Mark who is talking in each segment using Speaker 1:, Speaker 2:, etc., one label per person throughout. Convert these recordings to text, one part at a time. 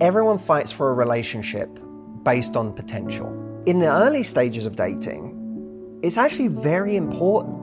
Speaker 1: everyone fights for a relationship based on potential. In the early stages of dating, it's actually very important.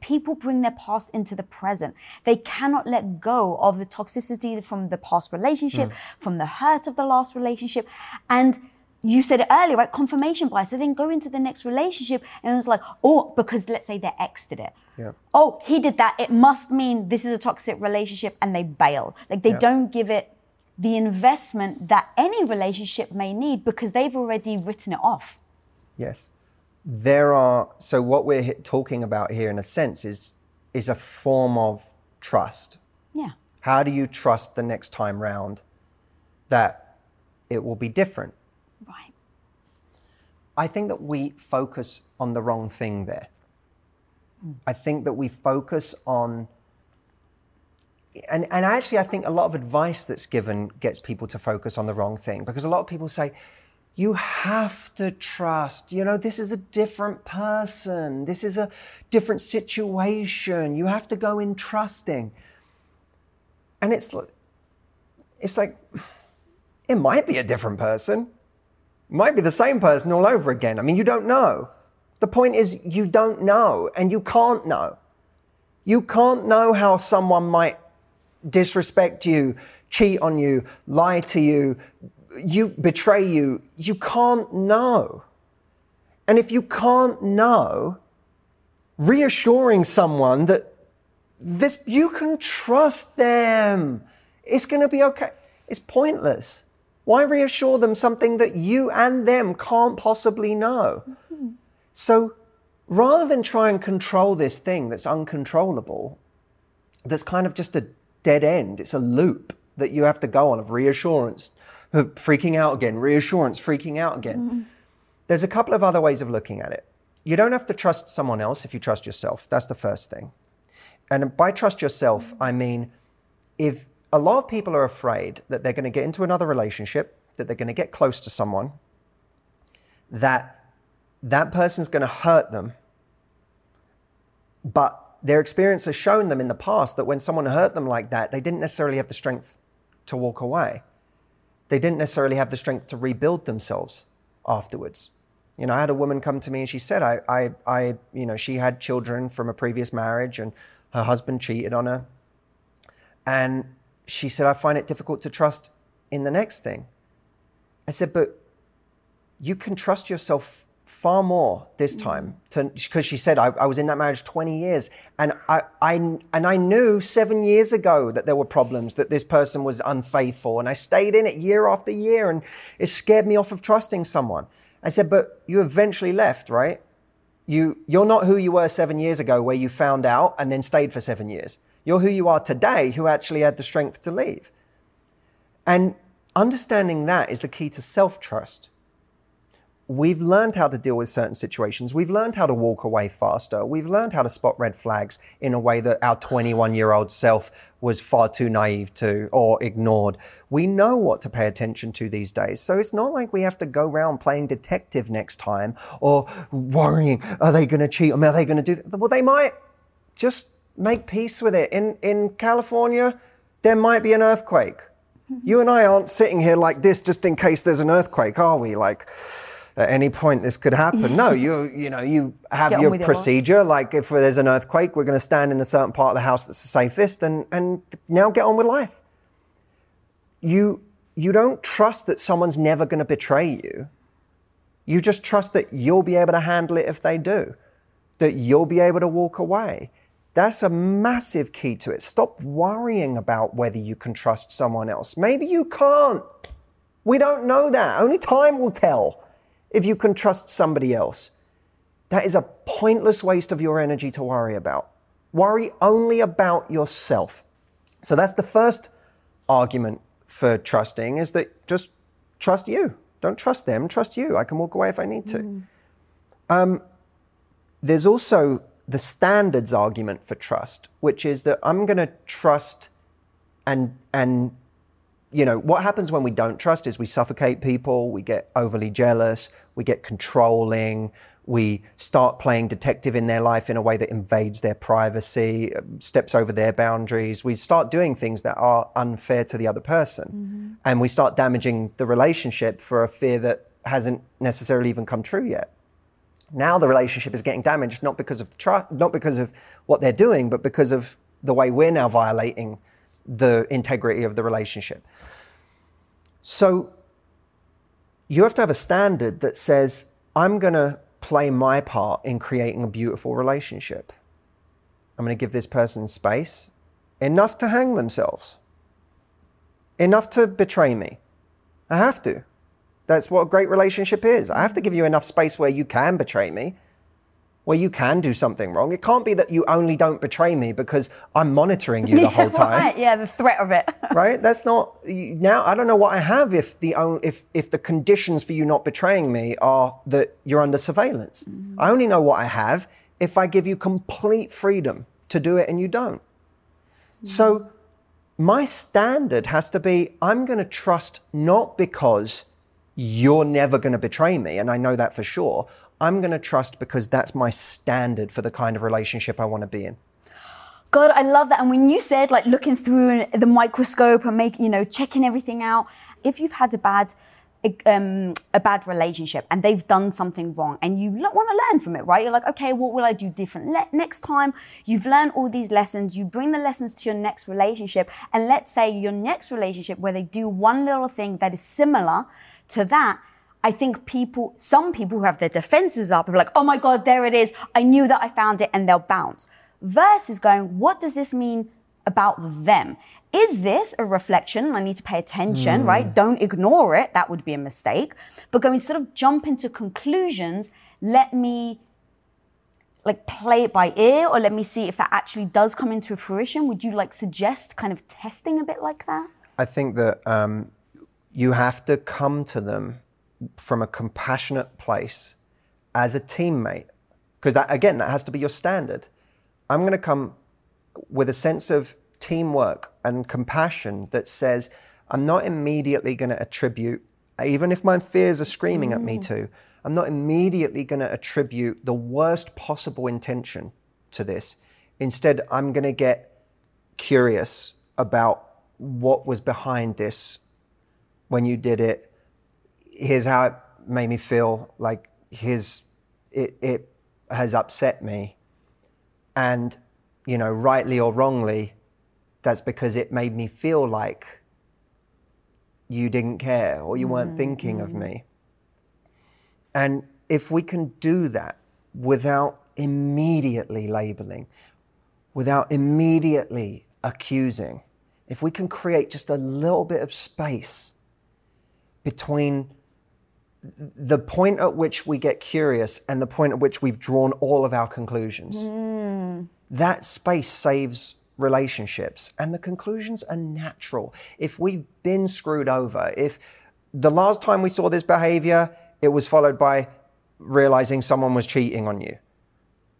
Speaker 2: People bring their past into the present. They cannot let go of the toxicity from the past relationship, mm. from the hurt of the last relationship. And you said it earlier, right? Confirmation bias. They then go into the next relationship and it's like, oh, because let's say their ex did it.
Speaker 1: Yeah.
Speaker 2: Oh, he did that. It must mean this is a toxic relationship and they bail. Like they
Speaker 1: Yeah.
Speaker 2: don't give it the investment that any relationship may need because they've already written it off.
Speaker 1: Yes. There are so what we're talking about here in a sense is is a form of trust.
Speaker 2: Yeah.
Speaker 1: How do you trust the next time round that it will be different?
Speaker 2: Right.
Speaker 1: I think that we focus on the wrong thing there. I think that we focus on and, and actually I think a lot of advice that's given gets people to focus on the wrong thing because a lot of people say, you have to trust, you know, this is a different person, this is a different situation, you have to go in trusting. And it's it's like it might be a different person might be the same person all over again. I mean, you don't know. The point is, you don't know, and you can't know. You can't know how someone might disrespect you, cheat on you, lie to you, you betray you. You can't know. And if you can't know, reassuring someone that this you can trust them. It's going to be okay. It's pointless. Why reassure them something that you and them can't possibly know? Mm-hmm. So rather than try and control this thing that's uncontrollable, that's kind of just a dead end, it's a loop that you have to go on of reassurance, freaking out again, reassurance, freaking out again. Mm-hmm. There's a couple of other ways of looking at it. You don't have to trust someone else if you trust yourself. That's the first thing. And by trust yourself, mm-hmm. I mean if a lot of people are afraid that they're going to get into another relationship, that they're going to get close to someone, that that person's going to hurt them. But their experience has shown them in the past that when someone hurt them like that, they didn't necessarily have the strength to walk away. They didn't necessarily have the strength to rebuild themselves afterwards. You know, I had a woman come to me and she said, I, I, I, you know, she had children from a previous marriage and her husband cheated on her. And she said, I find it difficult to trust in the next thing. I said, but you can trust yourself far more this mm. time because she said I, I was in that marriage 20 years and I, I and I knew seven years ago that there were problems that this person was unfaithful and I stayed in it year after year and it scared me off of trusting someone. I said, but you eventually left, right? You you're not who you were seven years ago where you found out and then stayed for seven years. You're who you are today who actually had the strength to leave. And understanding that is the key to self-trust we've learned how to deal with certain situations. We've learned how to walk away faster. We've learned how to spot red flags in a way that our 21 year old self was far too naive to or ignored. We know what to pay attention to these days. So it's not like we have to go around playing detective next time or worrying, are they going to cheat me? Are they going to do that? Well, they might just make peace with it. In, in California, there might be an earthquake. Mm-hmm. You and I aren't sitting here like this just in case there's an earthquake, are we? Like, at any point this could happen. No, you you know you have
Speaker 2: Get
Speaker 1: your
Speaker 2: with your
Speaker 1: procedure. Like if there's an earthquake, we're going to stand in a certain part of the house that's the safest, and and now get on with life. You you don't trust that someone's never going to betray you. You just trust that you'll be able to handle it if they do, that you'll be able to walk away. That's a massive key to it. Stop worrying about whether you can trust someone else. Maybe you can't. We don't know that. Only time will tell if you can trust somebody else. That is a pointless waste of your energy to worry about. Worry only about yourself. So that's the first argument for trusting is that just trust you. Don't trust them, trust you. I can walk away if I need to. Um, there's also the standards argument for trust, which is that I'm going to trust and and you know what happens when we don't trust is we suffocate people, we get overly jealous, we get controlling, We start playing detective in their life in a way that invades their privacy, um, steps over their boundaries. We start doing things that are unfair to the other person. Mm-hmm. And we start damaging the relationship for a fear that hasn't necessarily even come true yet. Now the relationship is getting damaged not because of tr- not because of what they're doing, but because of the way we're now violating the integrity of the relationship. So you have to have a standard that says, I'm going to play my part in creating a beautiful relationship. I'm going to give this person space, enough to hang themselves, enough to betray me. I have to. That's what a great relationship is. I have to give you enough space where you can betray me, where you can do something wrong. It can't be that you only don't betray me because I'm monitoring you the whole time
Speaker 2: Right, yeah, the threat of it.
Speaker 1: right? That's not now. I don't know what I have if the if if the conditions for you not betraying me are that you're under surveillance. Mm. I only know what I have if I give you complete freedom to do it and you don't. Mm. So my standard has to be I'm going to trust not because you're never going to betray me and I know that for sure. I'm going to trust because that's my standard for the kind of relationship I want to be in.
Speaker 2: God, I love that. And when you said like looking through the microscope and making, you know, checking everything out, if you've had a bad, um, a bad relationship and they've done something wrong and you want to learn from it, right? You're like, okay, what will I do different Le- next time? You've learned all these lessons. You bring the lessons to your next relationship, and let's say your next relationship where they do one little thing that is similar to that. I think people, some people who have their defenses up are like, oh my God, there it is. I knew that I found it and they'll bounce. Versus going, what does this mean about them? Is this a reflection? I need to pay attention, right? Don't ignore it. That would be a mistake. But go instead of jump into conclusions, let me like play it by ear or let me see if that actually does come into fruition. Would you like suggest kind of testing a bit like that?
Speaker 1: I think that um, you have to come to them from a compassionate place as a teammate, because that again, that has to be your standard. I'm going to come with a sense of teamwork and compassion that says, I'm not immediately going to attribute, even if my fears are screaming at me mm. too, I'm not immediately going to attribute the worst possible intention to this. Instead, I'm going to get curious about what was behind this when you did it. Here's how it made me feel. Like here's it. It has upset me, and you know, rightly or wrongly, that's because it made me feel like you didn't care or you weren't mm-hmm. thinking of mm-hmm. me. And if we can do that without immediately labeling, without immediately accusing, if we can create just a little bit of space between the point at which we get curious and the point at which we've drawn all of our conclusions, hmm. that space saves relationships. And the conclusions are natural. If we've been screwed over, if the last time we saw this behavior, it was followed by realizing someone was cheating on you,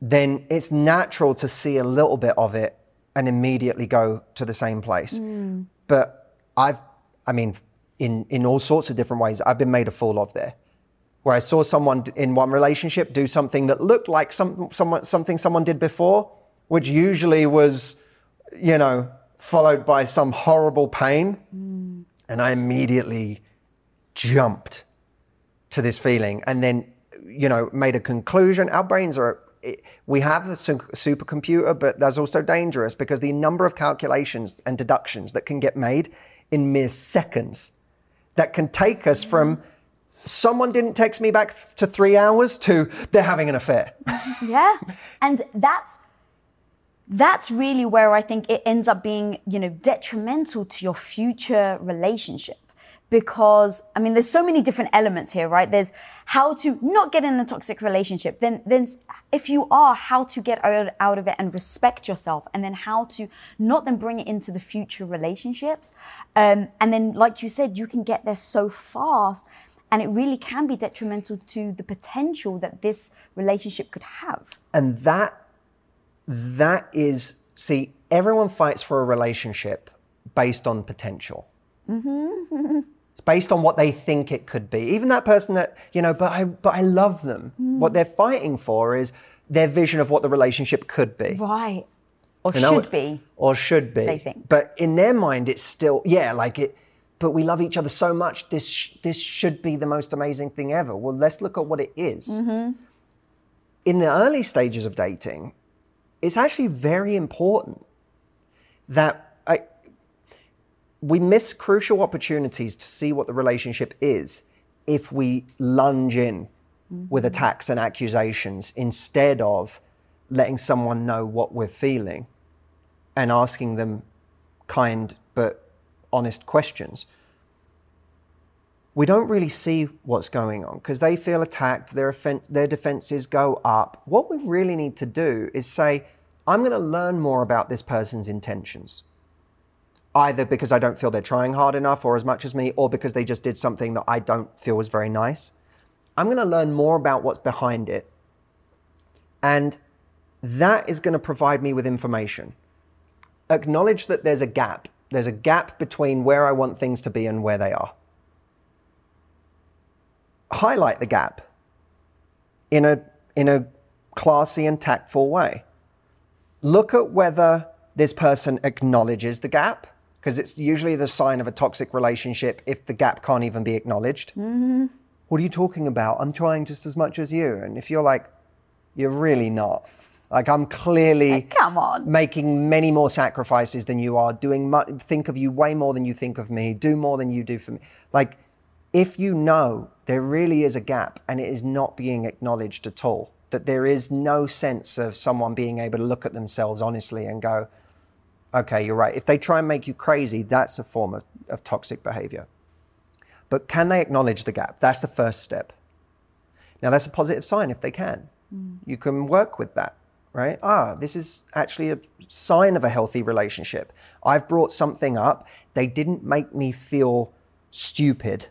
Speaker 1: then it's natural to see a little bit of it and immediately go to the same place. Hmm. But I've, I mean, in, in all sorts of different ways, I've been made a fool of there. Where I saw someone in one relationship do something that looked like some, someone, something someone did before, which usually was, you know, followed by some horrible pain. Mm. And I immediately jumped to this feeling and then you know made a conclusion our brains are we have a supercomputer but that's also dangerous because the number of calculations and deductions that can get made in mere seconds that can take us from someone didn't text me back th- to 3 hours to they're having an affair
Speaker 2: Yeah. And that's that's really where I think it ends up being, you know, detrimental to your future relationship. Because I mean, there's so many different elements here, right? There's how to not get in a toxic relationship. Then, then if you are, how to get out, out of it and respect yourself, and then how to not then bring it into the future relationships. Um, and then, like you said, you can get there so fast, and it really can be detrimental to the potential that this relationship could have.
Speaker 1: and that that is see everyone fights for a relationship based on potential It's based on what they think it could be. Even that person that, you know, but I but I love them. What they're fighting for is their vision of what the relationship could be.
Speaker 2: Right. Or
Speaker 1: You know,
Speaker 2: should be.
Speaker 1: Or should be.
Speaker 2: They think.
Speaker 1: But in their mind, it's still, yeah, like it, but we love each other so much. This, sh- this should be the most amazing thing ever. Well, let's look at what it is.
Speaker 2: Mm-hmm.
Speaker 1: In the early stages of dating, it's actually very important that we miss crucial opportunities to see what the relationship is if we lunge in with mm-hmm. attacks and accusations instead of letting someone know what we're feeling and asking them kind but honest questions. We don't really see what's going on because they feel attacked, their, offen- their defenses go up. What we really need to do is say, I'm going to learn more about this person's intentions either because I don't feel they're trying hard enough or as much as me, or because they just did something that I don't feel was very nice. I'm going to learn more about what's behind it. And that is going to provide me with information. Acknowledge that there's a gap. There's a gap between where I want things to be and where they are. Highlight the gap in a, in a classy and tactful way look at whether this person acknowledges the gap, because it's usually the sign of a toxic relationship if the gap can't even be acknowledged. Mm-hmm. What are you talking about? I'm trying just as much as you. And if you're like, you're really not. Like, I'm clearly
Speaker 2: Come on.
Speaker 1: making many more sacrifices than you are, doing think of you way more than you think of me, do more than you do for me. Like, if you know there really is a gap and it is not being acknowledged at all, that there is no sense of someone being able to look at themselves honestly and go, okay, you're right. If they try and make you crazy, that's a form of, of toxic behavior. But can they acknowledge the gap? That's the first step. Now, that's a positive sign if they can. You can work with that, right? Ah, this is actually a sign of a healthy relationship. I've brought something up. They didn't make me feel stupid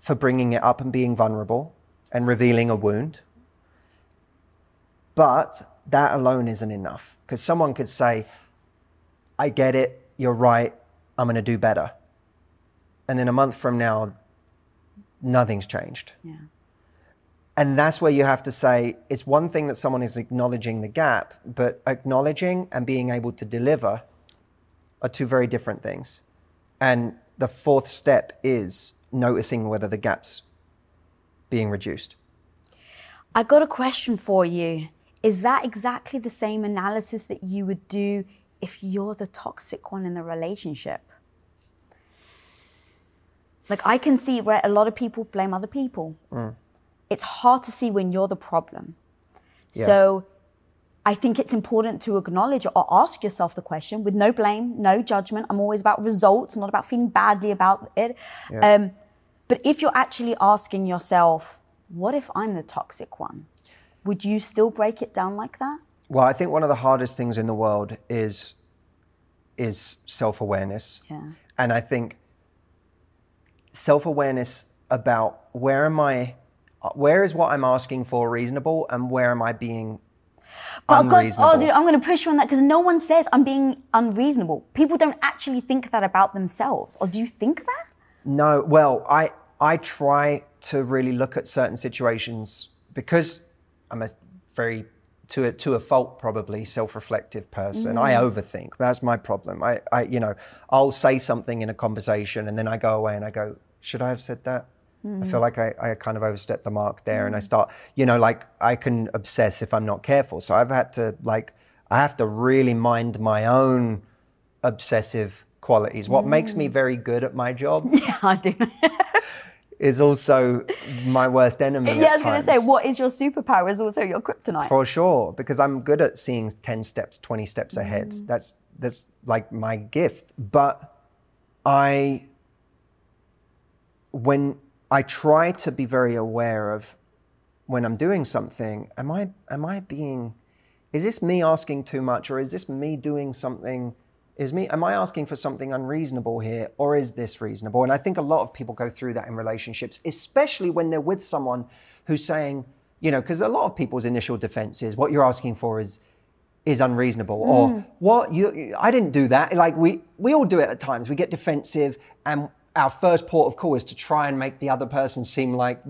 Speaker 1: for bringing it up and being vulnerable and revealing a wound. But that alone isn't enough because someone could say, I get it, you're right, I'm going to do better. And then a month from now, nothing's changed.
Speaker 2: Yeah.
Speaker 1: And that's where you have to say it's one thing that someone is acknowledging the gap, but acknowledging and being able to deliver are two very different things. And the fourth step is noticing whether the gap's being reduced.
Speaker 2: I got a question for you. Is that exactly the same analysis that you would do if you're the toxic one in the relationship? Like, I can see where a lot of people blame other people. It's hard to see when you're the problem.
Speaker 1: Yeah.
Speaker 2: So, I think it's important to acknowledge or ask yourself the question with no blame, no judgment. I'm always about results, not about feeling badly about it. Um, but if you're actually asking yourself, what if I'm the toxic one? Would you still break it down like that?
Speaker 1: Well, I think one of the hardest things in the world is is self-awareness.
Speaker 2: Yeah.
Speaker 1: And I think self-awareness about where am I where is what I'm asking for reasonable and where am I being
Speaker 2: But God, oh,
Speaker 1: unreasonable?
Speaker 2: oh, dude, I'm going to push you on that because no one says I'm being unreasonable. People don't actually think that about themselves. Or do you think that?
Speaker 1: No, well, I I try to really look at certain situations because I'm a very to a to a fault probably self-reflective person. I mm. overthink. That's my problem. I, I you know I'll say something in a conversation and then I go away and I go, should I have said that? I feel mm. like I, I kind of overstepped the mark there, and I mm. start, you know, like I can obsess if I'm not careful. So I've had to like I have to really mind my own obsessive qualities. What makes me very good at my job
Speaker 2: Yeah, I do.
Speaker 1: is also my worst enemy.
Speaker 2: yeah, I was going to say, what is your superpower is also your kryptonite.
Speaker 1: For sure, because I'm good at seeing 10 steps, 20 steps ahead. Mm. That's that's like my gift. But I when I try to be very aware of when I'm doing something, am I am I being is this me asking too much or is this me doing something is me am I asking for something unreasonable here or is this reasonable? And I think a lot of people go through that in relationships, especially when they're with someone who's saying, you know, because a lot of people's initial defense is what you're asking for is is unreasonable or mm. what you I didn't do that. Like we we all do it at times. We get defensive and our first port of call is to try and make the other person seem like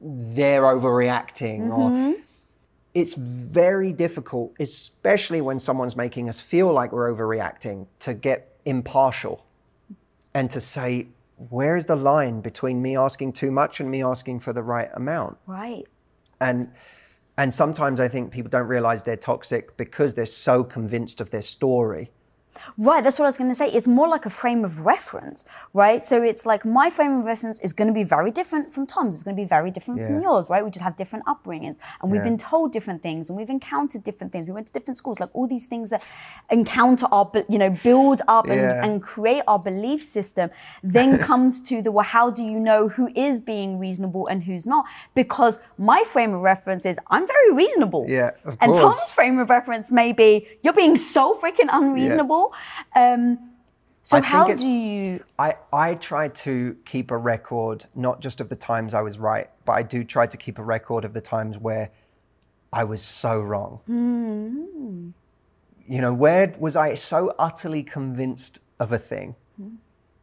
Speaker 1: they're overreacting or mm-hmm. It's very difficult, especially when someone's making us feel like we're overreacting, to get impartial and to say, where's the line between me asking too much and me asking for the right amount?
Speaker 2: Right.
Speaker 1: And and sometimes I think people don't realize they're toxic because they're so convinced of their story
Speaker 2: Right, that's what I was going to say. It's more like a frame of reference, right? So it's like my frame of reference is going to be very different from Tom's. It's going to be very different from yours, right? We just have different upbringings and we've
Speaker 1: Yeah.
Speaker 2: been told different things and we've encountered different things. We went to different schools, like all these things that encounter our, you know, build up and,
Speaker 1: Yeah.
Speaker 2: and create our belief system. Then comes to the, well, how do you know who is being reasonable and who's not? Because my frame of reference is I'm very reasonable.
Speaker 1: Yeah, of
Speaker 2: And. Tom's frame of reference may be you're being so freaking unreasonable. Um, so
Speaker 1: I
Speaker 2: how do you?
Speaker 1: I, I try to keep a record, not just of the times I was right, but I do try to keep a record of the times where I was so wrong. You know, where was I so utterly convinced of a thing?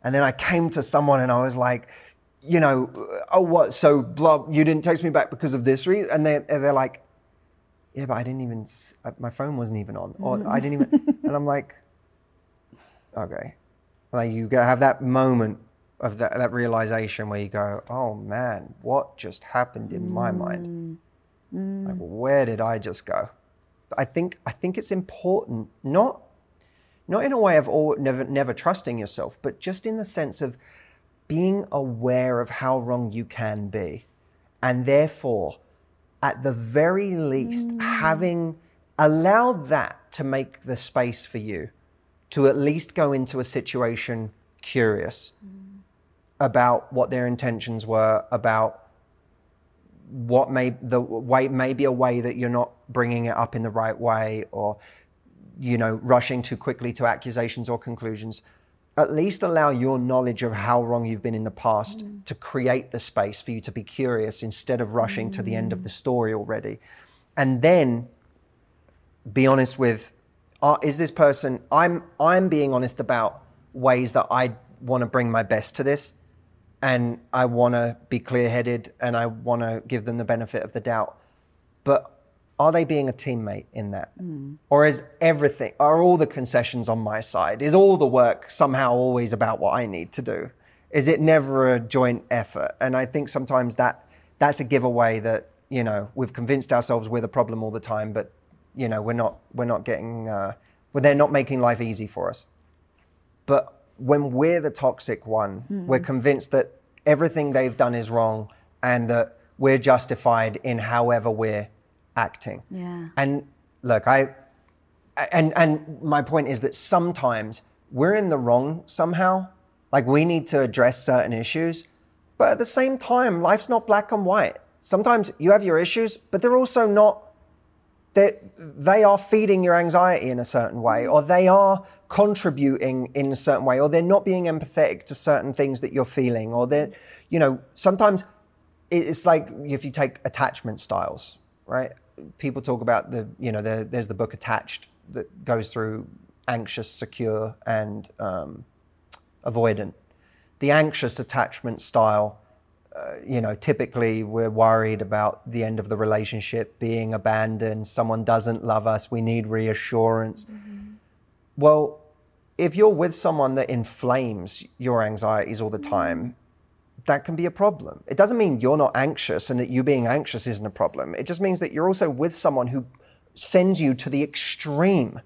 Speaker 1: And then I came to someone and I was like, you know, oh, what? So, blah, you didn't text me back because of this reason? And they're, they're like, yeah, but I didn't even, uh, my phone wasn't even on. Or I didn't even, and I'm like, okay. Like you have that moment of that, that realization where you go, oh man, what just happened in my mind? Mm. Like, where did I just go? I think I think it's important, not not in a way of all, never never trusting yourself, but just in the sense of being aware of how wrong you can be, and therefore, at the very least, mm. having allowed that to make the space for you to at least go into a situation curious about what their intentions were, about what may the way maybe a way that you're not bringing it up in the right way, or you know rushing too quickly to accusations or conclusions. At least allow your knowledge of how wrong you've been in the past mm. to create the space for you to be curious instead of rushing to the end of the mm. story already. And then be honest with uh, is this person i'm i'm being honest about ways that i want to bring my best to this and i want to be clear-headed and i want to give them the benefit of the doubt but are they being a teammate in that? Or is everything are all the concessions on my side? Is all the work somehow always about what i need to do? Is it never a joint effort? And i think sometimes that that's a giveaway that you know we've convinced ourselves we're the problem all the time but you know we're not we're not getting uh, well they're not making life easy for us. But when we're the toxic one we're convinced that everything they've done is wrong and that we're justified in however we're acting.
Speaker 2: Yeah.
Speaker 1: and look i and and my point is that sometimes we're in the wrong somehow. Like we need to address certain issues but at the same time life's not black and white. Sometimes you have your issues but they're also not they are feeding your anxiety in a certain way or they are contributing in a certain way or they're not being empathetic to certain things that you're feeling or they're you know sometimes it's like if you take attachment styles right? People talk about the you know the, there's the book attached that goes through anxious secure and um, avoidant. The anxious attachment style uh, you know, typically we're worried about the end of the relationship, being abandoned, someone doesn't love us, we need reassurance. Well, if you're with someone that inflames your anxieties all the time, that can be a problem. It doesn't mean you're not anxious and that you being anxious isn't a problem. It just means that you're also with someone who sends you to the extreme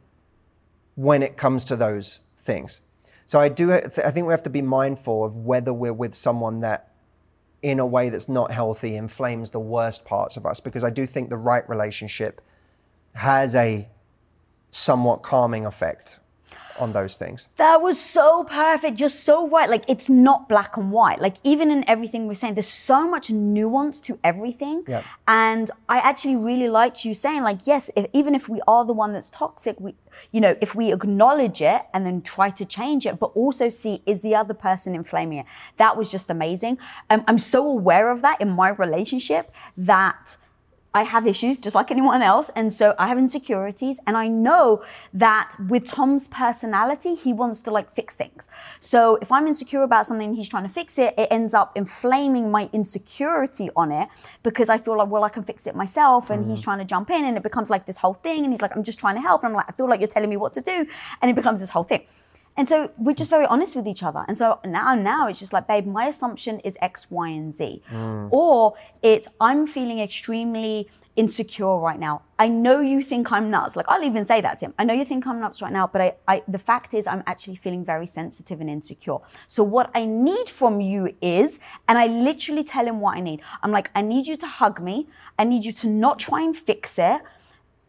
Speaker 1: when it comes to those things. So I do. I think we have to be mindful of whether we're with someone that, in a way that's not healthy, inflames the worst parts of us. Because I do think the right relationship has a somewhat calming effect on those things.
Speaker 2: That was so perfect. You're so right. Like it's not black and white. Like even in everything we're saying, there's so much nuance to everything.
Speaker 1: Yep.
Speaker 2: And I actually really liked you saying, like, yes, if, even if we are the one that's toxic, we, you know, if we acknowledge it and then try to change it, but also see is the other person inflaming it. That was just amazing. Um, I'm so aware of that in my relationship that. I have issues just like anyone else. And so I have insecurities. And I know that with Tom's personality, he wants to like fix things. So if I'm insecure about something, he's trying to fix it, it ends up inflaming my insecurity on it because I feel like, well, I can fix it myself. And mm. he's trying to jump in and it becomes like this whole thing. And he's like, I'm just trying to help. And I'm like, I feel like you're telling me what to do. And it becomes this whole thing. And so we're just very honest with each other. And so now, now it's just like, babe, my assumption is X, Y, and Z. Mm. Or it's, I'm feeling extremely insecure right now. I know you think I'm nuts. Like I'll even say that to him. I know you think I'm nuts right now, but I, I, the fact is I'm actually feeling very sensitive and insecure. So what I need from you is, and I literally tell him what I need. I'm like, I need you to hug me. I need you to not try and fix it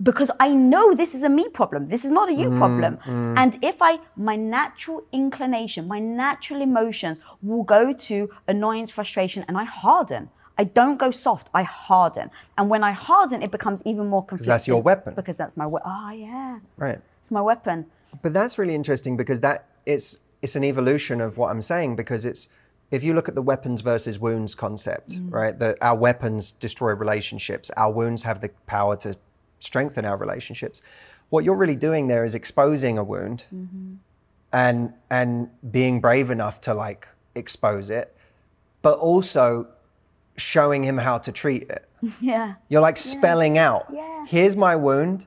Speaker 2: because I know this is a me problem. This is not a you mm, problem. Mm. And if I, my natural inclination, my natural emotions will go to annoyance, frustration, and I harden. I don't go soft, I harden. And when I harden, it becomes even more conflicting.
Speaker 1: That's your weapon.
Speaker 2: Because that's my weapon. Oh, yeah.
Speaker 1: Right.
Speaker 2: It's my weapon.
Speaker 1: But that's really interesting because that it's it's an evolution of what I'm saying because it's if you look at the weapons versus wounds concept, mm. right? That our weapons destroy relationships. Our wounds have the power to strengthen our relationships. What you're really doing there is exposing a wound mm-hmm. and and being brave enough to like expose it, but also showing him how to treat it.
Speaker 2: Yeah.
Speaker 1: You're like spelling
Speaker 2: yeah.
Speaker 1: out.
Speaker 2: Yeah.
Speaker 1: Here's my wound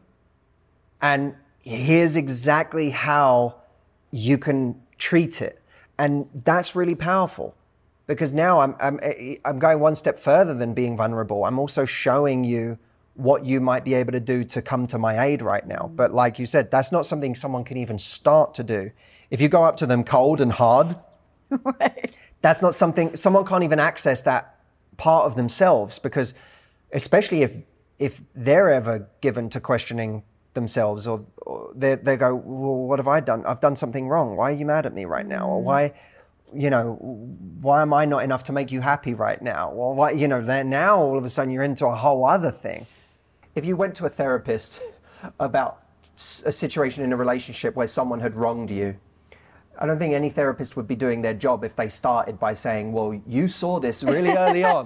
Speaker 1: and here's exactly how you can treat it. And that's really powerful because now I'm, I'm, I'm going one step further than being vulnerable. I'm also showing you what you might be able to do to come to my aid right now. But like you said, that's not something someone can even start to do. If you go up to them cold and hard, right. that's not something someone can't even access that part of themselves because especially if if they're ever given to questioning themselves or, or they, they go, well, what have I done? I've done something wrong. Why are you mad at me right now? Or mm. why, you know, why am I not enough to make you happy right now? Or why, you know, then now all of a sudden you're into a whole other thing if you went to a therapist about a situation in a relationship where someone had wronged you, I don't think any therapist would be doing their job if they started by saying, Well, you saw this really early on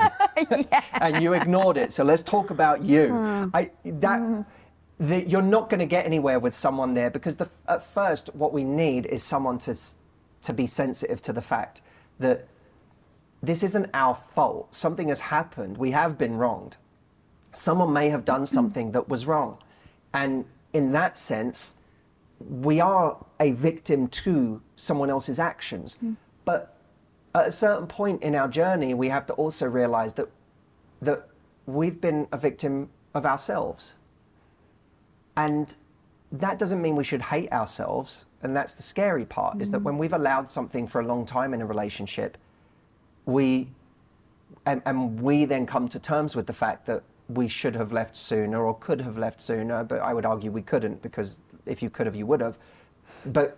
Speaker 1: yeah. and you ignored it. So let's talk about you. Mm. I, that, mm. the, you're not going to get anywhere with someone there because the, at first, what we need is someone to, to be sensitive to the fact that this isn't our fault. Something has happened. We have been wronged someone may have done something that was wrong. And in that sense, we are a victim to someone else's actions. Mm. But at a certain point in our journey, we have to also realize that, that we've been a victim of ourselves. And that doesn't mean we should hate ourselves. And that's the scary part mm. is that hmm. when we've allowed something for a long time in a relationship, we and, and we then come to terms with the fact that we should have left sooner or could have left sooner, but I would argue we couldn't because if you could have, you would have. But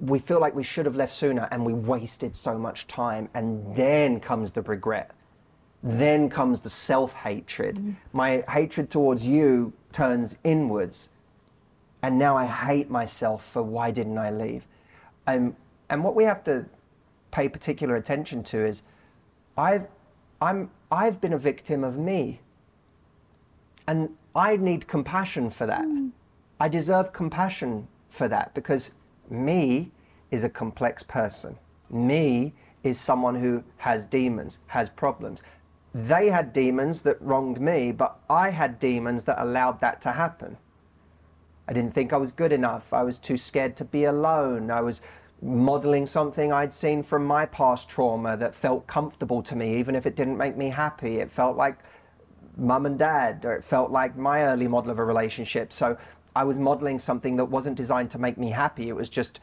Speaker 1: we feel like we should have left sooner and we wasted so much time. And then comes the regret. Then comes the self hatred. Mm-hmm. My hatred towards you turns inwards. And now I hate myself for why didn't I leave? Um, and what we have to pay particular attention to is I've, I'm, I've been a victim of me. And I need compassion for that. Mm. I deserve compassion for that because me is a complex person. Me is someone who has demons, has problems. They had demons that wronged me, but I had demons that allowed that to happen. I didn't think I was good enough. I was too scared to be alone. I was modeling something I'd seen from my past trauma that felt comfortable to me, even if it didn't make me happy. It felt like mum and dad, or it felt like my early model of a relationship. So I was modeling something that wasn't designed to make me happy. It was just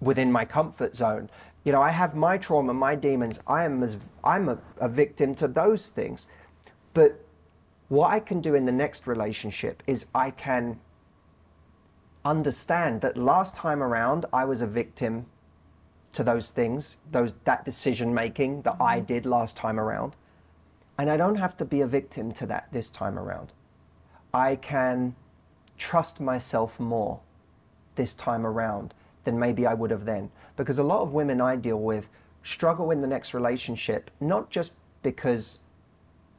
Speaker 1: within my comfort zone. You know, I have my trauma, my demons. I am as I'm a, a victim to those things. But what I can do in the next relationship is I can understand that last time around I was a victim to those things, those that decision making that I mm-hmm. did last time around. And I don't have to be a victim to that this time around. I can trust myself more this time around than maybe I would have then. Because a lot of women I deal with struggle in the next relationship, not just because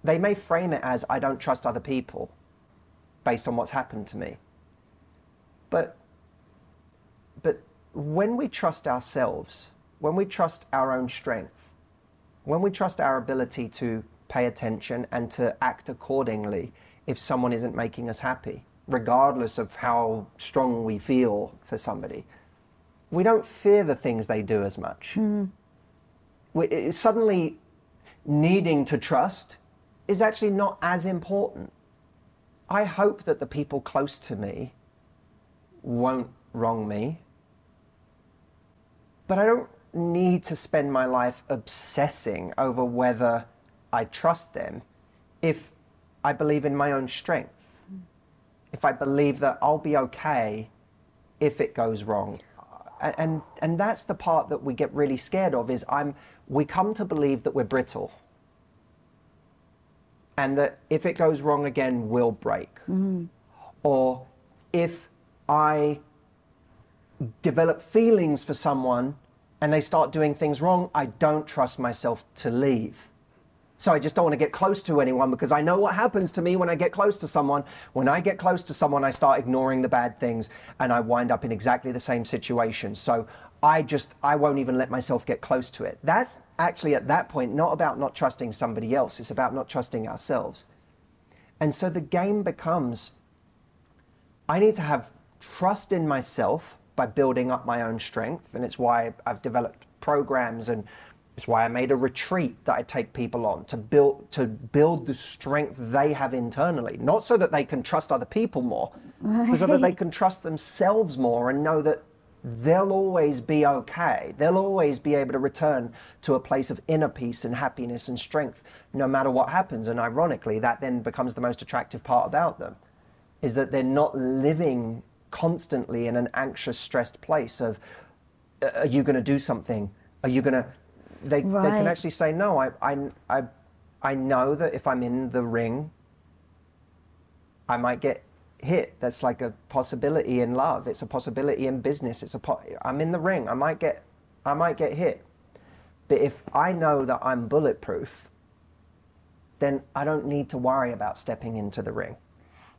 Speaker 1: they may frame it as I don't trust other people based on what's happened to me. But but when we trust ourselves, when we trust our own strength, when we trust our ability to pay attention and to act accordingly if someone isn't making us happy, regardless of how strong we feel for somebody, we don't fear the things they do as much. Hmm. We, suddenly, needing to trust is actually not as important. I hope that the people close to me won't wrong me, but I don't need to spend my life obsessing over whether I trust them if I believe in my own strength. If I believe that I'll be okay if it goes wrong. And and that's the part that we get really scared of is I'm we come to believe that we're brittle. And that if it goes wrong again, we'll break. Mm-hmm. Or if I develop feelings for someone and they start doing things wrong, I don't trust myself to leave. So I just don't want to get close to anyone because I know what happens to me when I get close to someone. When I get close to someone, I start ignoring the bad things and I wind up in exactly the same situation. So I just, I won't even let myself get close to it. That's actually at that point not about not trusting somebody else, it's about not trusting ourselves. And so the game becomes I need to have trust in myself by building up my own strength. And it's why I've developed programs and it's why I made a retreat that I take people on to build to build the strength they have internally. Not so that they can trust other people more, but so that they can trust themselves more and know that they'll always be okay. They'll always be able to return to a place of inner peace and happiness and strength no matter what happens. And ironically, that then becomes the most attractive part about them is that they're not living constantly in an anxious, stressed place of, "Uh, are you going to do something? Are you going to? They, they can actually say, no, I, I, I, I know that if I'm in the ring, I might get hit. That's like a possibility in love. It's a possibility in business. It's a po- I'm in the ring. I might get I might get hit. But if I know that I'm bulletproof, then I don't need to worry about stepping into the ring.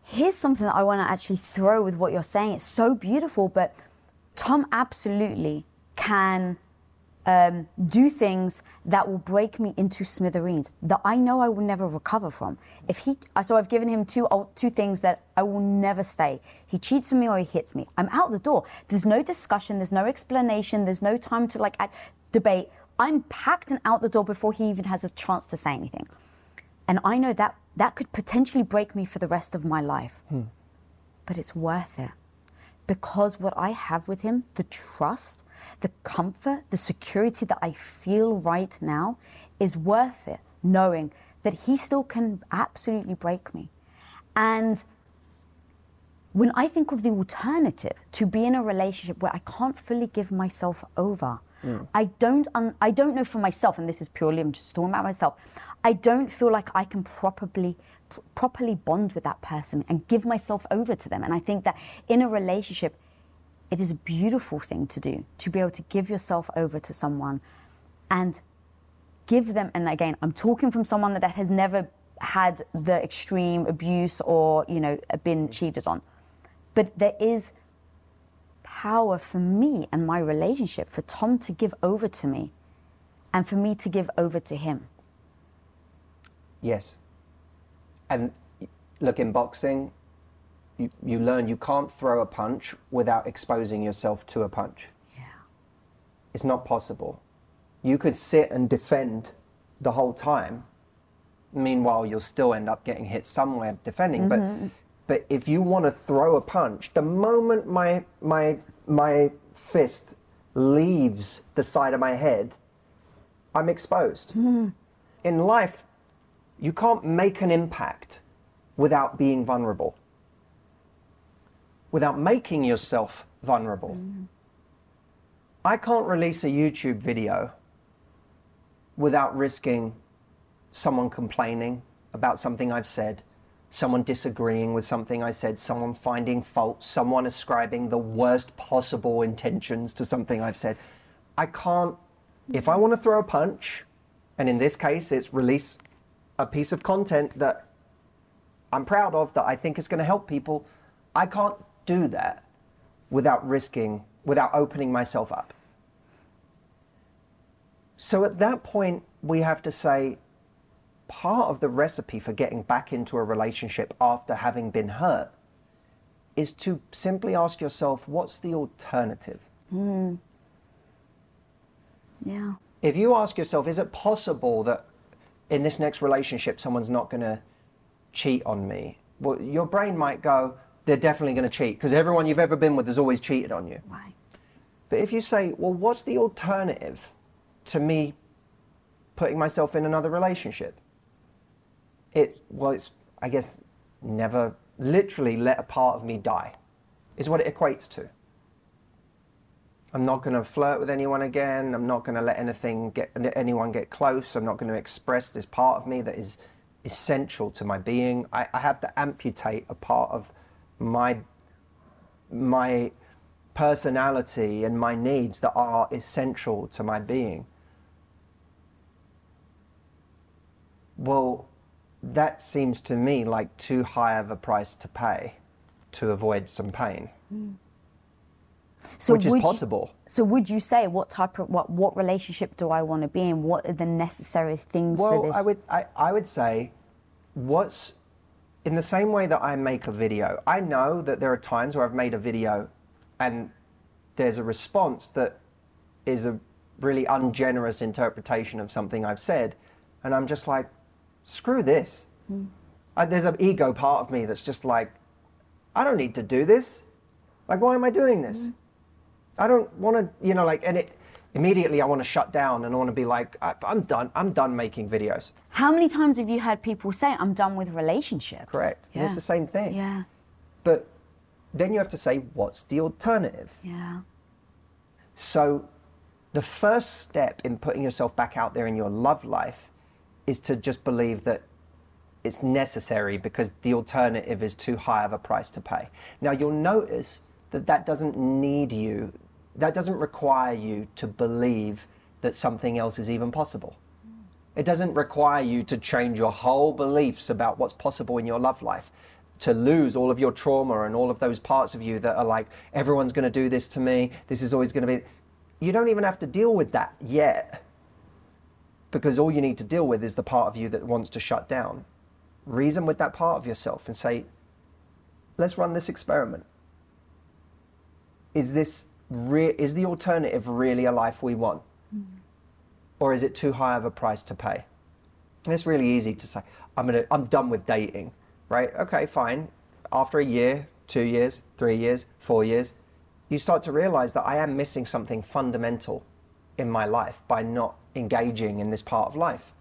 Speaker 2: Here's something that I want to actually throw with what you're saying. It's so beautiful, but Tom absolutely can um, do things that will break me into smithereens that I know I will never recover from. If he, so I've given him two two things that I will never stay. He cheats on me or he hits me. I'm out the door. There's no discussion. There's no explanation. There's no time to like debate. I'm packed and out the door before he even has a chance to say anything. And I know that that could potentially break me for the rest of my life. But it's worth it because what I have with him, the trust, the comfort, the security that I feel right now is worth it, knowing that he still can absolutely break me. And when I think of the alternative to be in a relationship where I can't fully give myself over, hmm. I don't un- I don't know for myself, and this is purely I'm just talking about myself. I don't feel like I can properly pr- properly bond with that person and give myself over to them. And I think that in a relationship, it is a beautiful thing to do to be able to give yourself over to someone and give them and again i'm talking from someone that has never had the extreme abuse or you know been cheated on but there is power for me and my relationship for tom to give over to me and for me to give over to him
Speaker 1: Yes. And look, in boxing, you, you learn you can't throw a punch without exposing yourself to a punch.
Speaker 2: yeah
Speaker 1: It's not possible. You could sit and defend the whole time. Meanwhile, you'll still end up getting hit somewhere defending. But mm-hmm. but if you want to throw a punch, the moment my my my fist leaves the side of my head, I'm exposed. Mm-hmm. In life, you can't make an impact without being vulnerable. Without making yourself vulnerable. Mm. I can't release a YouTube video without risking someone complaining about something I've said, someone disagreeing with something I said, someone finding fault, someone ascribing the worst possible intentions to something I've said. I can't, if I mm. want to throw a punch, and in this case it's release a piece of content that I'm proud of that I think is going to help people, I can't do that without risking, without opening myself up. So at that point, we have to say part of the recipe for getting back into a relationship after having been hurt is to simply ask yourself, what's the alternative? Hmm.
Speaker 2: Yeah.
Speaker 1: If you ask yourself, is it possible that in this next relationship someone's not going to cheat on me? Well, your brain might go, they're definitely going to cheat because everyone you've ever been with has always cheated on you.
Speaker 2: Right.
Speaker 1: But if you say, well, what's the alternative to me putting myself in another relationship? It, well, it's, I guess, never literally let a part of me die, is what it equates to. I'm not going to flirt with anyone again. I'm not going to let anything get anyone get close. I'm not going to express this part of me that is essential to my being. I, I have to amputate a part of my my personality and my needs that are essential to my being. Well, that seems to me like too high of a price to pay to avoid some pain,
Speaker 2: So
Speaker 1: which is
Speaker 2: would you-
Speaker 1: possible.
Speaker 2: so would you say what type of what what relationship do I want to be in? What are the necessary things for
Speaker 1: Well,
Speaker 2: this?
Speaker 1: I would I, I would say what's in the same way that I make a video, I know that there are times where I've made a video and there's a response that is a really ungenerous interpretation of something I've said. And I'm just like, screw this. Uh, there's an ego part of me that's just like, I don't need to do this. Like, why am I doing this? I don't want to, you know, like, and it immediately I want to shut down and I want to be like, I, I'm done. I'm done making videos.
Speaker 2: How many times have you had people say, "I'm done with relationships"?
Speaker 1: Correct. And it's the same thing.
Speaker 2: Yeah.
Speaker 1: But then you have to say, what's the alternative?
Speaker 2: Yeah.
Speaker 1: So, the first step in putting yourself back out there in your love life is to just believe that it's necessary because the alternative is too high of a price to pay. Now, you'll notice that that doesn't need you, that doesn't require you to believe that something else is even possible. It doesn't require you to change your whole beliefs about what's possible in your love life, to lose all of your trauma and all of those parts of you that are like, everyone's going to do this to me, this is always going to be. You don't even have to deal with that yet, because all you need to deal with is the part of you that wants to shut down. Reason with that part of yourself and say, let's run this experiment. Is this re- is the alternative really a life we want? or is it too high of a price to pay? And it's really easy to say, I'm gonna, I'm done with dating, right? Okay, fine. After a year, two years, three years, four years, you start to realize that I am missing something fundamental in my life by not engaging in this part of life.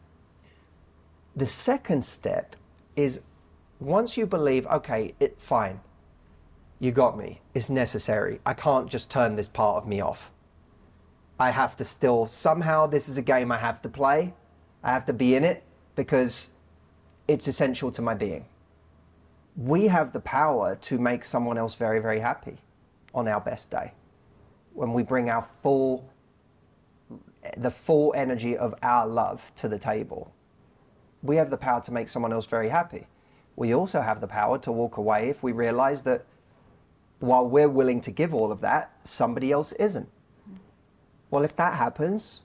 Speaker 1: The second step is once you believe, okay, it fine, you got me, it's necessary. I can't just turn this part of me off. I have to still somehow this is a game I have to play. I have to be in it because it's essential to my being. We have the power to make someone else very, very happy on our best day. When we bring our full the full energy of our love to the table. We have the power to make someone else very happy. We also have the power to walk away if we realize that while we're willing to give all of that, somebody else isn't. Well, if that happens,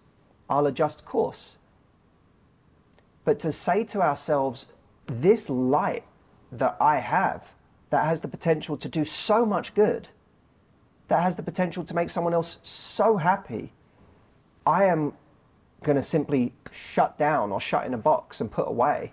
Speaker 1: I'll adjust course. But to say to ourselves, this light that I have, that has the potential to do so much good, that has the potential to make someone else so happy, I am going to simply shut down or shut in a box and put away.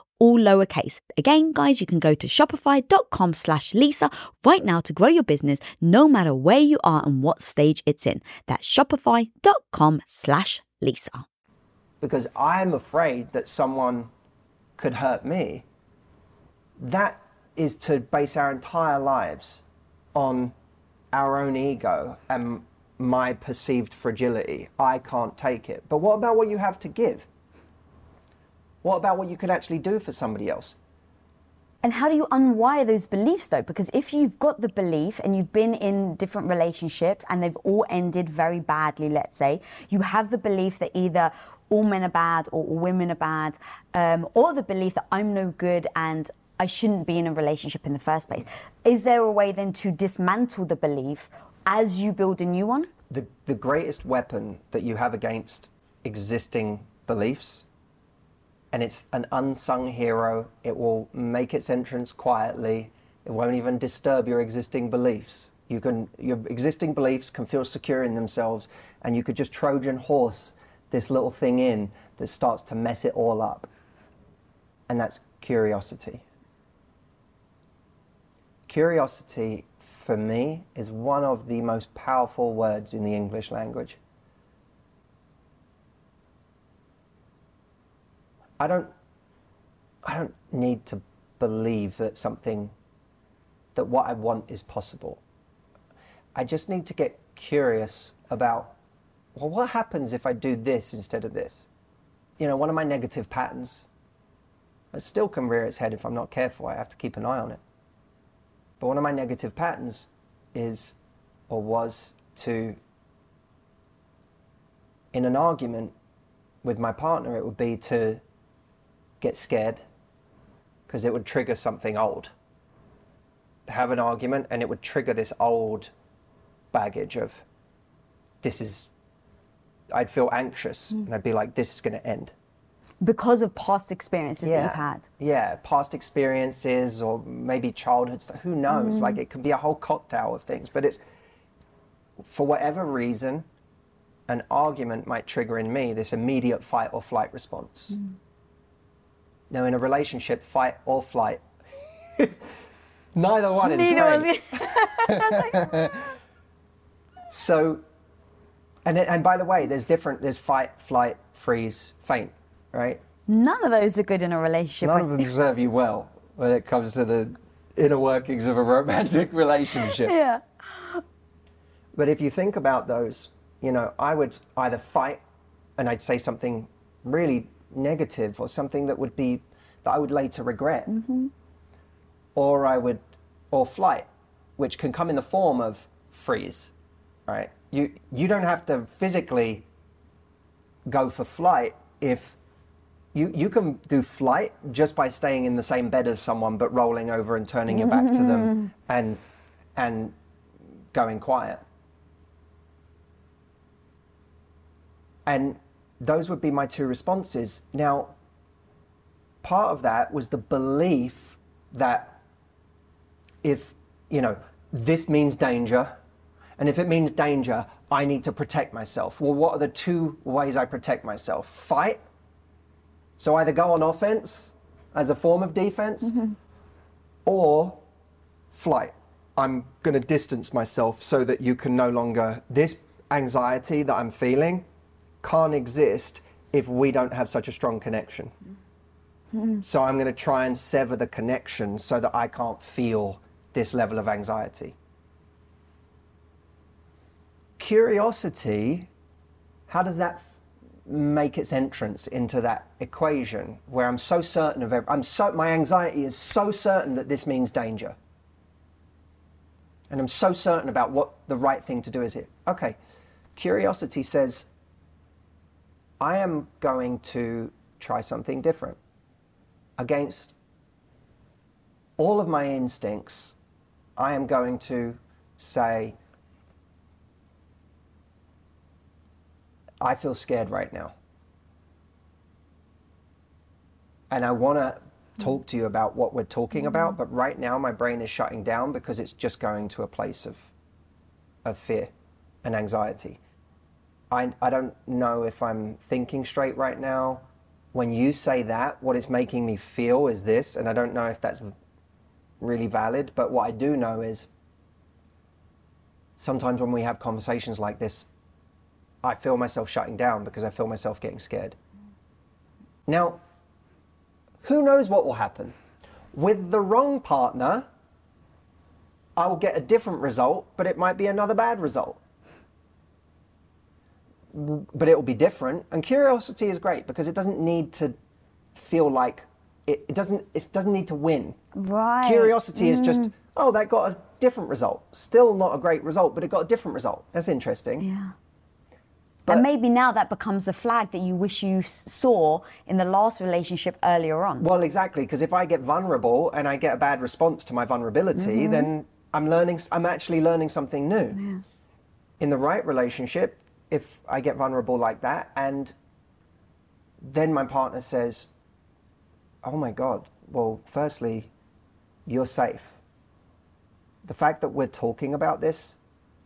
Speaker 2: all lowercase. Again, guys, you can go to shopify.com slash Lisa right now to grow your business no matter where you are and what stage it's in. That's shopify.com slash Lisa.
Speaker 1: Because I'm afraid that someone could hurt me. That is to base our entire lives on our own ego and my perceived fragility. I can't take it. But what about what you have to give? What about what you could actually do for somebody else?
Speaker 3: And how do you unwire those beliefs though? Because if you've got the belief and you've been in different relationships and they've all ended very badly, let's say, you have the belief that either all men are bad or all women are bad, um, or the belief that I'm no good and I shouldn't be in a relationship in the first place. Is there a way then to dismantle the belief as you build a new one?
Speaker 1: The, the greatest weapon that you have against existing beliefs and it's an unsung hero. It will make its entrance quietly. It won't even disturb your existing beliefs. You can, your existing beliefs can feel secure in themselves, and you could just Trojan horse this little thing in that starts to mess it all up. And that's curiosity. Curiosity, for me, is one of the most powerful words in the English language. I don't I don't need to believe that something that what I want is possible. I just need to get curious about well what happens if I do this instead of this? You know, one of my negative patterns it still can rear its head if I'm not careful. I have to keep an eye on it. But one of my negative patterns is or was to in an argument with my partner it would be to get scared because it would trigger something old. Have an argument and it would trigger this old baggage of this is, I'd feel anxious mm. and I'd be like, this is going to end.
Speaker 3: Because of past experiences
Speaker 1: yeah.
Speaker 3: that you've had.
Speaker 1: Yeah, past experiences or maybe childhood stuff. Who knows? Mm. Like it can be a whole cocktail of things, but it's for whatever reason, an argument might trigger in me this immediate fight or flight response. Mm. Now, in a relationship, fight or flight. neither one is Neither great. so, and and by the way, there's different. There's fight, flight, freeze, faint, right?
Speaker 3: None of those are good in a relationship.
Speaker 1: None of them serve you well when it comes to the inner workings of a romantic relationship.
Speaker 3: yeah.
Speaker 1: But if you think about those, you know, I would either fight and I'd say something really negative or something that would be that I would later regret. Mm-hmm. Or I would, or flight, which can come in the form of freeze, right? You you don't have to physically go for flight if you you can do flight just by staying in the same bed as someone but rolling over and turning your back to them mm-hmm. and and going quiet. And those would be my two responses. Now, part of that was the belief that if, you know, this means danger, and if it means danger, I need to protect myself. Well, what are the two ways I protect myself? Fight. So either go on offense as a form of defense, mm-hmm. or flight. I'm going to distance myself so that you can no longer, this anxiety that I'm feeling can't exist if we don't have such a strong connection. Hmm. So I'm going to try and sever the connection so that I can't feel this level of anxiety. Curiosity, how does that make its entrance into that equation where I'm so certain of ev- I'm so my anxiety is so certain that this means danger. And I'm so certain about what the right thing to do is here. Okay. Curiosity says I am going to try something different against all of my instincts. I am going to say, I feel scared right now. And I want to hmm. talk to you about what we're talking about, hmm. but right now my brain is shutting down because it's just going to a place of, of fear and anxiety. I, I don't know if I'm thinking straight right now. When you say that, what it's making me feel is this, and I don't know if that's really valid, but what I do know is sometimes when we have conversations like this, I feel myself shutting down because I feel myself getting scared. Now, who knows what will happen? With the wrong partner, I will get a different result, but it might be another bad result. But it will be different. And curiosity is great because it doesn't need to feel like it, it doesn't it doesn't need to win.
Speaker 2: Right.
Speaker 1: Curiosity is just, mm. oh, that got a different result. Still not a great result, but it got a different result. That's interesting.
Speaker 2: Yeah.
Speaker 1: But-
Speaker 2: and maybe now that becomes the flag that you wish you saw in the last relationship earlier on.
Speaker 1: Well, exactly, because if I get vulnerable and I get a bad response to my vulnerability, mm-hmm. then I'm learning. I'm actually learning something new. Yeah. In the right relationship, if I get vulnerable like that, and then my partner says, "Oh my God, well, firstly, you're safe." The fact that we're talking about this,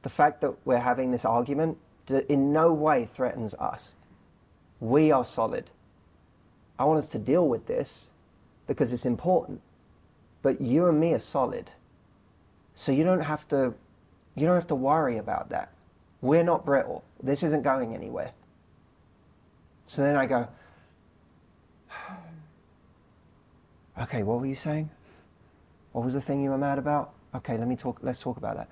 Speaker 1: the fact that we're having this argument, in no way threatens us. We are solid. I want us to deal with this because it's important. But you and me are solid. So you don't have to you don't have to worry about that. We're not brittle. This isn't going anywhere. So then I go, Okay, what were you saying? What was the thing you were mad about? Okay, let me talk let's talk about that.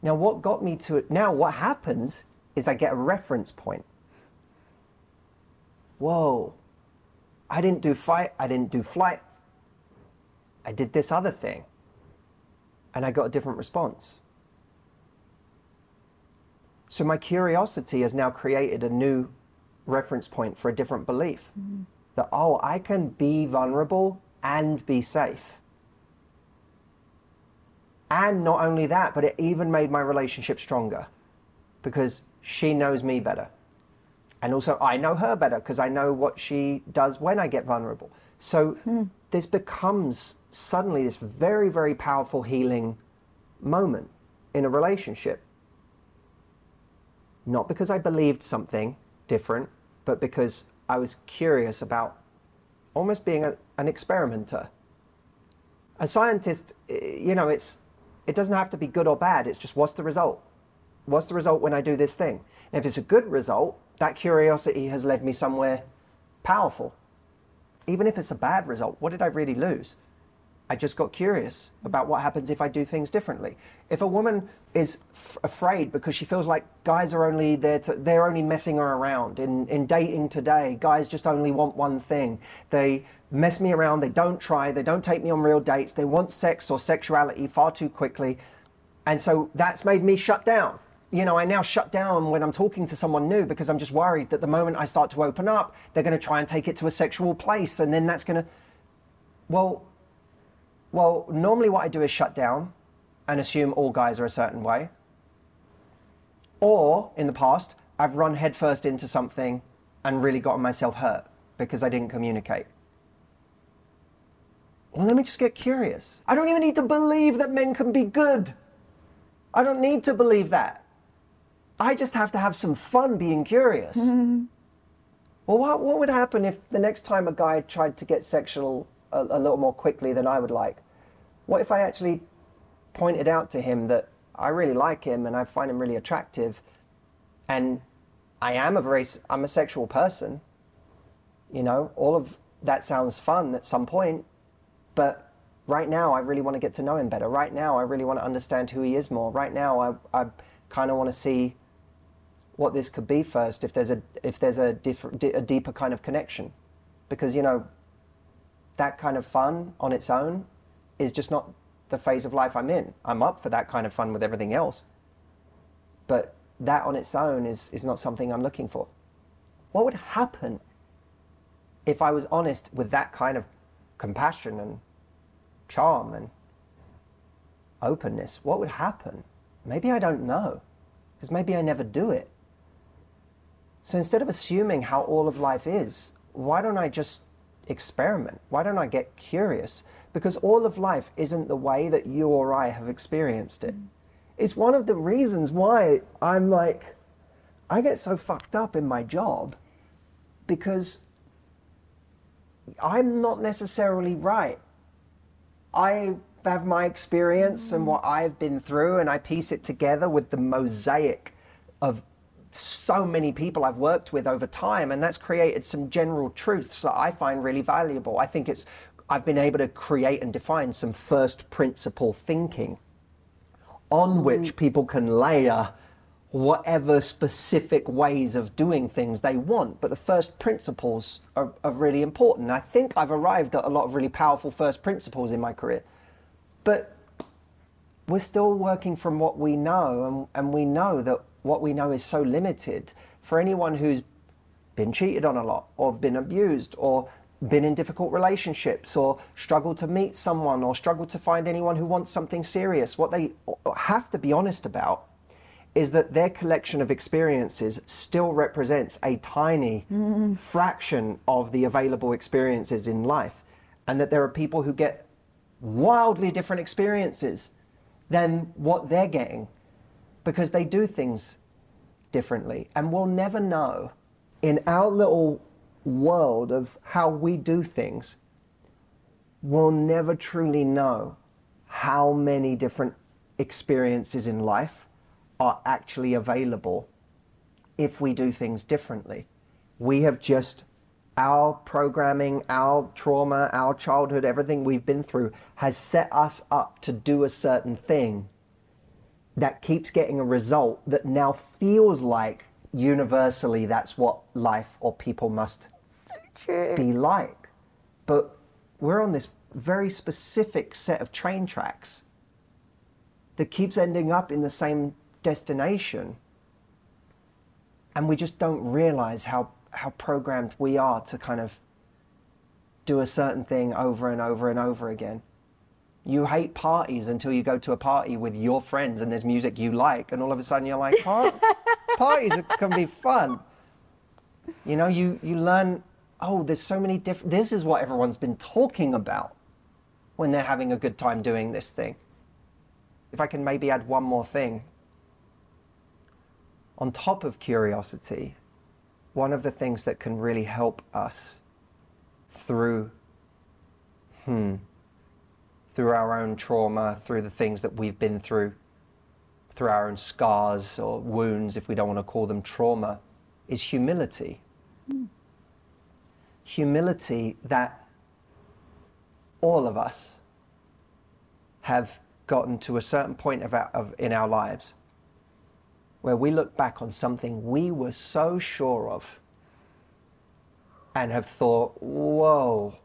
Speaker 1: Now what got me to it now what happens is I get a reference point. Whoa, I didn't do fight, I didn't do flight. I did this other thing. And I got a different response. So my curiosity has now created a new reference point for a different belief. Mm-hmm. That, oh, I can be vulnerable and be safe. And not only that, but it even made my relationship stronger because she knows me better. And also, I know her better because I know what she does when I get vulnerable. So hmm. this becomes suddenly this very, very powerful healing moment in a relationship. Not because I believed something different, but because I was curious about almost being a, an experimenter. A scientist, eh, you know, it's it doesn't have to be good or bad. It's just what's the result? What's the result when I do this thing? And if it's a good result, that curiosity has led me somewhere powerful. Even if it's a bad result, what did I really lose? I just got curious about what happens if I do things differently. If a woman is f- afraid because she feels like guys are only there to, they're only messing her around. In, in dating today, guys just only want one thing. They mess me around, they don't try, they don't take me on real dates, they want sex or sexuality far too quickly. And so that's made me shut down. You know, I now shut down when I'm talking to someone new because I'm just worried that the moment I start to open up, they're going to try and take it to a sexual place. And then that's going to, well, well, normally what I do is shut down and assume all guys are a certain way. Or in the past, I've run headfirst into something and really gotten myself hurt because I didn't communicate. Well, let me just get curious. I don't even need to believe that men can be good. I don't need to believe that. I just have to have some fun being curious. Well, what, what would happen if the next time a guy tried to get sexual a, a little more quickly than I would like? What if I actually pointed out to him that I really like him and I find him really attractive and I am a very, I'm a sexual person. You know, all of that sounds fun at some point, but right now I really want to get to know him better. Right now I really want to understand who he is more. Right now I, I kind of want to see what this could be first if there's a if there's a, diff- a deeper kind of connection because you know that kind of fun on its own is just not the phase of life I'm in. I'm up for that kind of fun with everything else. But that on its own is, is not something I'm looking for. What would happen if I was honest with that kind of compassion and charm and openness? What would happen? Maybe I don't know, because maybe I never do it. So instead of assuming how all of life is, why don't I just experiment? Why don't I get curious? Because all of life isn't the way that you or I have experienced it. Mm. It's one of the reasons why I'm like, I get so fucked up in my job because I'm not necessarily right. I have my experience and mm. what I've been through, and I piece it together with the mosaic of so many people I've worked with over time, and that's created some general truths that I find really valuable. I think it's I've been able to create and define some first principle thinking on mm-hmm. which people can layer whatever specific ways of doing things they want. But the first principles are, are really important. I think I've arrived at a lot of really powerful first principles in my career. But we're still working from what we know, and, and we know that what we know is so limited. For anyone who's been cheated on a lot, or been abused, or been in difficult relationships, or struggled to meet someone, or struggled to find anyone who wants something serious, what they have to be honest about is that their collection of experiences still represents a tiny mm. fraction of the available experiences in life, and that there are people who get wildly different experiences than what they're getting because they do things differently. And we'll never know in our little world of how we do things, we'll never truly know how many different experiences in life are actually available if we do things differently. We have just, our programming, our trauma, our childhood, everything we've been through has set us up to do a certain thing that keeps getting a result that now feels like universally that's what life or people must be like. But we're on this very specific set of train tracks that keeps ending up in the same destination. And we just don't realize how, how programmed we are to kind of do a certain thing over and over and over again. You hate parties until you go to a party with your friends and there's music you like, and all of a sudden you're like, "Par- parties can be fun. You know, you, you learn, oh, there's so many different, this is what everyone's been talking about when they're having a good time doing this thing. If I can maybe add one more thing. On top of curiosity, one of the things that can really help us through, hmm, through our own trauma, through the things that we've been through, through our own scars or wounds, if we don't want to call them trauma, is humility. Humility that all of us have gotten to a certain point of, our, of in our lives where we look back on something we were so sure of and have thought, whoa,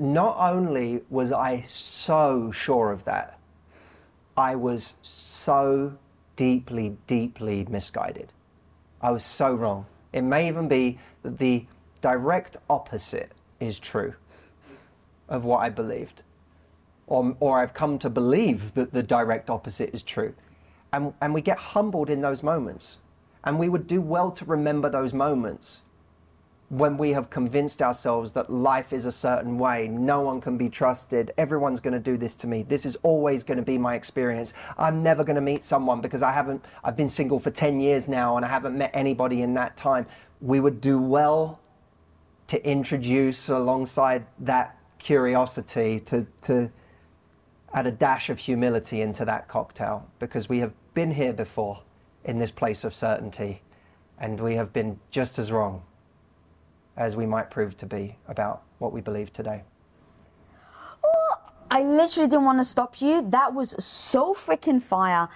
Speaker 1: not only was I so sure of that, I was so deeply, deeply misguided. I was so wrong. It may even be that the direct opposite is true of what I believed. Or, or I've come to believe that the direct opposite is true. And, and we get humbled in those moments. And we would do well to remember those moments when we have convinced ourselves that life is a certain way, no one can be trusted, everyone's going to do this to me, this is always going to be my experience. I'm never going to meet someone because I haven't, I've been single for 10 years now and I haven't met anybody in that time. We would do well to introduce alongside that curiosity to, to add a dash of humility into that cocktail because we have been here before in this place of certainty and we have been just as wrong as we might prove to be about what we believe today.
Speaker 2: Oh, I literally didn't want to stop you. That was so freaking fire.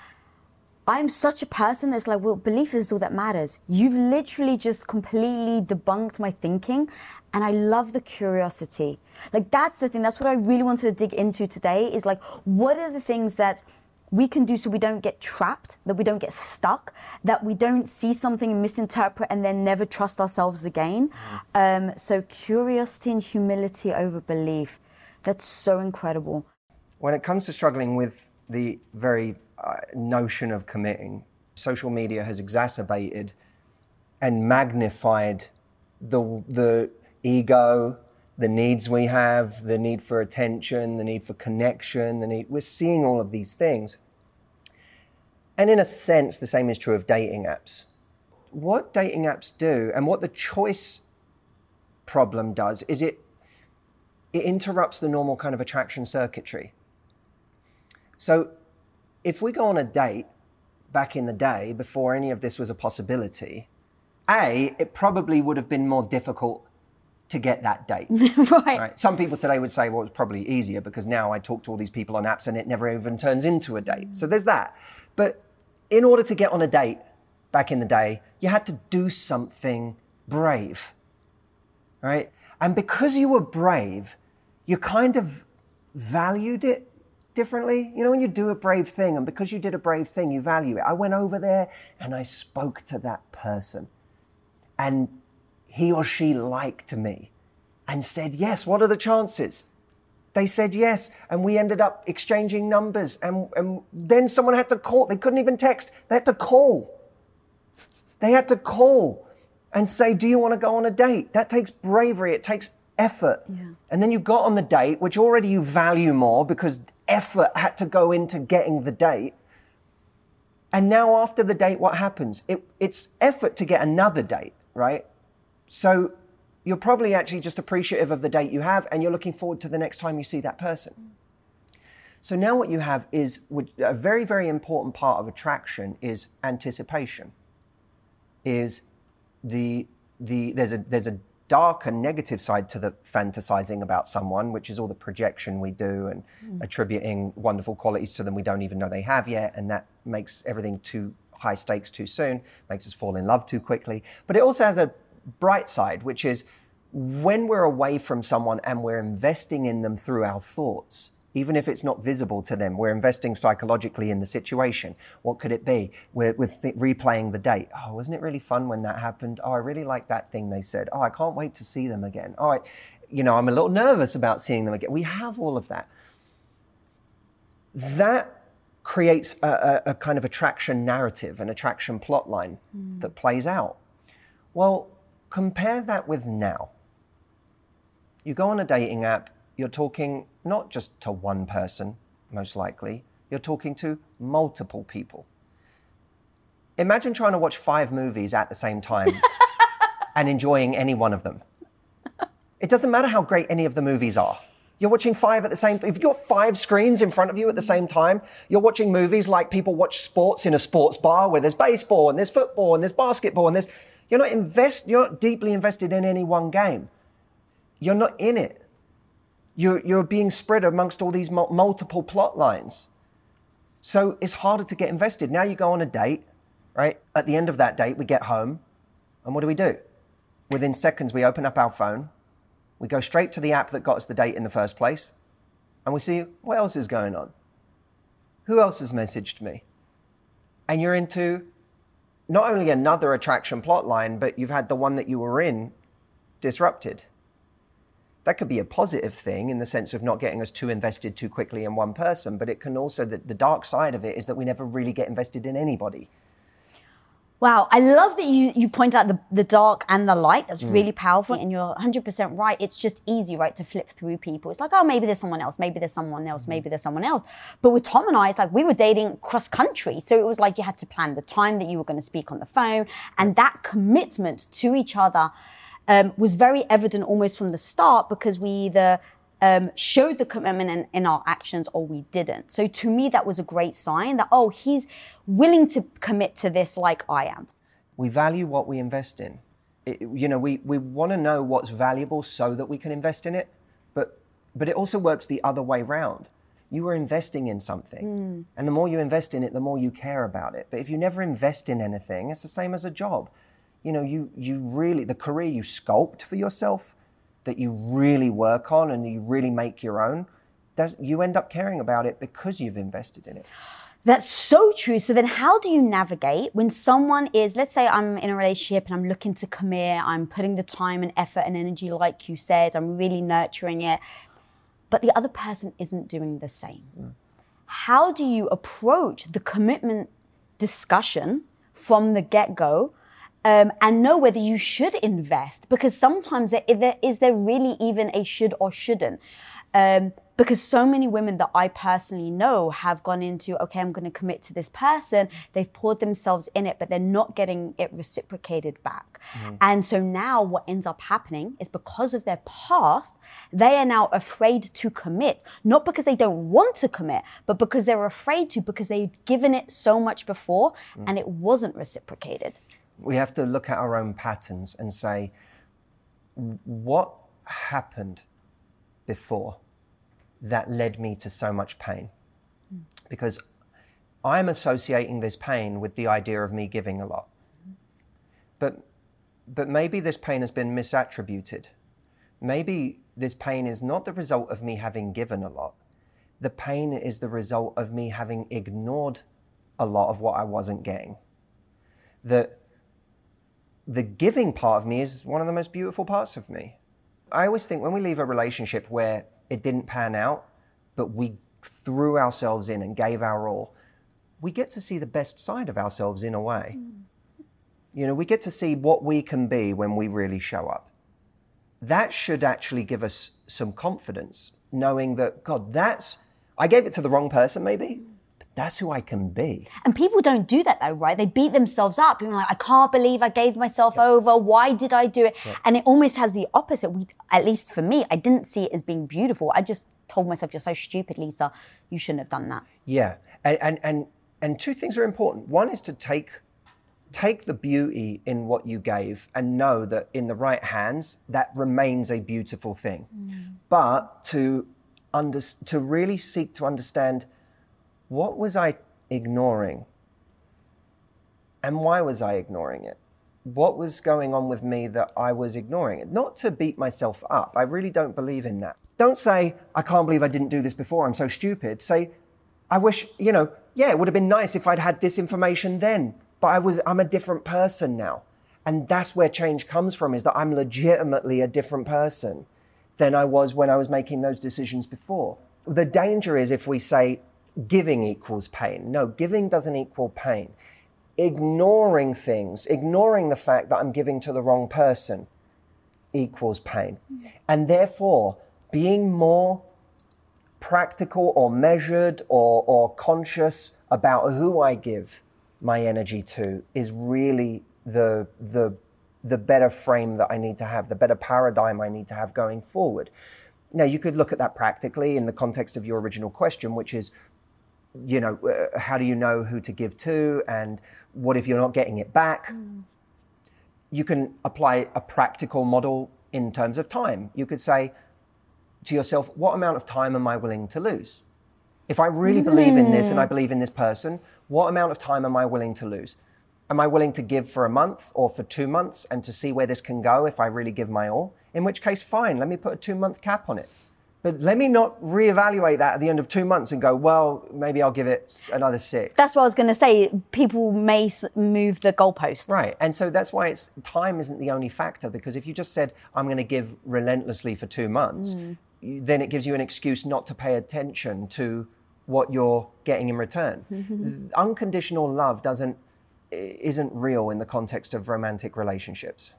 Speaker 2: I'm such a person that's like, well, belief is all that matters. You've literally just completely debunked my thinking, and I love the curiosity. Like, that's the thing. That's what I really wanted to dig into today is like, what are the things that we can do so we don't get trapped, that we don't get stuck, that we don't see something and misinterpret and then never trust ourselves again. Um, so, curiosity and humility over belief. That's so incredible.
Speaker 1: When it comes to struggling with the very uh, notion of committing, social media has exacerbated and magnified the, the ego, the needs we have, the need for attention, the need for connection, the need. We're seeing all of these things. And in a sense, the same is true of dating apps. What dating apps do and what the choice problem does is it it interrupts the normal kind of attraction circuitry. So if we go on a date back in the day before any of this was a possibility, A, it probably would have been more difficult to get that date.
Speaker 2: right.
Speaker 1: Right. Some people today would say, well, it's probably easier because now I talk to all these people on apps and it never even turns into a date. So there's that. But in order to get on a date back in the day, you had to do something brave. Right? And because you were brave, you kind of valued it differently. You know, when you do a brave thing, and because you did a brave thing, you value it. I went over there and I spoke to that person. And he or she liked me and said yes. What are the chances? They said yes, and we ended up exchanging numbers. And, and then someone had to call. They couldn't even text, they had to call. They had to call and say, Do you want to go on a date? That takes bravery, it takes effort. Yeah. And then you got on the date, which already you value more because effort had to go into getting the date. And now, after the date, what happens? It, it's effort to get another date, right? So you're probably actually just appreciative of the date you have and you're looking forward to the next time you see that person. So now what you have is a very, very important part of attraction is anticipation. Is the the there's a there's a dark and negative side to the fantasizing about someone, which is all the projection we do and hmm. attributing wonderful qualities to them we don't even know they have yet, and that makes everything too high stakes too soon, makes us fall in love too quickly. But it also has a bright side, which is when we're away from someone and we're investing in them through our thoughts, even if it's not visible to them, we're investing psychologically in the situation. What could it be? We're, we're th- replaying the date. Oh, wasn't it really fun when that happened? Oh, I really like that thing they said. Oh, I can't wait to see them again. Oh, I, you know, I'm a little nervous about seeing them again. We have all of that. That creates a, a, a kind of attraction narrative, an attraction plot line hmm. that plays out. Well, compare that with now. You go on a dating app, you're talking not just to one person, most likely, you're talking to multiple people. Imagine trying to watch five movies at the same time and enjoying any one of them. It doesn't matter how great any of the movies are. You're watching five at the same time. If you've got five screens in front of you at the same time, you're watching movies like people watch sports in a sports bar where there's baseball and there's football and there's basketball and there's you're not invest you're not deeply invested in any one game. You're not in it. You're, you're being spread amongst all these mul- multiple plot lines. So it's harder to get invested. Now you go on a date, right? At the end of that date, we get home, and what do we do? Within seconds, we open up our phone, we go straight to the app that got us the date in the first place, and we see what else is going on. Who else has messaged me? And you're into not only another attraction plot line, but you've had the one that you were in disrupted. That could be a positive thing in the sense of not getting us too invested too quickly in one person, but it can also, the, the dark side of it is that we never really get invested in anybody.
Speaker 2: Wow, I love that you, you point out the, the dark and the light.
Speaker 1: Mm.
Speaker 2: That's really powerful. And you're 100% right. It's just easy, right, to flip through people. It's like, oh, maybe there's someone else. Maybe there's someone
Speaker 1: Mm-hmm.
Speaker 2: else. Maybe there's someone else. But with Tom and I, it's like we were dating cross country. So it was like you had to plan the time that you were going to speak on the phone. And that commitment to each other um, was very evident almost from the start because we either um, showed the commitment in, in our actions or we didn't. So to me, that was a great sign that, oh, he's willing to commit to this like I am.
Speaker 1: We value what we invest in. It, you know, we, we want to know what's valuable so that we can invest in it, but, but it also works the other way round. You are investing in something, and the more you invest in it, the more you care about it. But if you never invest in anything, it's the same as a job. You know, you, you really, the career you sculpt for yourself, that you really work on and you really make your own, does, you end up caring about it because you've invested in it.
Speaker 2: That's so true. So then how do you navigate when someone is, let's say I'm in a relationship and I'm looking to commit, I'm putting the time and effort and energy, like you said, I'm really nurturing it, but the other person isn't doing the same. Mm. How do you approach the commitment discussion from the get go? Um, and know whether you should invest because sometimes there, there, is there really even a should or shouldn't um, because so many women that I personally know have gone into, okay, I'm going to commit to this person. They've poured themselves in it, but they're not getting it reciprocated back. And so now what ends up happening is because of their past, they are now afraid to commit, not because they don't want to commit, but because they're afraid to, because they've given it so much before and it wasn't reciprocated.
Speaker 1: We have to look at our own patterns and say, what happened before that led me to so much pain? Because I'm associating this pain with the idea of me giving a lot. But, but maybe this pain has been misattributed. Maybe this pain is not the result of me having given a lot. The pain is the result of me having ignored a lot of what I wasn't getting. That the giving part of me is one of the most beautiful parts of me. I always think when we leave a relationship where it didn't pan out, but we threw ourselves in and gave our all, we get to see the best side of ourselves in a way. Hmm. You know, we get to see what we can be when we really show up. That should actually give us some confidence, knowing that, God, that's, I gave it to the wrong person maybe, but that's who I can be.
Speaker 2: And people don't do that though, right? They beat themselves up. Are like, I can't believe I gave myself over. Why did I do it? And it almost has the opposite. We, at least for me, I didn't see it as being beautiful. I just told myself, you're so stupid, Lisa. You shouldn't have done that.
Speaker 1: Yeah, and and and, and two things are important. One is to take take the beauty in what you gave and know that in the right hands that remains a beautiful thing. Mm. But to under, to really seek to understand what was I ignoring and why was I ignoring it? What was going on with me that I was ignoring it? Not to beat myself up. I really don't believe in that. Don't say, I can't believe I didn't do this before. I'm so stupid. Say, I wish, you know, yeah, it would have been nice if I'd had this information then, but I was, I'm a different person now. And that's where change comes from is that I'm legitimately a different person than I was when I was making those decisions before. The danger is if we say giving equals pain. No, giving doesn't equal pain. Ignoring things, ignoring the fact that I'm giving to the wrong person equals pain. Mm. And therefore, being more practical or measured or, or conscious about who I give my energy to is really the, the, the better frame that I need to have, the better paradigm I need to have going forward. Now, you could look at that practically in the context of your original question, which is, you know, uh, how do you know who to give to? And what if you're not getting it back? You can apply a practical model in terms of time. You could say, to yourself, what amount of time am I willing to lose? If I really believe in this and I believe in this person, what amount of time am I willing to lose? Am I willing to give for a month or for two months and to see where this can go if I really give my all? In which case, fine, let me put a two month cap on it. But let me not reevaluate that at the end of two months and go, well, maybe I'll give it another six.
Speaker 2: That's what I was going to say. People may move the goalpost.
Speaker 1: Right. And so that's why it's time isn't the only factor because if you just said, I'm going to give relentlessly for two months, mm. you- then it gives you an excuse not to pay attention to what you're getting in return. Unconditional love doesn't isn't real in the context of romantic relationships.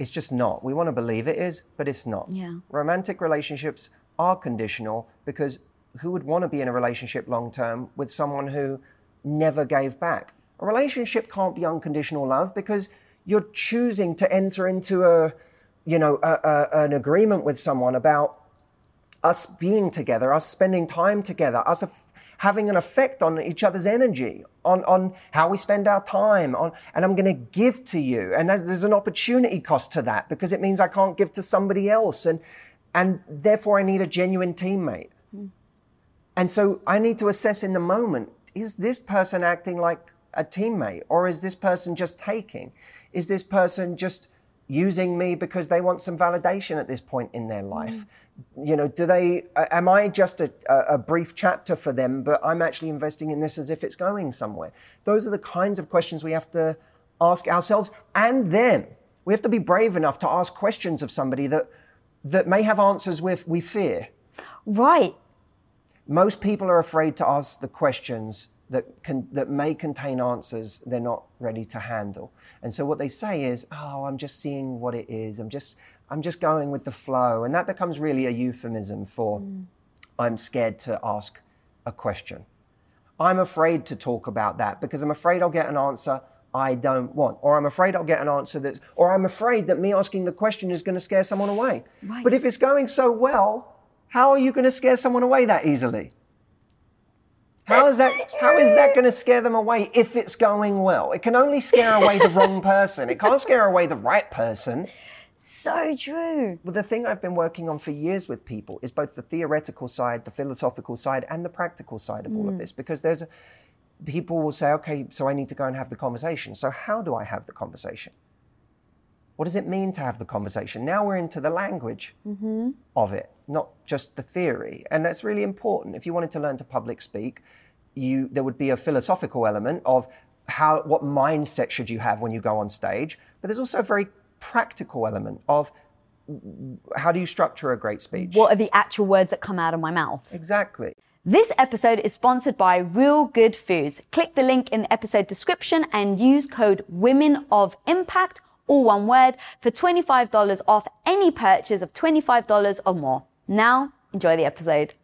Speaker 1: It's just not. We want to believe it is, but it's not.
Speaker 2: Yeah.
Speaker 1: Romantic relationships are conditional because who would want to be in a relationship long term with someone who never gave back? A relationship can't be unconditional love because you're choosing to enter into a, you know, a, a, an agreement with someone about us being together, us spending time together, us having an effect on each other's energy, on, on how we spend our time, on, and I'm going to give to you. And there's, there's an opportunity cost to that because it means I can't give to somebody else. And, and therefore I need a genuine teammate. Hmm. And so I need to assess in the moment, is this person acting like a teammate or is this person just taking? Is this person just using me because they want some validation at this point in their life? Hmm. You know, do they, am I just a, a a brief chapter for them, but I'm actually investing in this as if it's going somewhere? Those are the kinds of questions we have to ask ourselves and them. We have to be brave enough to ask questions of somebody that, that may have answers with we fear
Speaker 2: Right.
Speaker 1: most people are afraid to ask the questions that can that may contain answers they're not ready to handle and so what they say is oh i'm just seeing what it is i'm just i'm just going with the flow and that becomes really a euphemism for mm. i'm scared to ask a question i'm afraid to talk about that because i'm afraid i'll get an answer i don't want or i'm afraid i'll get an answer that or i'm afraid that me asking the question is going to scare someone away
Speaker 2: Right.
Speaker 1: but if it's going so well how are you going to scare someone away that easily how is that? How is that going to scare them away if it's going well? It can only scare away the wrong person. It can't scare away the right person.
Speaker 2: So true.
Speaker 1: Well, the thing I've been working on for years with people is both the theoretical side, the philosophical side, and the practical side of all of hmm. this. Because there's a, people will say, okay, so I need to go and have the conversation. So how do I have the conversation? What does it mean to have the conversation? Now we're into the language mm-hmm. of it, not just the theory. And that's really important. If you wanted to learn to public speak, you there would be a philosophical element of how what mindset should you have when you go on stage, but there's also a very practical element of how do you structure a great speech?
Speaker 2: What are the actual words that come out of my mouth?
Speaker 1: Exactly.
Speaker 2: This episode is sponsored by Real Good Foods. Click the link in the episode description and use code Women of Impact, all one word, for $25 off any purchase of $25 or more. Now, enjoy the episode.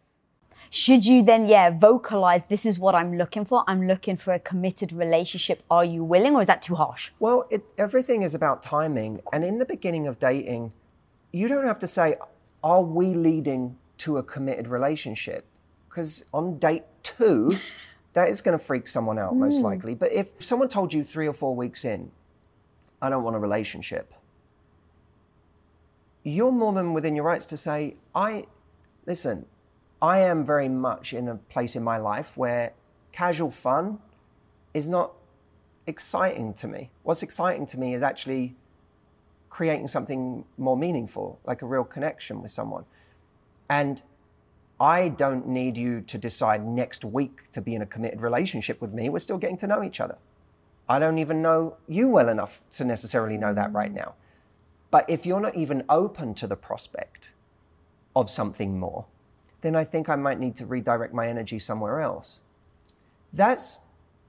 Speaker 2: Should you then, yeah, vocalize this is what I'm looking for? I'm looking for a committed relationship. Are you willing, or is that too harsh?
Speaker 1: Well, it, everything is about timing. And in the beginning of dating, you don't have to say, Are we leading to a committed relationship? Because on date two, that is going to freak someone out, most hmm. likely. But if someone told you three or four weeks in, I don't want a relationship, you're more than within your rights to say, I, listen, I am very much in a place in my life where casual fun is not exciting to me. What's exciting to me is actually creating something more meaningful, like a real connection with someone. And I don't need you to decide next week to be in a committed relationship with me. We're still getting to know each other. I don't even know you well enough to necessarily know that right now. But if you're not even open to the prospect of something more, then I think I might need to redirect my energy somewhere else. That's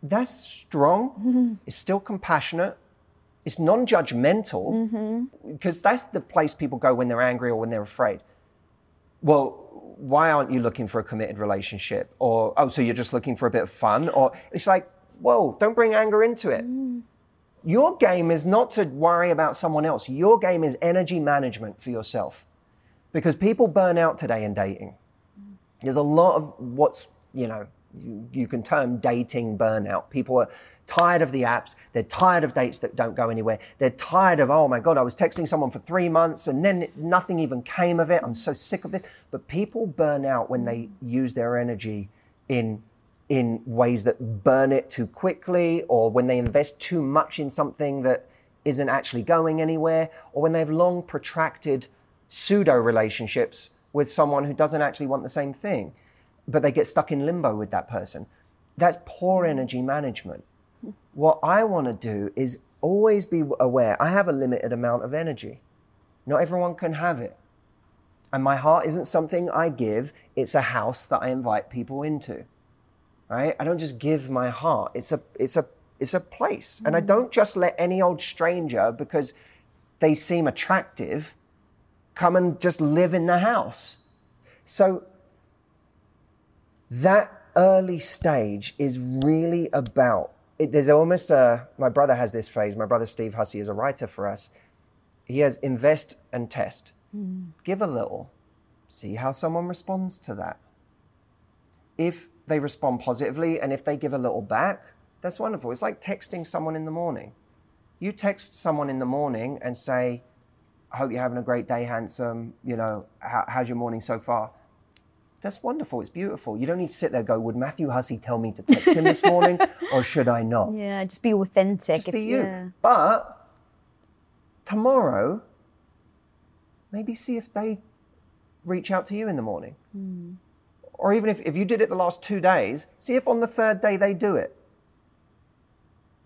Speaker 1: that's strong. Mm-hmm. It's still compassionate. It's non-judgmental mm-hmm. because that's the place people go when they're angry or when they're afraid. Well, why aren't you looking for a committed relationship? Or oh, so you're just looking for a bit of fun? Or it's like, whoa, don't bring anger into it. Mm. Your game is not to worry about someone else. Your game is energy management for yourself. Because people burn out today in dating. There's a lot of what's, you know, you, you can term dating burnout. People are tired of the apps. They're tired of dates that don't go anywhere. They're tired of, oh my God, I was texting someone for three months and then nothing even came of it. I'm so sick of this. But people burn out when they use their energy in in ways that burn it too quickly or when they invest too much in something that isn't actually going anywhere or when they have long protracted pseudo relationships with someone who doesn't actually want the same thing but they get stuck in limbo with that person that's poor energy management what i want to do is always be aware i have a limited amount of energy not everyone can have it and my heart isn't something i give it's a house that i invite people into right? I don't just give my heart. It's a it's a it's a place. And I mm. don't just let any old stranger because they seem attractive come and just live in the house. So that early stage is really about it, there's almost a my brother has this phrase my brother steve hussey is a writer for us he has invest and test hmm. give a little see how someone responds to that if they respond positively and if they give a little back, that's wonderful. It's like texting someone in the morning. You text someone in the morning and say, hope you're having a great day, handsome. You know, how, how's your morning so far? That's wonderful. It's beautiful. You don't need to sit there and go, would Matthew Hussey tell me to text him this morning or should I not?
Speaker 2: Yeah, just be authentic.
Speaker 1: Just
Speaker 2: if-
Speaker 1: be you.
Speaker 2: yeah.
Speaker 1: But tomorrow, maybe see if they reach out to you in the morning. Or even if, if you did it the last two days, see if on the third day they do it.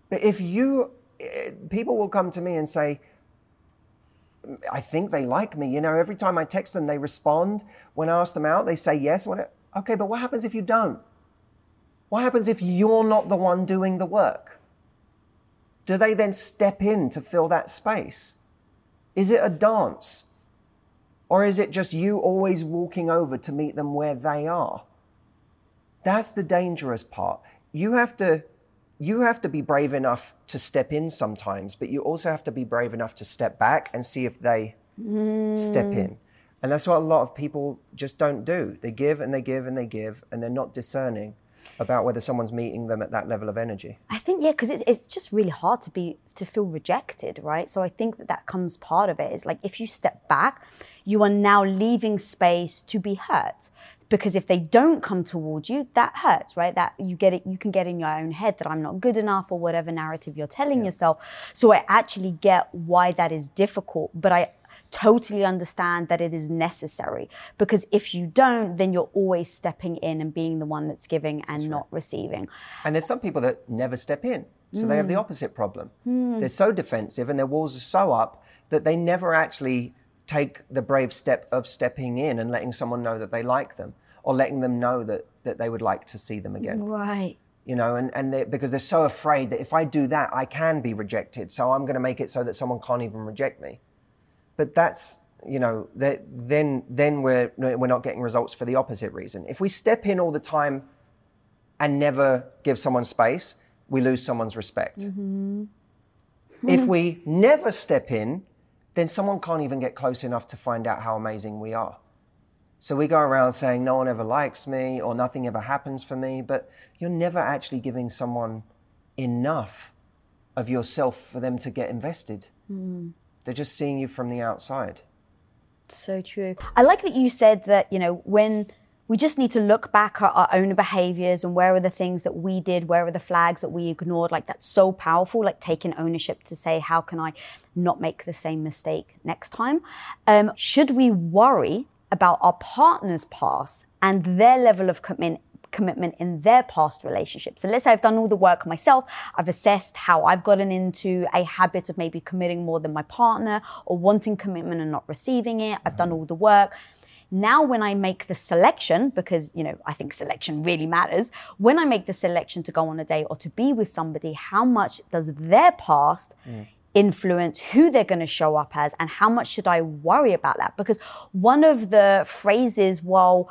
Speaker 1: But if you, eh, people will come to me and say, I think they like me. You know, every time I text them, they respond. When I ask them out, they say yes. Okay, but what happens if you don't? What happens if you're not the one doing the work? Do they then step in to fill that space? Is it a dance? Or is it just you always walking over to meet them where they are? That's the dangerous part. You have to you have to be brave enough to step in sometimes, but you also have to be brave enough to step back and see if they step mm. in. And that's what a lot of people just don't do. They give and they give and they give, and they're not discerning about whether someone's meeting them at that level of energy.
Speaker 2: I think yeah, because it's it's just really hard to be to feel rejected, right? So I think that that comes part of it. Is like if you step back, you are now leaving space to be hurt. Because if they don't come towards you, that hurts, right? That you get it, you can get in your own head that I'm not good enough or whatever narrative you're telling yourself. So I actually get why that is difficult, but I totally understand that it is necessary because if you don't, then you're always stepping in and being the one that's giving and not receiving.
Speaker 1: And there's some people that never step in. So they have the mm. opposite problem. Hmm. They're so defensive and their walls are so up that they never actually take the brave step of stepping in and letting someone know that they like them or letting them know that, that they would like to see them again.
Speaker 2: Right.
Speaker 1: You know, and, and they, because they're so afraid that if I do that, I can be rejected. So I'm going to make it so that someone can't even reject me. But that's, you know, that, then, then we're, we're not getting results for the opposite reason. If we step in all the time and never give someone space, we lose someone's respect. Mm-hmm. If we never step in, then someone can't even get close enough to find out how amazing we are. So we go around saying no one ever likes me or nothing ever happens for me, but you're never actually giving someone enough of yourself for them to get invested. They're just seeing you from the outside.
Speaker 2: So true. I like that you said that, you know, when we just need to look back at our own behaviors and where are the things that we did, where are the flags that we ignored. Like that's so powerful, like taking ownership to say, how can I not make the same mistake next time? Um, should we worry about our partner's past and their level of commitment? commitment in their past relationships. So let's say I've done all the work myself, I've assessed how I've gotten into a habit of maybe committing more than my partner or wanting commitment and not receiving it. I've done all the work. Now, when I make the selection, because you know I think selection really matters, when I make the selection to go on a date or to be with somebody, how much does their past mm. Influence who they're going to show up as, and how much should I worry about that? Because one of the phrases, while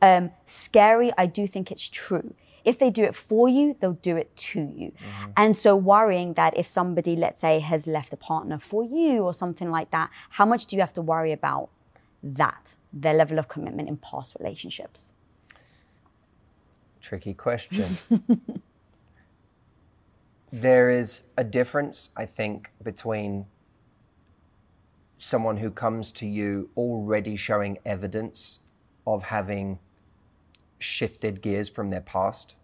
Speaker 2: um, scary, I do think it's true. If they do it for you, they'll do it to you. And so, worrying that if somebody, let's say, has left a partner for you or something like that, how much do you have to worry about that, their level of commitment in past relationships?
Speaker 1: tricky question. there is a difference, I think, between someone who comes to you already showing evidence of having shifted gears from their past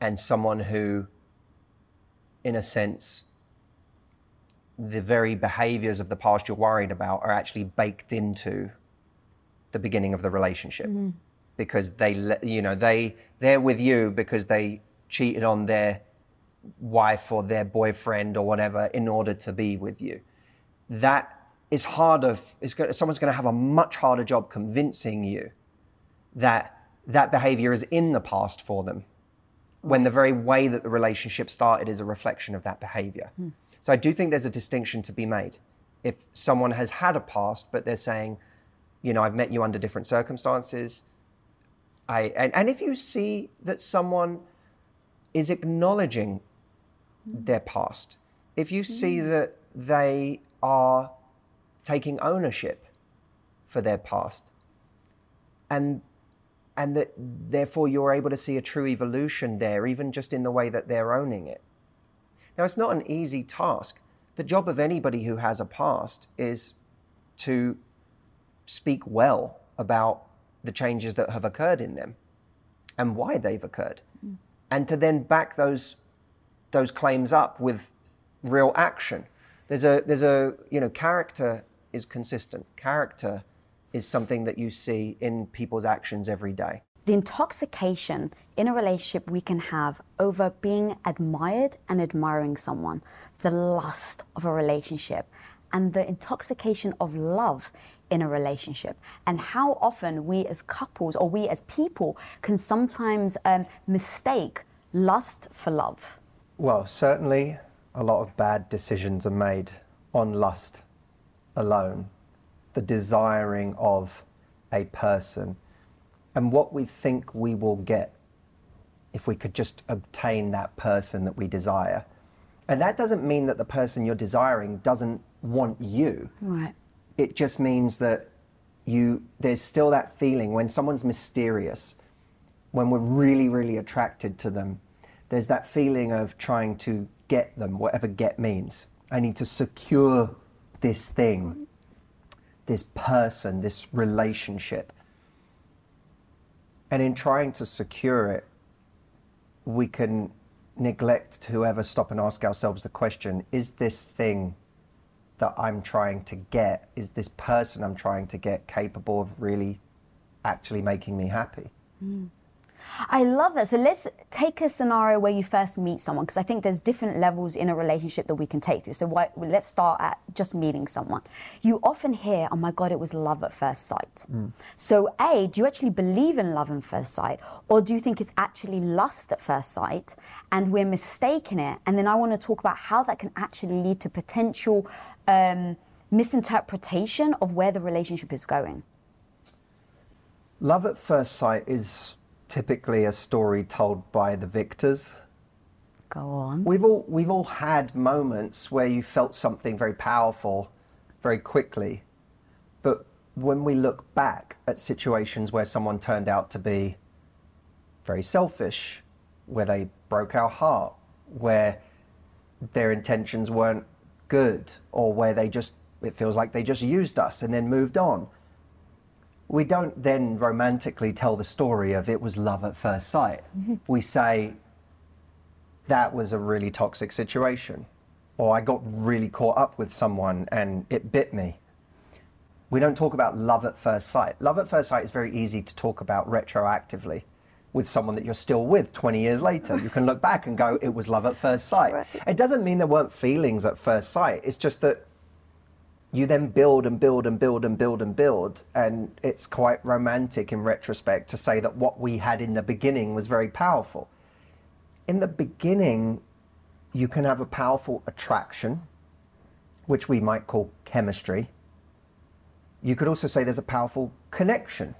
Speaker 1: and someone who, in a sense, the very behaviors of the past you're worried about are actually baked into the beginning of the relationship. Mm-hmm. Because they you know they they're with you because they cheated on their wife or their boyfriend or whatever in order to be with you that is harder going someone's going to have a much harder job convincing you that that behavior is in the past for them when the very way that the relationship started is a reflection of that behavior. Hmm. So I do think there's a distinction to be made. If someone has had a past, but they're saying, you know, I've met you under different circumstances, I and, and if you see that someone is acknowledging their past, if you see mm. that they are taking ownership for their past, and and that therefore you're able to see a true evolution there, even just in the way that they're owning it. Now, it's not an easy task. The job of anybody who has a past is to speak well about the changes that have occurred in them and why they've occurred, mm. and to then back those those claims up with real action. There's a there's a you know character is consistent. Character is something that you see in people's actions every day.
Speaker 2: the intoxication in a relationship we can have over being admired and admiring someone, the lust of a relationship, and the intoxication of love in a relationship, and how often we as couples or we as people can sometimes um, mistake lust for love.
Speaker 1: Well, certainly a lot of bad decisions are made on lust alone, the desiring of a person, and what we think we will get if we could just obtain that person that we desire. And that doesn't mean that the person you're desiring doesn't want you.
Speaker 2: Right.
Speaker 1: It just means that you there's still that feeling when someone's mysterious, when we're really, really attracted to them, there's that feeling of trying to get them, whatever get means. I need to secure this thing, this person, this relationship. And in trying to secure it, we can neglect to ever stop and ask ourselves the question is this thing that I'm trying to get, is this person I'm trying to get capable of really actually making me happy? Mm.
Speaker 2: I love that. So let's take a scenario where you first meet someone, because I think there's different levels in a relationship that we can take through. So why, let's start at just meeting someone. You often hear, "Oh my God, it was love at first sight." So, a, do you actually believe in love at first sight, or do you think it's actually lust at first sight, and we're mistaking it? And then I want to talk about how that can actually lead to potential um, misinterpretation of where the relationship is going.
Speaker 1: Love at first sight is typically a story told by the victors.
Speaker 2: Go on.
Speaker 1: We've all we've all had moments where you felt something very powerful very quickly. But when we look back at situations where someone turned out to be very selfish, where they broke our heart, where their intentions weren't good, or where they just it feels like they just used us and then moved on. We don't then romantically tell the story of it was love at first sight. Mm-hmm. We say that was a really toxic situation. Or I got really caught up with someone and it bit me. We don't talk about love at first sight. Love at first sight is very easy to talk about retroactively with someone that you're still with 20 years later. You can look back and go, it was love at first sight. It doesn't mean there weren't feelings at first sight. It's just that you then build and build and build and build and build. And it's quite romantic in retrospect to say that what we had in the beginning was very powerful in the beginning, you can have a powerful attraction, which we might call chemistry. You could also say there's a powerful connection,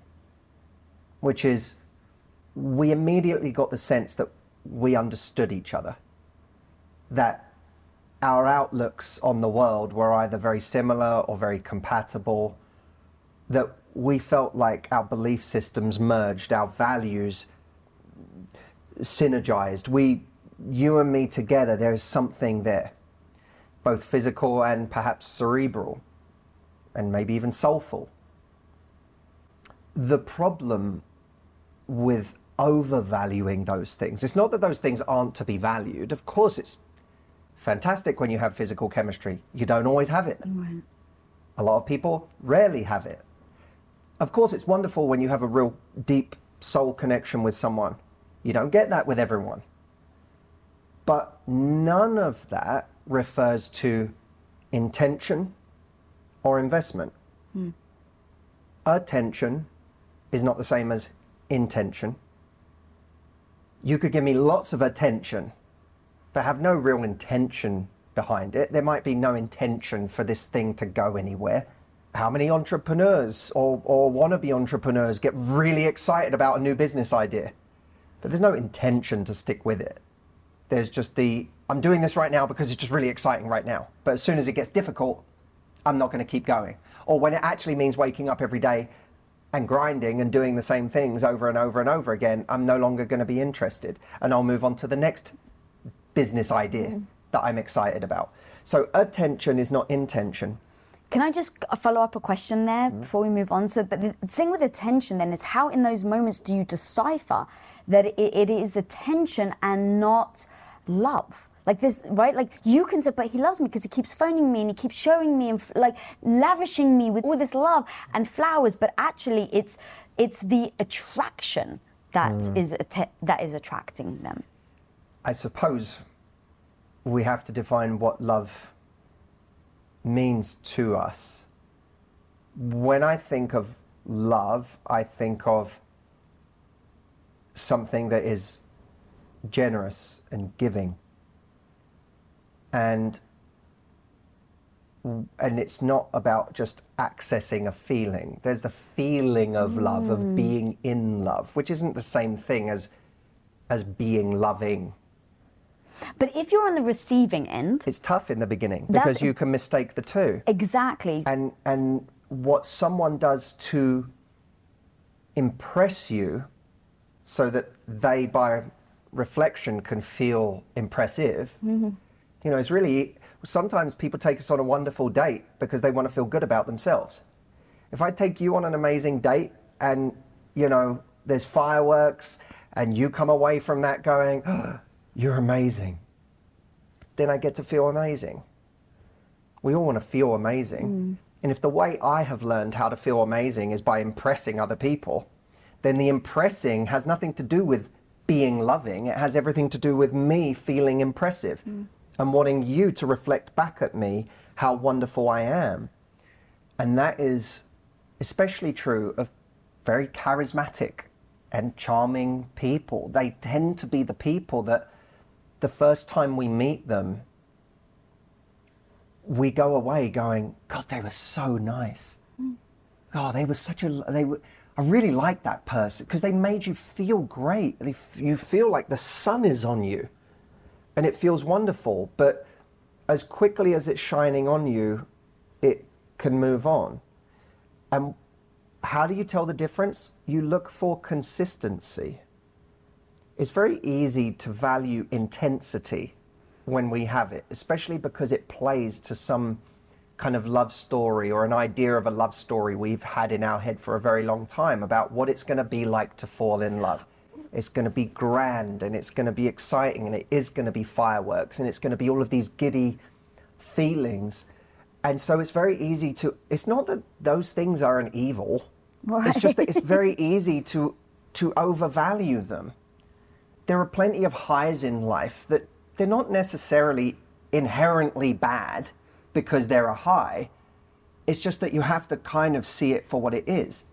Speaker 1: which is we immediately got the sense that we understood each other, that our outlooks on the world were either very similar or very compatible, that we felt like our belief systems merged, our values synergized. We, you and me together, there is something there, both physical and perhaps cerebral, and maybe even soulful. The problem with overvaluing those things, it's not that those things aren't to be valued. Of course, it's fantastic when you have physical chemistry. You don't always have it. A lot of people rarely have it. Of course, it's wonderful when you have a real deep soul connection with someone. You don't get that with everyone. But none of that refers to intention or investment. Hmm. Attention is not the same as intention. You could give me lots of attention, but have no real intention behind it. There might be no intention for this thing to go anywhere. How many entrepreneurs or, or wannabe entrepreneurs get really excited about a new business idea, but there's no intention to stick with it? There's just the, I'm doing this right now because it's just really exciting right now. But as soon as it gets difficult, I'm not going to keep going. Or when it actually means waking up every day and grinding and doing the same things over and over and over again, I'm no longer going to be interested. And I'll move on to the next business idea that I'm excited about. So attention is not intention.
Speaker 2: Can I just follow up a question there mm-hmm. before we move on? So, but the thing with attention then is how in those moments do you decipher that it, it is attention and not love? Like this, right? Like you can say, but he loves me because he keeps phoning me and he keeps showing me and f- like lavishing me with all this love and flowers. But actually, it's it's the attraction that mm. is atte- that is attracting them.
Speaker 1: I suppose we have to define what love means to us. When I think of love, I think of something that is generous and giving. And and it's not about just accessing a feeling. There's the feeling of love, of mm. being in love, which isn't the same thing as as being loving.
Speaker 2: But if you're on the receiving end,
Speaker 1: It's tough in the beginning because you can mistake the two.
Speaker 2: exactly.
Speaker 1: And and what someone does to impress you so that they by reflection can feel impressive. Mm-hmm. You know, it's really sometimes people take us on a wonderful date because they want to feel good about themselves. If I take you on an amazing date and you know there's fireworks and you come away from that going, oh, "You're amazing," then I get to feel amazing. We all want to feel amazing. Mm. And if the way I have learned how to feel amazing is by impressing other people, then the impressing has nothing to do with being loving. It has everything to do with me feeling impressive mm. and wanting you to reflect back at me how wonderful I am. And that is especially true of very charismatic and charming people. They tend to be the people that the first time we meet them, we go away going, God, they were so nice. Mm. Oh, they were such a, they were, I really like that person because they made you feel great. They, you feel like the sun is on you and it feels wonderful. But as quickly as it's shining on you, it can move on. And how do you tell the difference? You look for consistency. It's very easy to value intensity when we have it, especially because it plays to some kind of love story or an idea of a love story we've had in our head for a very long time about what it's going to be like to fall in love. It's going to be grand and it's going to be exciting and it is going to be fireworks and it's going to be all of these giddy feelings. And so it's very easy to, it's not that those things are an evil. It's just that it's very easy to, to overvalue them there are plenty of highs in life that they're not necessarily inherently bad because they're a high. It's just that you have to kind of see it for what it is.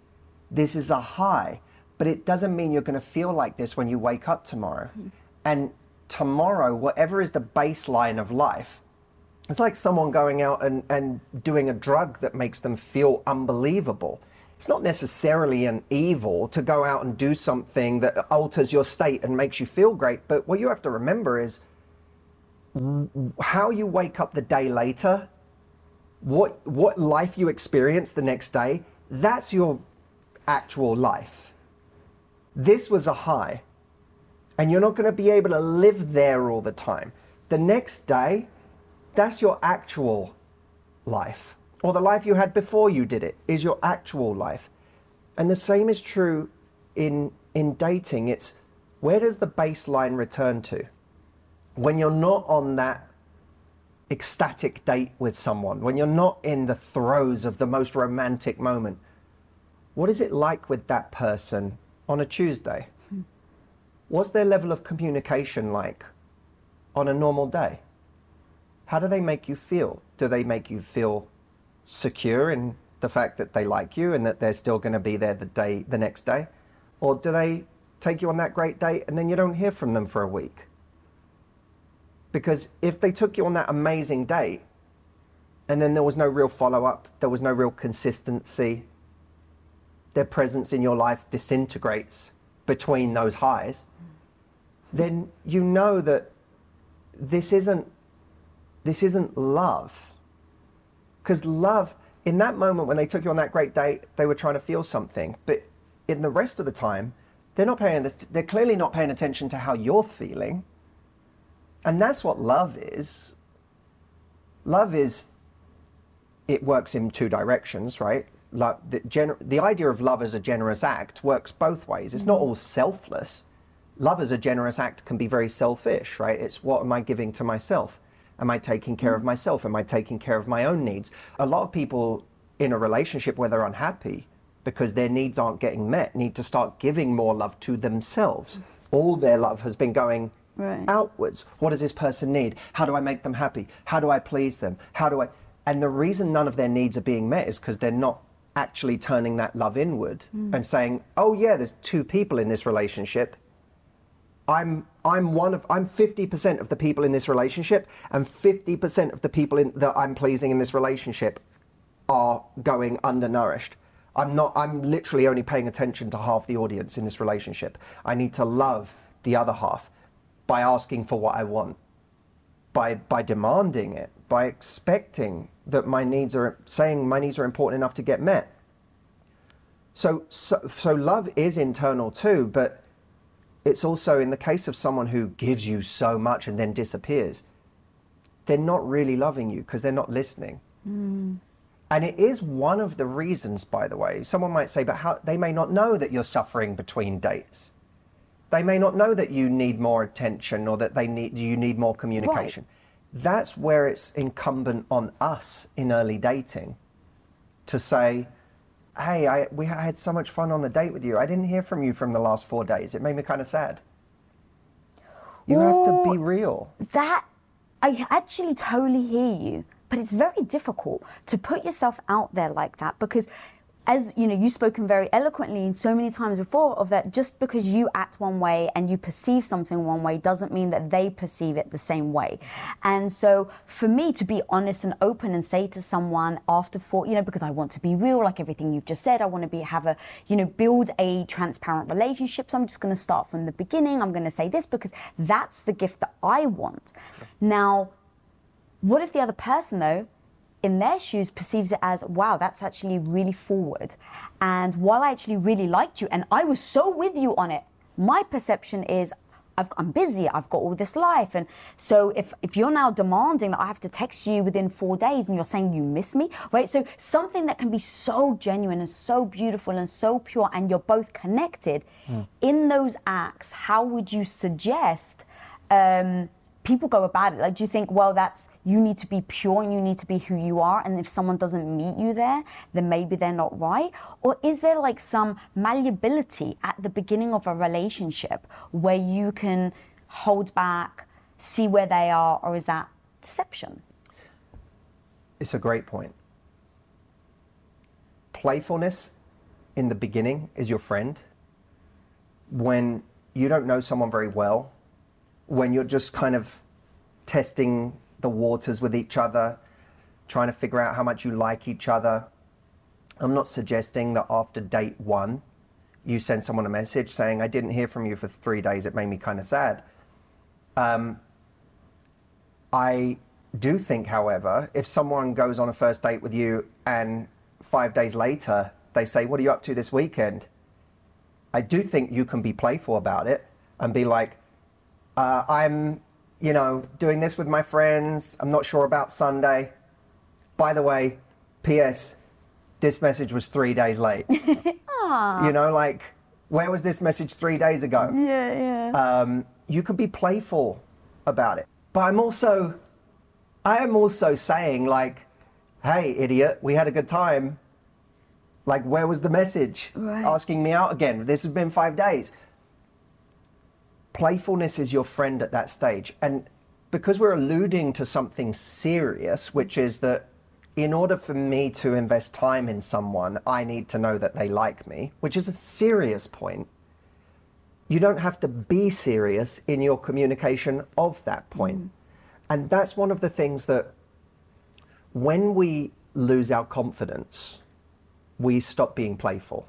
Speaker 1: This is a high, but it doesn't mean you're going to feel like this when you wake up tomorrow. Hmm. And tomorrow, whatever is the baseline of life, it's like someone going out and, and doing a drug that makes them feel unbelievable. It's not necessarily an evil to go out and do something that alters your state and makes you feel great. But what you have to remember is how you wake up the day later, what, what life you experience the next day, that's your actual life. This was a high. And you're not going to be able to live there all the time. The next day, that's your actual life. Or the life you had before you did it is your actual life. And the same is true in, in dating. It's where does the baseline return to? When you're not on that ecstatic date with someone, when you're not in the throes of the most romantic moment, what is it like with that person on a Tuesday? What's their level of communication like on a normal day? How do they make you feel? Do they make you feel secure in the fact that they like you and that they're still going to be there the day the next day? Or do they take you on that great date and then you don't hear from them for a week? Because if they took you on that amazing date and then there was no real follow up, there was no real consistency, their presence in your life disintegrates between those highs, then you know that this isn't this isn't love. Because love, in that moment when they took you on that great date, they were trying to feel something. But in the rest of the time, they're not paying they're clearly not paying attention to how you're feeling. And that's what love is. Love is it works in two directions, right? Love, the, gener- the idea of love as a generous act works both ways. It's not mm-hmm. all selfless. Love as a generous act can be very selfish, right? It's what am I giving to myself? Am I taking care of mm. myself? Am I taking care of my own needs? A lot of people in a relationship where they're unhappy because their needs aren't getting met need to start giving more love to themselves. Mm. All their love has been going
Speaker 2: Right.
Speaker 1: outwards. What does this person need? How do I make them happy? How do I please them? How do I. And the reason none of their needs are being met is because they're not actually turning that love inward mm. and saying, oh, yeah, there's two people in this relationship. I'm I'm one of I'm 50% of the people in this relationship and 50% of the people in, that I'm pleasing in this relationship are going undernourished. I'm not I'm literally only paying attention to half the audience in this relationship. I need to love the other half by asking for what I want. By by demanding it, by expecting that my needs are saying my needs are important enough to get met. So so, so love is internal too, but it's also in the case of someone who gives you so much and then disappears, they're not really loving you because they're not listening. Hmm. And it is one of the reasons, by the way, someone might say, but how, they may not know that you're suffering between dates. They may not know that you need more attention or that they need, you need more communication. That's where it's incumbent on us in early dating to say, hey, I, we had so much fun on the date with you. I didn't hear from you from the last four days. It made me kind of sad. You have to be real.
Speaker 2: that I actually totally hear you, but it's very difficult to put yourself out there like that because as you know you've spoken very eloquently and so many times before of that just because you act one way and you perceive something one way doesn't mean that they perceive it the same way. And so for me to be honest and open and say to someone after four you know because i want to be real like everything you've just said i want to be have a you know build a transparent relationship. So i'm just going to start from the beginning. I'm going to say this because that's the gift that i want. Now what if the other person, though, in their shoes perceives it as, wow, that's actually really forward. And while I actually really liked you and I was so with you on it, my perception is, I've, I'm busy, I've got all this life. And so if, if you're now demanding that I have to text you within four days and you're saying you miss me, right? So something that can be so genuine and so beautiful and so pure and you're both connected, in those acts, how would you suggest um, people go about it? Like, do you think, well, that's you need to be pure and you need to be who you are, and if someone doesn't meet you there, then maybe they're not right? Or is there like some malleability at the beginning of a relationship where you can hold back, see where they are, or is that deception?
Speaker 1: It's a great point. Playfulness in the beginning is your friend. When you don't know someone very well, when you're just kind of testing the waters with each other, trying to figure out how much you like each other. I'm not suggesting that after date one, you send someone a message saying, I didn't hear from you for three days, it made me kind of sad. Um, I do think, however, if someone goes on a first date with you and five days later they say, What are you up to this weekend? I do think you can be playful about it and be like, uh, I'm, you know, doing this with my friends. I'm not sure about Sunday. By the way, P.S. This message was three days late. you know, like, where was this message three days ago?
Speaker 2: Yeah, yeah.
Speaker 1: um, you could be playful about it. But I'm also, I am also saying like, hey, idiot, we had a good time. Like, where was the message?
Speaker 2: Right.
Speaker 1: Asking me out again. This has been five days. Playfulness is your friend at that stage. And because we're alluding to something serious, which is that in order for me to invest time in someone, I need to know that they like me, which is a serious point you don't have to be serious in your communication of that point. Mm. And that's one of the things that when we lose our confidence, we stop being playful.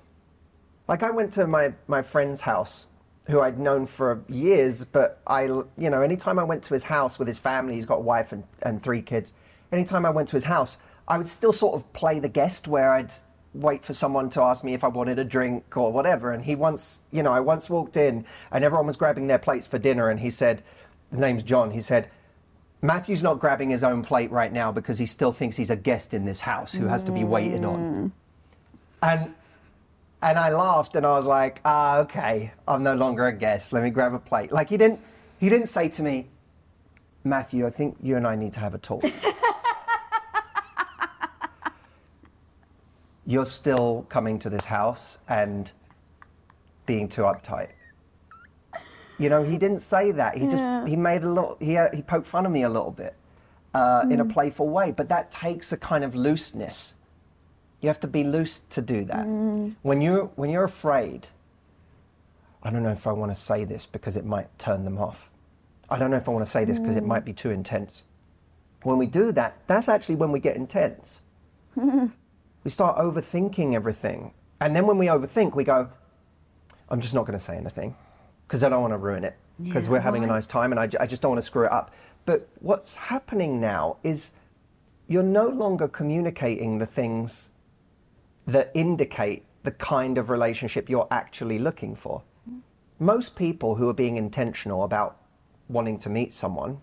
Speaker 1: Like I went to my, my friend's house who I'd known for years, but I, you know, anytime I went to his house with his family, he's got a wife and, and three kids. Anytime I went to his house, I would still sort of play the guest where I'd wait for someone to ask me if I wanted a drink or whatever. And he once, you know, I once walked in and everyone was grabbing their plates for dinner, and he said, "The name's John." He said, "Matthew's not grabbing his own plate right now because he still thinks he's a guest in this house who has to be waited on." Mm. And and I laughed and I was like, "Ah, okay, I'm no longer a guest. Let me grab a plate." Like he didn't he didn't say to me, "Matthew, I think you and I need to have a talk." you're still coming to this house and being too uptight. You know, he didn't say that. He just he made a little he he poked fun of me a little bit uh, in a playful way. But that takes a kind of looseness. You have to be loose to do that. Mm. When you when you're afraid, I don't know if I want to say this because it might turn them off. I don't know if I want to say this because it mm. might be too intense. When we do that, that's actually when we get intense we start overthinking everything. And then when we overthink, we go, I'm just not going to say anything because I don't want to ruin it because
Speaker 2: Yeah,
Speaker 1: we're having a nice time and I, I just don't want to screw it up. But what's happening now is you're no longer communicating the things that indicate the kind of relationship you're actually looking for. Most people who are being intentional about wanting to meet someone,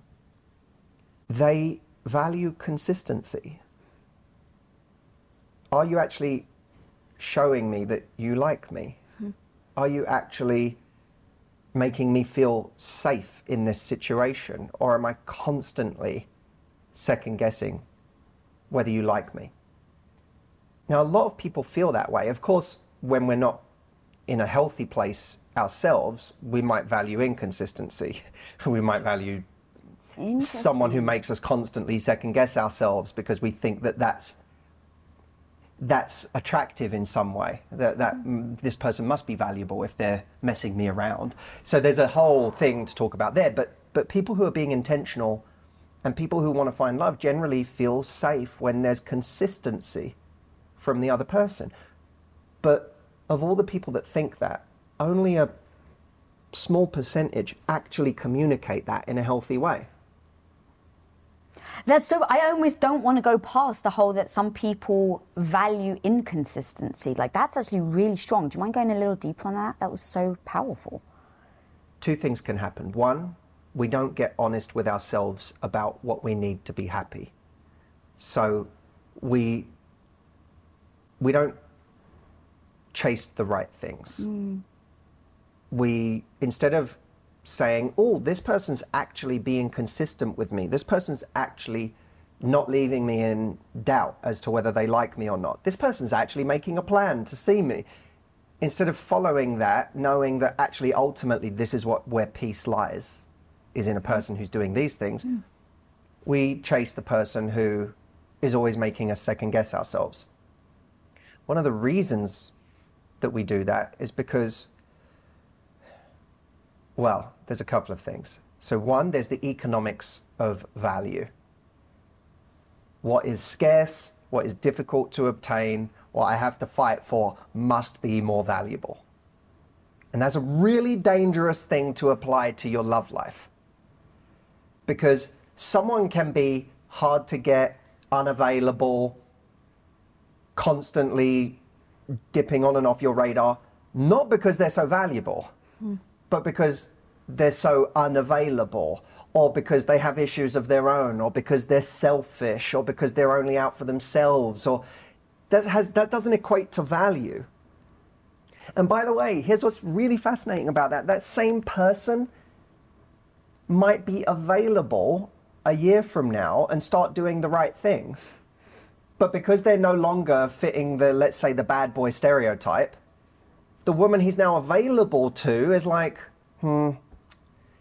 Speaker 1: they value consistency are you actually showing me that you like me? Are you actually making me feel safe in this situation? Or am I constantly second guessing whether you like me? Now, a lot of people feel that way. Of course, when we're not in a healthy place ourselves, we might value inconsistency. we might value someone who makes us constantly second guess ourselves because we think that that's that's attractive in some way that, that mm, this person must be valuable if they're messing me around so there's a whole thing to talk about there but but people who are being intentional and people who want to find love generally feel safe when there's consistency from the other person but of all the people that think that only a small percentage actually communicate that in a healthy way
Speaker 2: That's so. I almost don't want to go past the whole that some people value inconsistency. Like that's actually really strong. Do you mind going a little deeper on that? That was so powerful.
Speaker 1: two things can happen. One, we don't get honest with ourselves about what we need to be happy. So we we don't chase the right things. Mm. We instead of saying, "Oh, this person's actually being consistent with me. This person's actually not leaving me in doubt as to whether they like me or not. This person's actually making a plan to see me." instead of following that, knowing that actually ultimately this is what where peace lies, is in a person who's doing these things, mm. we chase the person who is always making us second guess ourselves. One of the reasons that we do that is because, well, there's a couple of things. So, one, there's the economics of value. What is scarce, what is difficult to obtain, what I have to fight for must be more valuable. And that's a really dangerous thing to apply to your love life. Because someone can be hard to get, unavailable, constantly dipping on and off your radar, not because they're so valuable, hmm. but because they're so unavailable or because they have issues of their own or because they're selfish or because they're only out for themselves or that has that doesn't equate to value. And by the way, here's what's really fascinating about that. That same person might be available a year from now and start doing the right things. But because they're no longer fitting the, let's say, the bad boy stereotype, the woman he's now available to is like, hmm,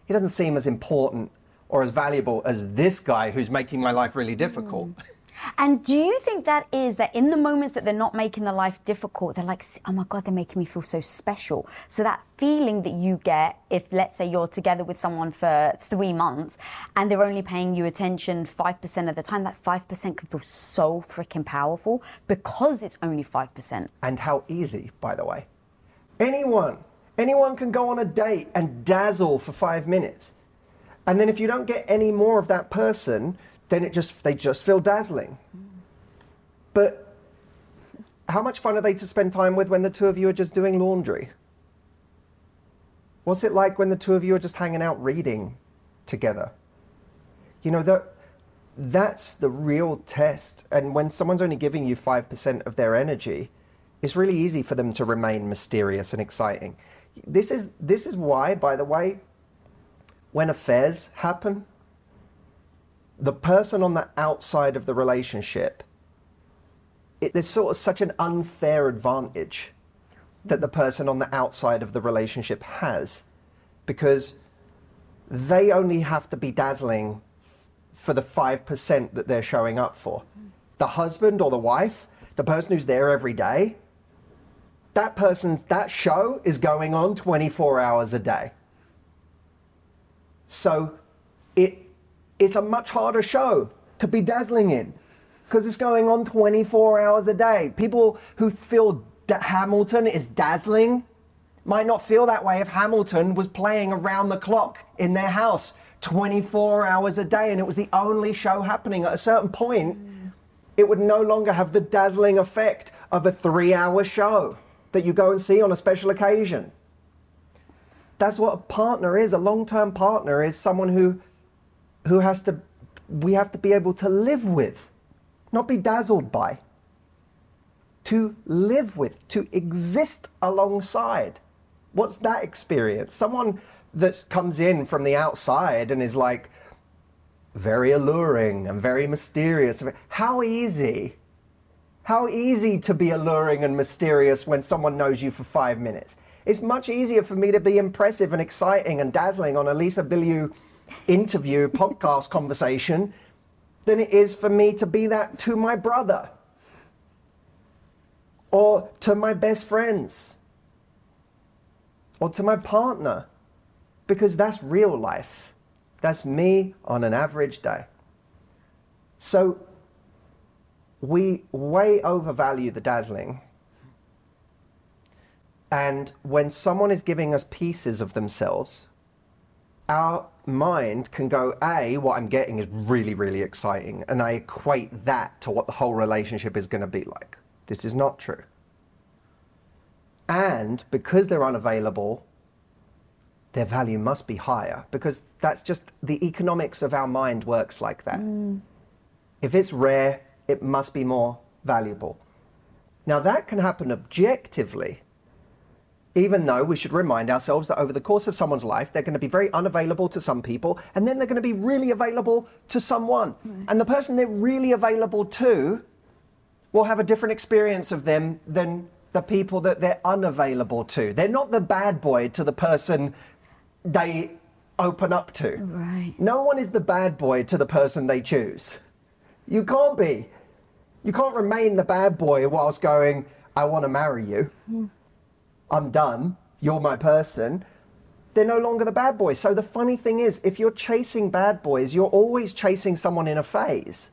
Speaker 1: he doesn't seem as important or as valuable as this guy who's making my life really difficult.
Speaker 2: Mm. And do you think that is that in the moments that they're not making the life difficult, they're like, oh my God, they're making me feel so special. So that feeling that you get if, let's say, you're together with someone for three months and they're only paying you attention 5% of the time, that 5% can feel so freaking powerful because it's only 5%.
Speaker 1: And how easy, by the way. Anyone, anyone can go on a date and dazzle for five minutes. And then if you don't get any more of that person, then it just they just feel dazzling. But how much fun are they to spend time with when the two of you are just doing laundry? What's it like when the two of you are just hanging out reading together? You know, that that's the real test. And when someone's only giving you 5% of their energy, it's really easy for them to remain mysterious and exciting. This is this is why, by the way, when affairs happen, the person on the outside of the relationship, it, there's sort of such an unfair advantage that the person on the outside of the relationship has because they only have to be dazzling f- for the 5% that they're showing up for. The husband or the wife, the person who's there every day, that person, that show is going on 24 hours a day. So it it's a much harder show to be dazzling in because it's going on 24 hours a day. People who feel that Hamilton is dazzling might not feel that way if Hamilton was playing around the clock in their house 24 hours a day and it was the only show happening. At a certain point, mm. it would no longer have the dazzling effect of a three hour show that you go and see on a special occasion. That's what a partner is. A long term partner is someone who who has to, we have to be able to live with, not be dazzled by, to live with, to exist alongside. What's that experience? Someone that comes in from the outside and is like very alluring and very mysterious. How easy, how easy to be alluring and mysterious when someone knows you for five minutes. It's much easier for me to be impressive and exciting and dazzling on a Lisa Bilyeu interview, podcast conversation than it is for me to be that to my brother or to my best friends or to my partner because that's real life. That's me on an average day. So we way overvalue the dazzling. And when someone is giving us pieces of themselves, our mind can go, A, what I'm getting is really, really exciting. And I equate that to what the whole relationship is going to be like. This is not true. And because they're unavailable, their value must be higher because that's just the economics of our mind works like that. Mm. If it's rare, it must be more valuable. Now, that can happen objectively even though we should remind ourselves that over the course of someone's life, they're going to be very unavailable to some people, and then they're going to be really available to someone. Mm. And the person they're really available to will have a different experience of them than the people that they're unavailable to. They're not the bad boy to the person they open up to.
Speaker 2: Right.
Speaker 1: No one is the bad boy to the person they choose. You can't be. You can't remain the bad boy whilst going, I want to marry you. Mm. I'm done, you're my person, they're no longer the bad boys. So the funny thing is, if you're chasing bad boys, you're always chasing someone in a phase.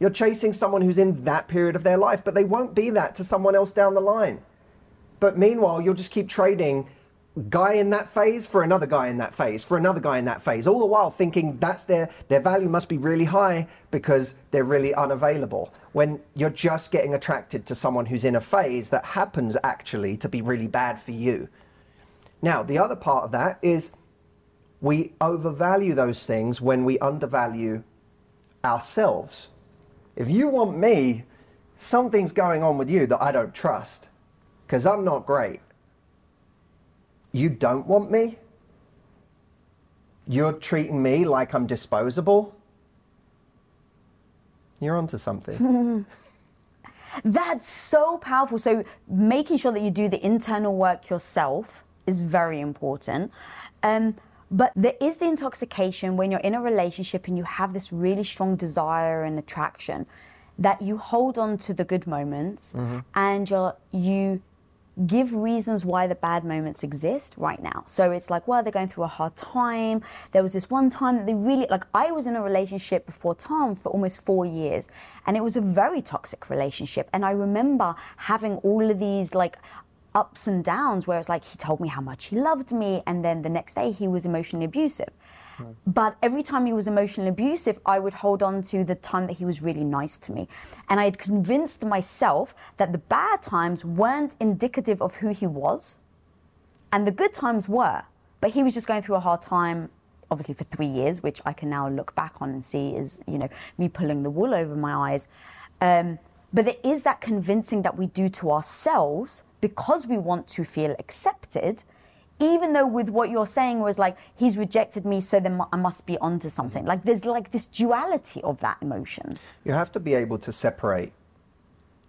Speaker 1: You're chasing someone who's in that period of their life, but they won't be that to someone else down the line. But meanwhile, you'll just keep trading guy in that phase for another guy in that phase for another guy in that phase all the while thinking that's their their value must be really high because they're really unavailable when you're just getting attracted to someone who's in a phase that happens actually to be really bad for you Now, the other part of that is we overvalue those things when we undervalue ourselves. If you want me, something's going on with you that I don't trust because I'm not great. You don't want me? You're treating me like I'm disposable? You're onto something.
Speaker 2: That's so powerful. So making sure that you do the internal work yourself is very important. Um, but there is the intoxication when you're in a relationship and you have this really strong desire and attraction that you hold on to the good moments and you're, you give reasons why the bad moments exist right now. So it's like, well, they're going through a hard time. There was this one time that they really, like, I was in a relationship before Tom for almost four years, and it was a very toxic relationship. And I remember having all of these, like, ups and downs where it's like he told me how much he loved me, and then the next day he was emotionally abusive. But every time he was emotionally abusive, I would hold on to the time that he was really nice to me. And I had convinced myself that the bad times weren't indicative of who he was, and the good times were. But he was just going through a hard time, obviously for three years, which I can now look back on and see is, you know, me pulling the wool over my eyes. Um, but there is that convincing that we do to ourselves because we want to feel accepted, even though with what you're saying was like, he's rejected me, so then I must be onto something. Like there's like this duality of that emotion.
Speaker 1: You have to be able to separate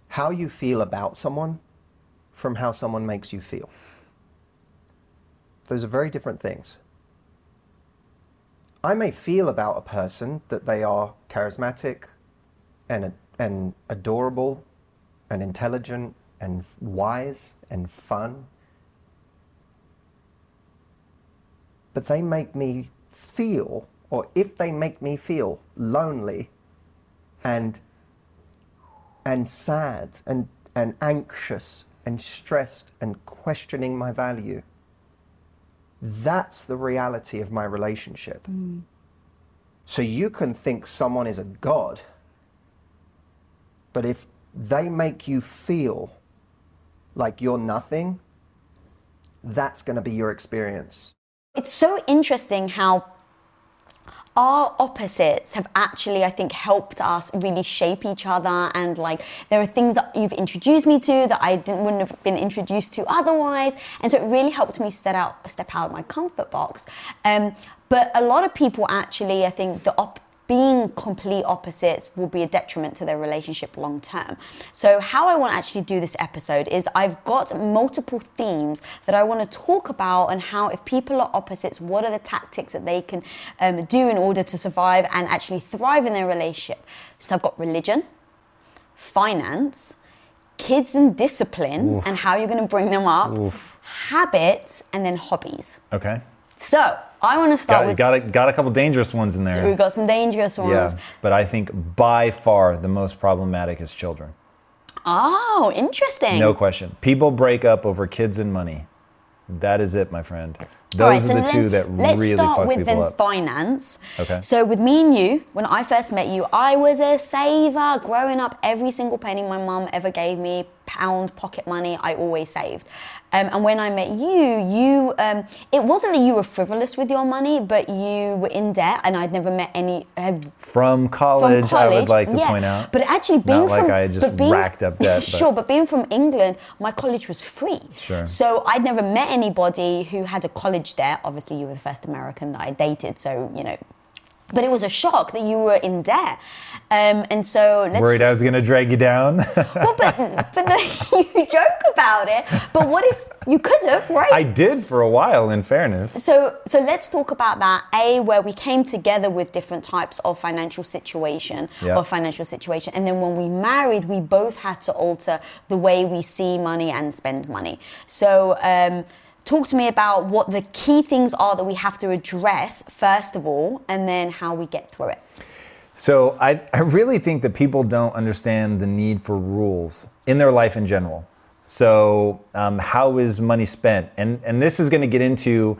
Speaker 1: how you feel about someone from how someone makes you feel. Those are very different things. I may feel about a person that they are charismatic and, and adorable and intelligent and wise and fun. But they make me feel, or if they make me feel lonely and and sad and, and anxious and stressed and questioning my value. That's the reality of my relationship. Mm. So you can think someone is a god, but if they make you feel like you're nothing, that's going to be your experience.
Speaker 2: It's so interesting how our opposites have actually, I think, helped us really shape each other. And like, there are things that you've introduced me to that I didn't wouldn't have been introduced to otherwise. And so it really helped me step out, step out of my comfort box. Um, but a lot of people actually, I think, the op- being complete opposites will be a detriment to their relationship long term. So, how I want to actually do this episode is I've got multiple themes that I want to talk about and how, if people are opposites, what are the tactics that they can um, do in order to survive and actually thrive in their relationship. So, I've got religion, finance, kids and discipline, and how you're going to bring them up, habits, and then hobbies.
Speaker 4: Okay.
Speaker 2: So, I want to start
Speaker 4: Got,
Speaker 2: with.
Speaker 4: got, a, got a couple dangerous ones in there.
Speaker 2: We've got some dangerous ones. Yeah.
Speaker 4: But I think by far the most problematic is children.
Speaker 2: Oh, interesting.
Speaker 4: No question. People break up over kids and money. That is it, my friend. Those
Speaker 2: right,
Speaker 4: are
Speaker 2: so
Speaker 4: the two that
Speaker 2: let's
Speaker 4: really
Speaker 2: start
Speaker 4: fuck
Speaker 2: with
Speaker 4: people up.
Speaker 2: finance.
Speaker 4: Okay.
Speaker 2: So with me and you, when I first met you, I was a saver. Growing up, every single penny my mum ever gave me, pound pocket money, I always saved. Um, and when I met you, you um, it wasn't that you were frivolous with your money, but you were in debt, and I'd never met any. Had
Speaker 4: From
Speaker 2: from
Speaker 4: college,
Speaker 2: college,
Speaker 4: I would like to
Speaker 2: yeah.
Speaker 4: point out.
Speaker 2: But actually, being
Speaker 4: Not like
Speaker 2: from
Speaker 4: I just
Speaker 2: being,
Speaker 4: racked up debt, but-
Speaker 2: sure, but being from England, my college was free.
Speaker 4: Sure.
Speaker 2: So I'd never met anybody who had a college debt. Obviously, you were the first American that I dated, so you know. But it was a shock that you were in debt, um, and so let's.
Speaker 4: Worried I was going to drag you down?
Speaker 2: well, but but the, you joke about it. But what if you could have, right?
Speaker 4: I did for a while, in fairness.
Speaker 2: So, so let's talk about that. A, where we came together with different types of financial situation
Speaker 4: Yeah.
Speaker 2: or financial situation, and then when we married, we both had to alter the way we see money and spend money. So, um, talk to me about what the key things are that we have to address first of all, and then how we get through it.
Speaker 4: So I, I really think that people don't understand the need for rules in their life in general. So um, how is money spent? And and this is going to get into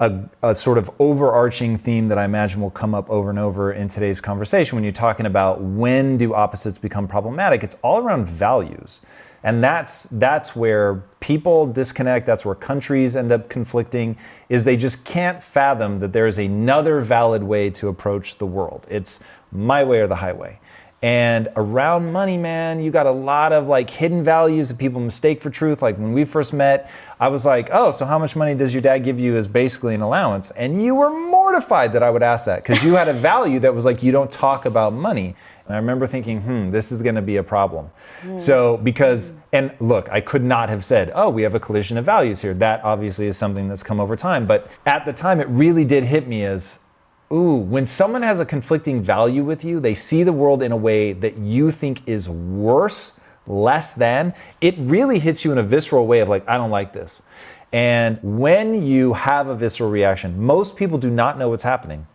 Speaker 4: a, a sort of overarching theme that I imagine will come up over and over in today's conversation when you're talking about when do opposites become problematic. It's all around values. And that's that's where people disconnect, that's where countries end up conflicting is they just can't fathom that there is another valid way to approach the world. It's my way or the highway. And around money, man, you got a lot of like hidden values that people mistake for truth. Like when we first met, I was like, oh, so how much money does your dad give you as basically an allowance? And you were mortified that I would ask that because you had a value that was like, you don't talk about money. And I remember thinking, hmm, this is going to be a problem. Mm. So, because, and look, I could not have said, oh, we have a collision of values here. That obviously is something that's come over time. But at the time, it really did hit me as, ooh, when someone has a conflicting value with you, they see the world in a way that you think is worse, less than, it really hits you in a visceral way of like, I don't like this. And when you have a visceral reaction, most people do not know what's happening.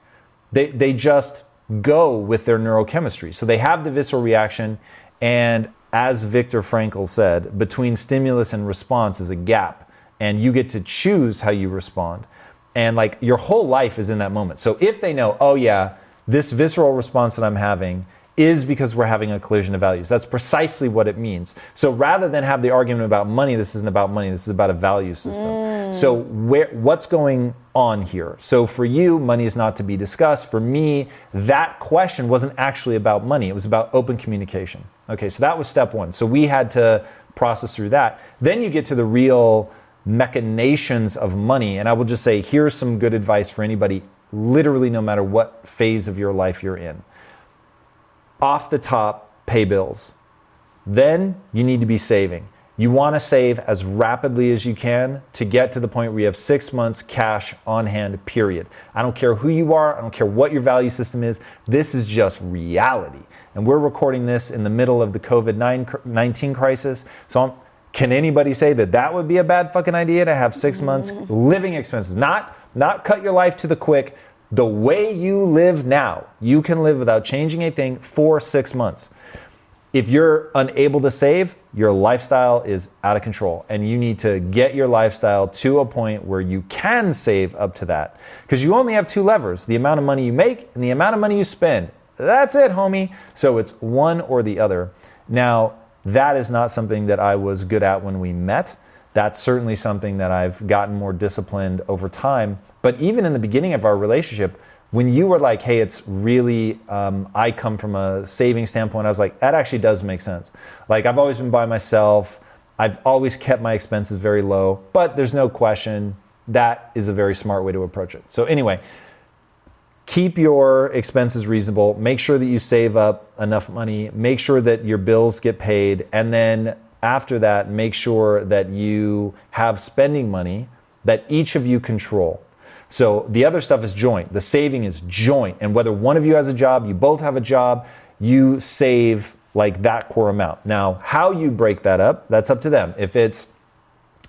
Speaker 4: They, they just go with their neurochemistry. So they have the visceral reaction, and as Viktor Frankl said, between stimulus and response is a gap, and you get to choose how you respond and like your whole life is in that moment. So if they know, oh yeah, this visceral response that I'm having is because we're having a collision of values. That's precisely what it means. So rather than have the argument about money, this isn't about money, this is about a value system. Mm. So where what's going on here? So for you, money is not to be discussed. For me, that question wasn't actually about money. It was about open communication. Okay, so that was step 1. So we had to process through that. Then you get to the real machinations of money. And I will just say here's some good advice for anybody, literally, no matter what phase of your life you're in. Off the top, pay bills. Then you need to be saving. You want to save as rapidly as you can to get to the point where you have six months cash on hand, period. I don't care who you are, I don't care what your value system is. This is just reality. And we're recording this in the middle of the COVID 19 crisis. So I'm, can anybody say that that would be a bad fucking idea to have six months living expenses? Not, not cut your life to the quick. The way you live now, you can live without changing a thing for six months. If you're unable to save, your lifestyle is out of control and you need to get your lifestyle to a point where you can save up to that. Because you only have two levers the amount of money you make and the amount of money you spend. That's it, homie. So it's one or the other. Now, that is not something that I was good at when we met. That's certainly something that I've gotten more disciplined over time. But even in the beginning of our relationship, when you were like, hey, it's really, um, I come from a saving standpoint, I was like, that actually does make sense. Like, I've always been by myself. I've always kept my expenses very low, but there's no question that is a very smart way to approach it. So, anyway, keep your expenses reasonable. Make sure that you save up enough money. Make sure that your bills get paid. And then after that, make sure that you have spending money that each of you control. So the other stuff is joint. The saving is joint. And whether one of you has a job, you both have a job, you save like that core amount. Now, how you break that up, that's up to them. If it's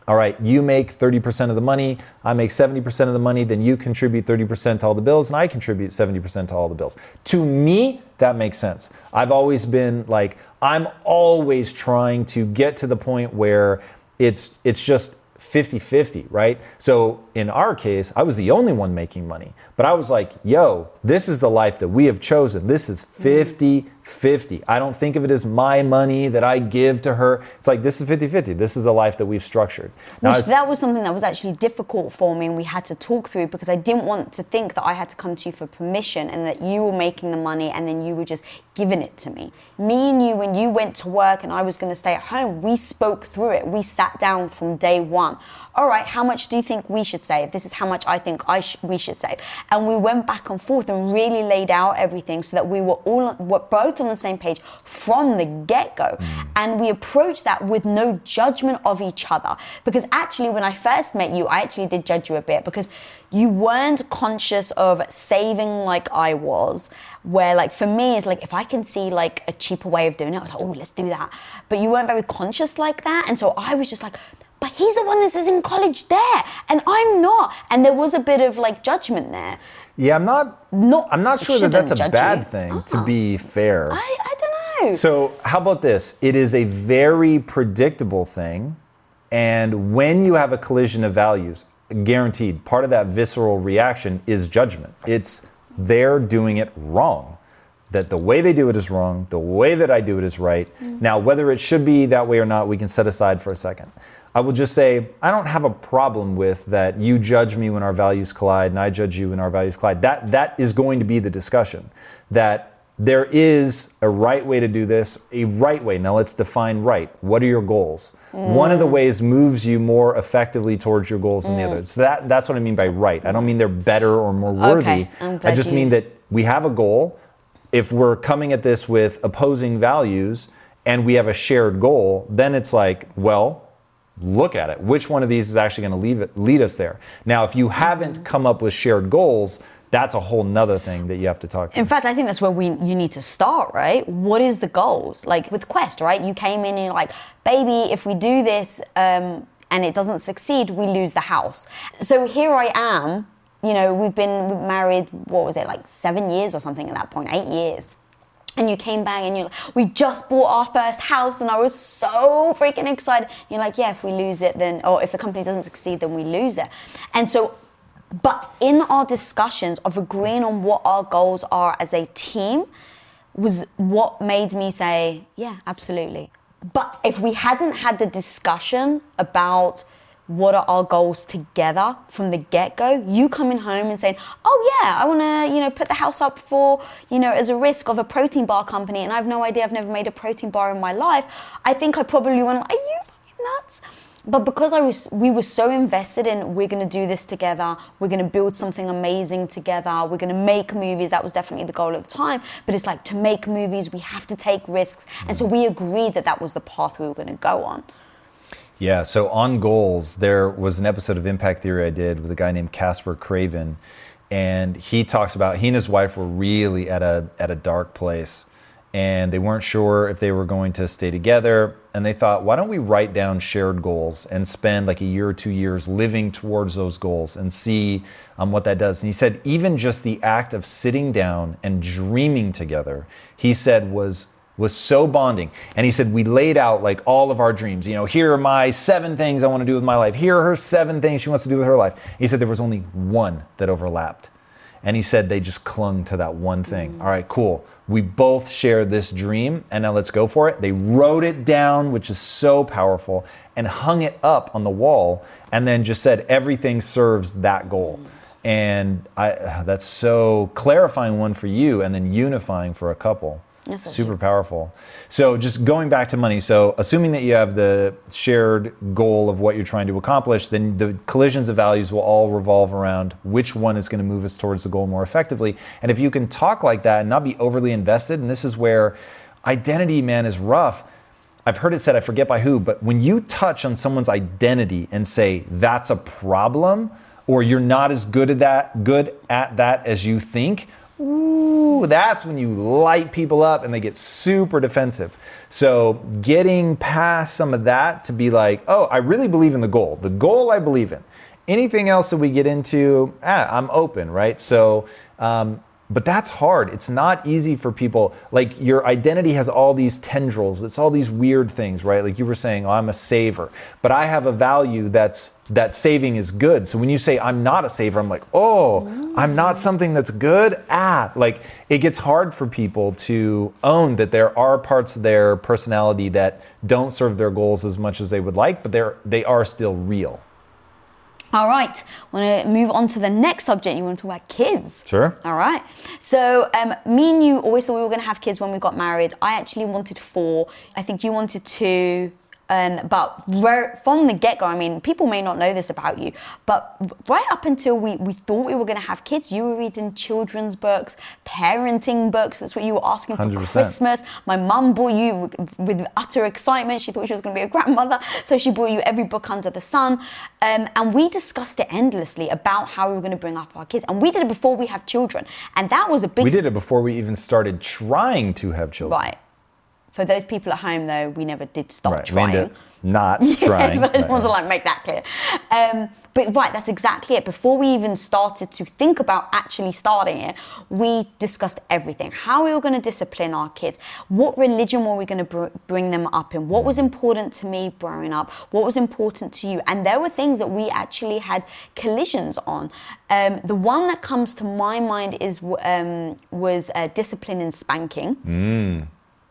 Speaker 4: all right, you make 30% of the money, I make 70% of the money, then you contribute 30% to all the bills, and I contribute 70% to all the bills. To me, that makes sense. I've always been like, I'm always trying to get to the point where it's it's just 50 50, right? So in our case, I was the only one making money. But I was like, yo, this is the life that we have chosen. This is mm-hmm. 50 50. I don't think of it as my money that I give to her. It's like, this is 50 50. This is the life that we've structured.
Speaker 2: Now, Which that was something that was actually difficult for me and we had to talk through because I didn't want to think that I had to come to you for permission and that you were making the money and then you were just giving it to me. Me and you, when you went to work and I was going to stay at home, we spoke through it. We sat down from day one all right, how much do you think we should save? This is how much I think I sh- we should save. And we went back and forth and really laid out everything so that we were all were both on the same page from the get go. Mm. And we approached that with no judgment of each other. Because actually, when I first met you, I actually did judge you a bit because you weren't conscious of saving like I was. Where, like, for me, it's like if I can see like a cheaper way of doing it, I was like, oh, let's do that. But you weren't very conscious like that. And so I was just like, but he's the one that is in college there and I'm not. And there was a bit of like judgment there.
Speaker 4: Yeah, I'm not. No, I'm not sure that that's a bad you. thing. To ah. be fair,
Speaker 2: I, I don't know.
Speaker 4: So how about this? It is a very predictable thing, and when you have a collision of values, guaranteed part of that visceral reaction is judgment. It's they're doing it wrong. That the way they do it is wrong, the way that I do it is right. Mm. Now, whether it should be that way or not, we can set aside for a second. I will just say, I don't have a problem with that you judge me when our values collide and I judge you when our values collide. That, that is going to be the discussion. That there is a right way to do this, a right way. Now let's define right. What are your goals? One of the mm. ways moves you more effectively towards your goals than the mm. other. So that, that's what I mean by right. I don't mean they're better or more worthy.
Speaker 2: I'm
Speaker 4: I just
Speaker 2: you-
Speaker 4: mean that we have a goal. If we're coming at this with opposing values and we have a shared goal, then it's like, well, look at it. Which one of these is actually going to lead, it, lead us there? Now, if you haven't come up with shared goals, that's a whole nother thing that you have to talk to.
Speaker 2: In fact, I think that's where we you need to start, right? What is the goals? Like with Quest, right? You came in and you're like, baby, if we do this um, and it doesn't succeed, we lose the house. So here I am. You know, we've been married. What was it like seven years or something at that point? Eight years. And you came back and you're like, we just bought our first house and I was so freaking excited. You're like, yeah, if we lose it, then, or if the company doesn't succeed, then we lose it. And so but in our discussions of agreeing on what our goals are as a team was what made me say, yeah, absolutely. But if we hadn't had the discussion about what are our goals together from the get-go, you coming home and saying, "Oh yeah, I want to, you know, put the house up for, you know, as a risk of a protein bar company and I have no idea, I've never made a protein bar in my life." I think I probably went, "Are you fucking nuts?" But because I was, we were so invested in we're going to do this together, we're going to build something amazing together, we're going to make movies. That was definitely the goal at the time. But it's like to make movies, we have to take risks, and so we agreed that that was the path we were going to go on.
Speaker 4: Yeah, so on goals, there was an episode of Impact Theory I did with a guy named Caspar Craven, and he talks about he and his wife were really at a at a dark place, and they weren't sure if they were going to stay together, and they thought, why don't we write down shared goals and spend like a year or two years living towards those goals and see um, what that does. And he said even just the act of sitting down and dreaming together, he said was was so bonding. And he said, We laid out like all of our dreams. You know, here are my seven things I want to do with my life. Here are her seven things she wants to do with her life. He said there was only one that overlapped. And he said they just clung to that one thing. Mm. All right, cool. We both share this dream, and now let's go for it. They wrote it down, which is so powerful, and hung it up on the wall, and then just said everything serves that goal. Mm. And I, uh, that's so clarifying one for you, and then unifying for a couple. Super powerful. So, just going back to money. So, assuming that you have the shared goal of what you're trying to accomplish, then the collisions of values will all revolve around which one is going to move us towards the goal more effectively. And if you can talk like that and not be overly invested, and this is where identity, man, is rough. I've heard it said, I forget by who, but when you touch on someone's identity and say that's a problem, or you're not as good at that, good at that as you think, Ooh, that's when you light people up and they get super defensive. So, getting past some of that to be like, oh, I really believe in the goal. The goal I believe in. Anything else that we get into, ah, I'm open, right? So, um, but that's hard. It's not easy for people. Like your identity has all these tendrils. It's all these weird things, right? Like you were saying, oh, I'm a saver, but I have a value that's that saving is good. So when you say I'm not a saver, I'm like, oh, I'm not something that's good. Ah, like it gets hard for people to own that there are parts of their personality that don't serve their goals as much as they would like, but they're they are still real.
Speaker 2: All right, want to move on to the next subject. You want to talk about kids?
Speaker 4: Sure.
Speaker 2: All right. So, um, me and you always thought we were going to have kids when we got married. I actually wanted four. I think you wanted two. Um, but right from the get go, I mean, people may not know this about you, but right up until we, we thought we were going to have kids, you were reading children's books, parenting books. That's what you were asking for
Speaker 4: 100%.
Speaker 2: Christmas. My mum bought you with, with utter excitement. She thought she was going to be a grandmother, so she bought you every book under the sun. Um, and we discussed it endlessly about how we were going to bring up our kids. And we did it before we have children. And that was a big
Speaker 4: We did it before we even started trying to have children.
Speaker 2: Right. For those people at home, though, we never did stop
Speaker 4: Right.
Speaker 2: trying.
Speaker 4: Not
Speaker 2: Yeah,
Speaker 4: trying.
Speaker 2: but I just
Speaker 4: Right.
Speaker 2: want to like make that clear. Um, but right, that's exactly it. Before we even started to think about actually starting it, we discussed everything: how we were going to discipline our kids, what religion were we going to br- bring them up in, what was important to me growing up, what was important to you, and there were things that we actually had collisions on. Um, the one that comes to my mind is um, was uh, discipline and spanking.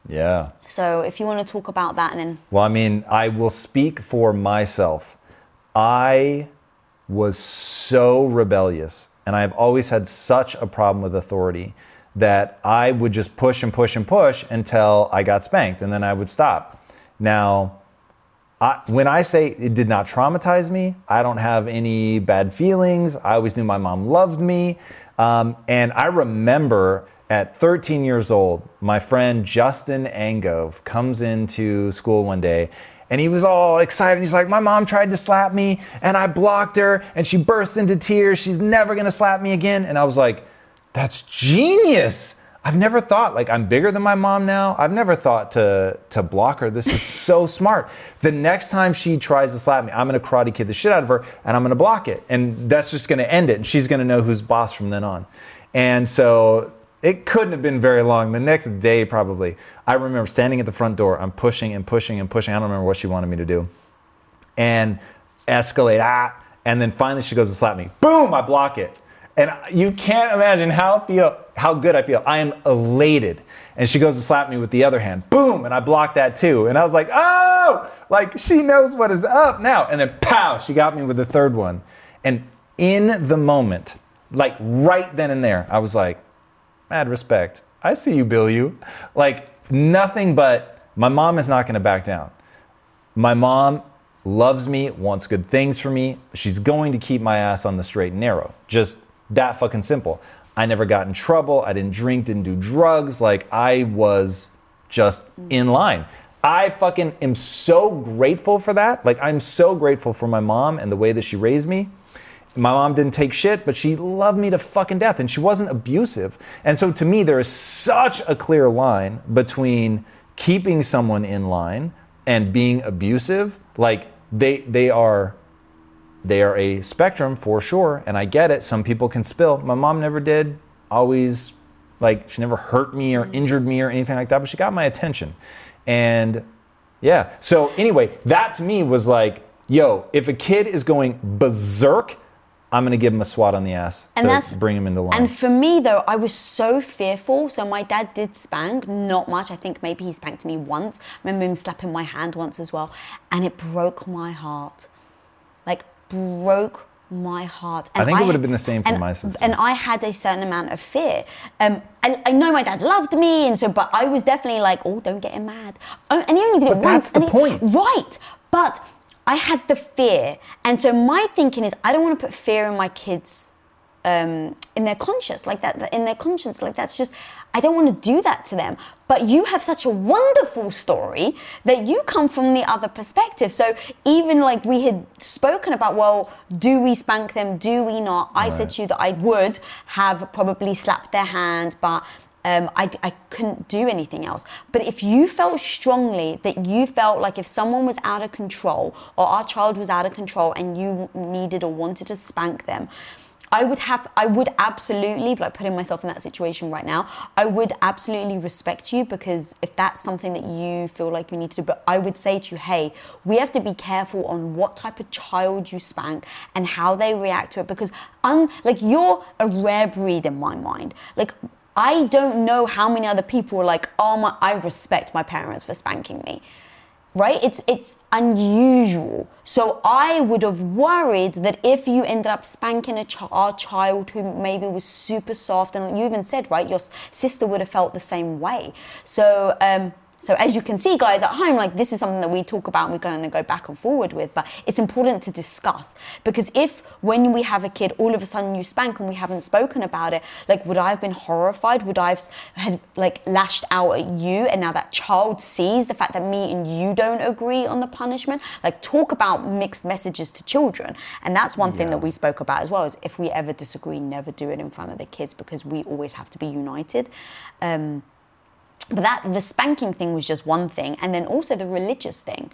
Speaker 4: Yeah.
Speaker 2: So if you want to talk about that, and then
Speaker 4: Well, I mean, I will speak for myself. I was so rebellious, and I've always had such a problem with authority that I would just push and push and push until I got spanked, and then I would stop. Now, I, when I say it did not traumatize me, I don't have any bad feelings. I always knew my mom loved me. Um, and I remember at 13 years old, my friend Justin Angove comes into school one day and he was all excited. He's like, My mom tried to slap me and I blocked her and she burst into tears. She's never gonna slap me again. And I was like, That's genius. I've never thought like I'm bigger than my mom now. I've never thought to to block her. This is so smart. The next time she tries to slap me, I'm gonna karate kid the shit out of her and I'm gonna block it. And that's just gonna end it. And she's gonna know who's boss from then on. And so it couldn't have been very long. The next day, probably, I remember standing at the front door. I'm pushing and pushing and pushing. I don't remember what she wanted me to do. And escalate, ah. And then finally she goes to slap me. Boom, I block it. And you can't imagine how feel how good I feel. I am elated. And she goes to slap me with the other hand. Boom, and I blocked that too. And I was like, "Oh, like she knows what is up now." And then pow, she got me with the third one. And in the moment, like right then and there, I was like, mad respect. I see you, Bill. You like nothing but my mom is not going to back down. My mom loves me, wants good things for me. She's going to keep my ass on the straight and narrow. Just that fucking simple. I never got in trouble. I didn't drink, didn't do drugs. Like I was just in line. I fucking am so grateful for that. Like I'm so grateful for my mom and the way that she raised me. My mom didn't take shit, but she loved me to fucking death and she wasn't abusive. And so to me, there is such a clear line between keeping someone in line and being abusive. Like they they are they are a spectrum for sure, and I get it. Some people can spill. My mom never did. Always like she never hurt me or mm-hmm. injured me or anything like that, but she got my attention. And yeah. So anyway, that to me was like, yo, if a kid is going berserk, I'm gonna give him a swat on the ass
Speaker 2: And
Speaker 4: to bring him into line.
Speaker 2: And for me, though, I was so fearful. So my dad did spank, not much. I think maybe he spanked me once. I remember him slapping my hand once as well, and it broke my heart. Like broke my heart. And
Speaker 4: I think it would have been the same for
Speaker 2: and-
Speaker 4: my sister.
Speaker 2: And I had a certain amount of fear. Um, and I know my dad loved me, and so, but I was definitely like, oh, don't get him mad. Oh, and he only did it
Speaker 4: But
Speaker 2: once.
Speaker 4: that's the
Speaker 2: he-
Speaker 4: point.
Speaker 2: Right. But I had the fear. And so my thinking is, I don't want to put fear in my kids um, in their conscience like that in their conscience like that's just i don't want to do that to them. But you have such a wonderful story that you come from the other perspective. So even like we had spoken about well do we spank them? Do we not? I said to you that i would have probably slapped their hand but um, I, I couldn't do anything else. But if you felt strongly that you felt like if someone was out of control or our child was out of control and you needed or wanted to spank them, I would have, I would absolutely, like putting myself in that situation right now, I would absolutely respect you because if that's something that you feel like you need to do, but I would say to you, hey, we have to be careful on what type of child you spank and how they react to it because, un, like, you're a rare breed in my mind. Like, I don't know how many other people are like, oh my, I respect my parents for spanking me right? It's it's unusual. So I would have worried that if you ended up spanking a ch- our child who maybe was super soft, and you even said right, your sister would have felt the same way. So. Um, so as you can see, guys at home, like this is something that we talk about and we're going to go back and forward with, but it's important to discuss because if when we have a kid, all of a sudden you spank and we haven't spoken about it, like would I have been horrified? Would I have had like lashed out at you? And now that child sees the fact that me and you don't agree on the punishment. Like talk about mixed messages to children, and that's one thing that we spoke about as well. Is if we ever disagree, never do it in front of the kids because we always have to be united. Um, but that the spanking thing was just one thing, and then also the religious thing.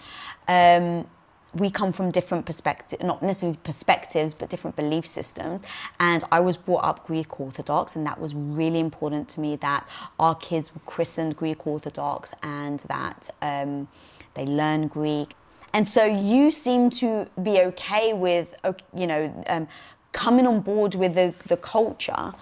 Speaker 2: Um, we come from different perspectives, not necessarily perspectives, but different belief systems. And I was brought up Greek Orthodox, and that was really important to me that our kids were christened Greek Orthodox and that um, they learn Greek. And so you seem to be okay with, you know, um, coming on board with the, the culture.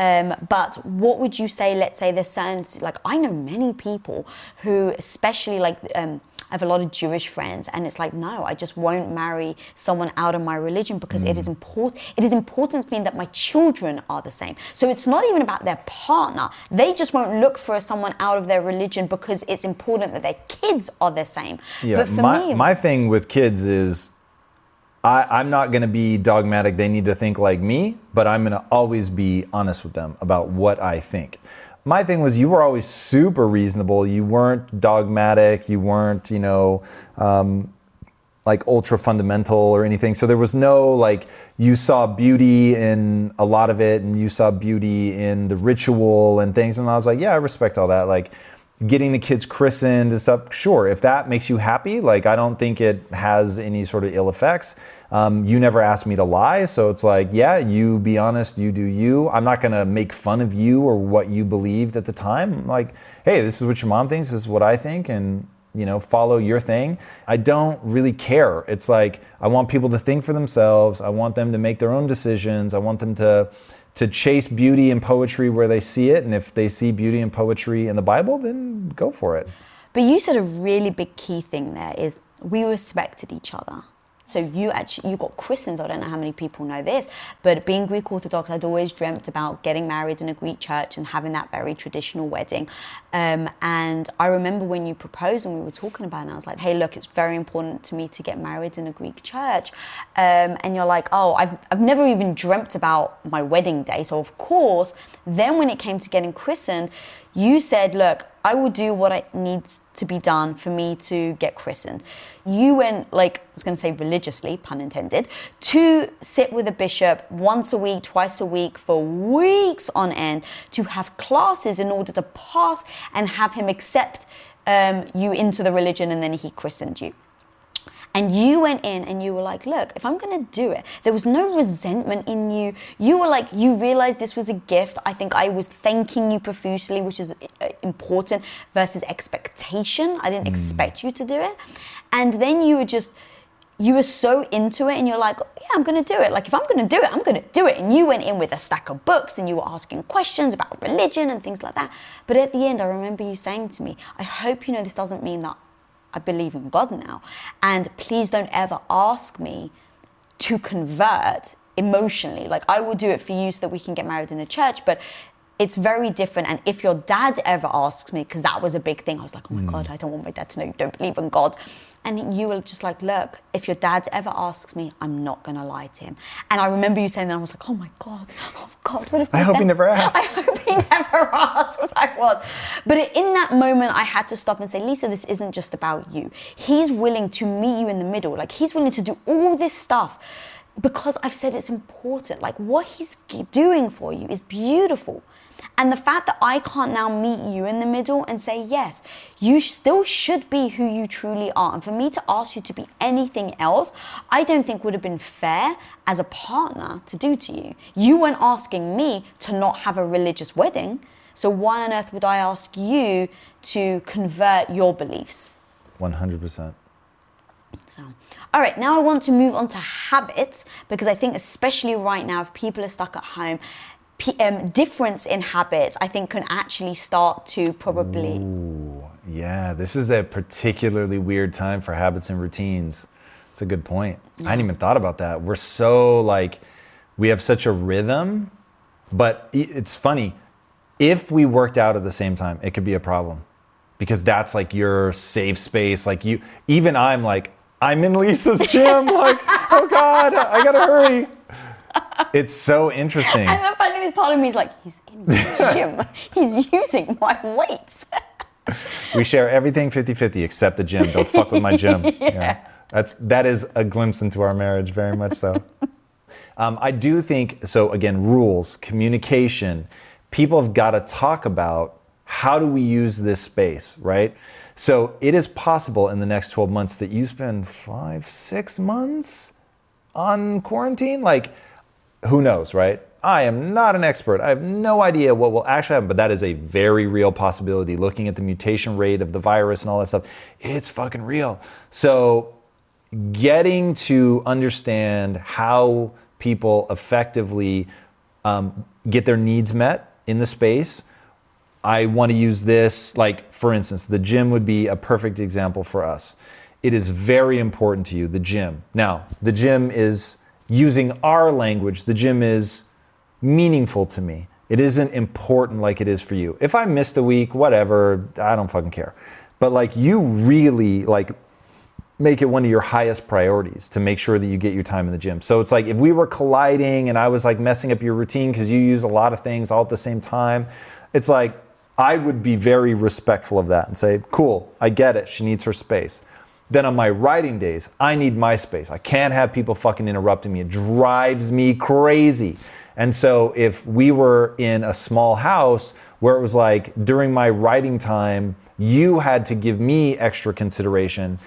Speaker 2: Um, but what would you say? Let's say there's certain, like I know many people who, especially like um, I have a lot of Jewish friends, and it's like, no, I just won't marry someone out of my religion because mm. it is mm. important. It is important to me that my children are the same. So it's not even about their partner. They just won't look for someone out of their religion because it's important that their kids are the same.
Speaker 4: Yeah, but for my, me, my thing with kids is I, am not going to be dogmatic. They need to think like me, but I'm going to always be honest with them about what I think my thing was you were always super reasonable. You weren't dogmatic. You weren't, you know, um, like ultra fundamental or anything. So there was no like you saw beauty in a lot of it, and you saw beauty in the ritual and things. And I was like, yeah, I respect all that. Like getting the kids christened and stuff. Sure, if that makes you happy, like I don't think it has any sort of ill effects. Um, you never asked me to lie, so it's like, yeah, you be honest, you do you. I'm not gonna make fun of you or what you believed at the time. like, hey, this is what your mom thinks, this is what I think, and you know, follow your thing. I don't really care. It's like I want people to think for themselves. I want them to make their own decisions. I want them to to chase beauty and poetry where they see it, and if they see beauty and poetry in the Bible, then go for it.
Speaker 2: But you said a really big key thing there is we respected each other. So you actually you got christened. I don't know how many people know this, but being Greek Orthodox, I'd always dreamt about getting married in a Greek church and having that very traditional wedding. Um, and I remember when you proposed and we were talking about it, I was like, "Hey, look, it's very important to me to get married in a Greek church." Um, and you're like, "Oh, I've I've never even dreamt about my wedding day." So of course, then when it came to getting christened, you said, "Look, I will do what I needs to be done for me to get christened. You went, like, I was going to say religiously, pun intended, to sit with a bishop once a week, twice a week, for weeks on end, to have classes in order to pass and have him accept um, you into the religion, and then he christened you. And you went in and you were like, look, if I'm going to do it, there was no resentment in you. You were like, you realized this was a gift. I think I was thanking you profusely, which is uh, important versus expectation. I didn't mm. expect you to do it. And then you were just, you were so into it and you're like, yeah, I'm going to do it. Like, if I'm going to do it, I'm going to do it. And you went in with a stack of books and you were asking questions about religion and things like that. But at the end, I remember you saying to me, I hope you know this doesn't mean that I believe in God now. And please don't ever ask me to convert emotionally. Like I will do it for you so that we can get married in a church, but it's very different. And if your dad ever asks me, because that was a big thing, I was like, oh my mm. God, I don't want my dad to know you don't believe in God. And you were just like, look, if your dad ever asks me, I'm not going to lie to him. And I remember you saying that, I was like, oh my God, oh God, what if
Speaker 4: I hope he never asks.
Speaker 2: I hope he never asks. I was. But in that moment, I had to stop and say, Lisa, this isn't just about you. He's willing to meet you in the middle. Like, he's willing to do all this stuff because I've said it's important. Like, what he's doing for you is beautiful. And the fact that I can't now meet you in the middle and say, yes, you still should be who you truly are. And for me to ask you to be anything else, I don't think would have been fair as a partner to do to you. You weren't asking me to not have a religious wedding. So why on earth would I ask you to convert your beliefs?
Speaker 4: 100%.
Speaker 2: So, all right, now I want to move on to habits because I think, especially right now, if people are stuck at home, um, difference in habits, I think, can actually start to probably.
Speaker 4: Ooh, yeah, this is a particularly weird time for habits and routines. It's a good point. Yeah. I hadn't even thought about that. We're so like, we have such a rhythm, but it's funny. If we worked out at the same time, it could be a problem because that's like your safe space. Like you, even I'm like, I'm in Lisa's gym. like, oh God, I gotta hurry it's so interesting.
Speaker 2: And the funny part of me is like, he's in the gym. he's using my weights.
Speaker 4: we share everything 50-50 except the gym. Don't fuck with my gym. yeah. yeah. That's that is a glimpse into our marriage, very much so. um, I do think so. Again, rules, communication. People have got to talk about how do we use this space, right? So it is possible in the next 12 months that you spend five, six months on quarantine. Like, who knows, right? I am not an expert. I have no idea what will actually happen, but that is a very real possibility. Looking at the mutation rate of the virus and all that stuff, it's fucking real. So, getting to understand how people effectively um, get their needs met in the space. I want to use this, like, for instance, the gym would be a perfect example for us. It is very important to you, the gym. Now, the gym is using our language, the gym is meaningful to me. It isn't important like it is for you. If I missed a week, whatever, I don't fucking care. But like you really like make it one of your highest priorities to make sure that you get your time in the gym. So it's like if we were colliding and I was like messing up your routine because you use a lot of things all at the same time, it's like I would be very respectful of that and say, cool, I get it. She needs her space. Then on my writing days, I need my space. I can't have people fucking interrupting me. It drives me crazy. And so if we were in a small house where it was like during my writing time, you had to give me extra consideration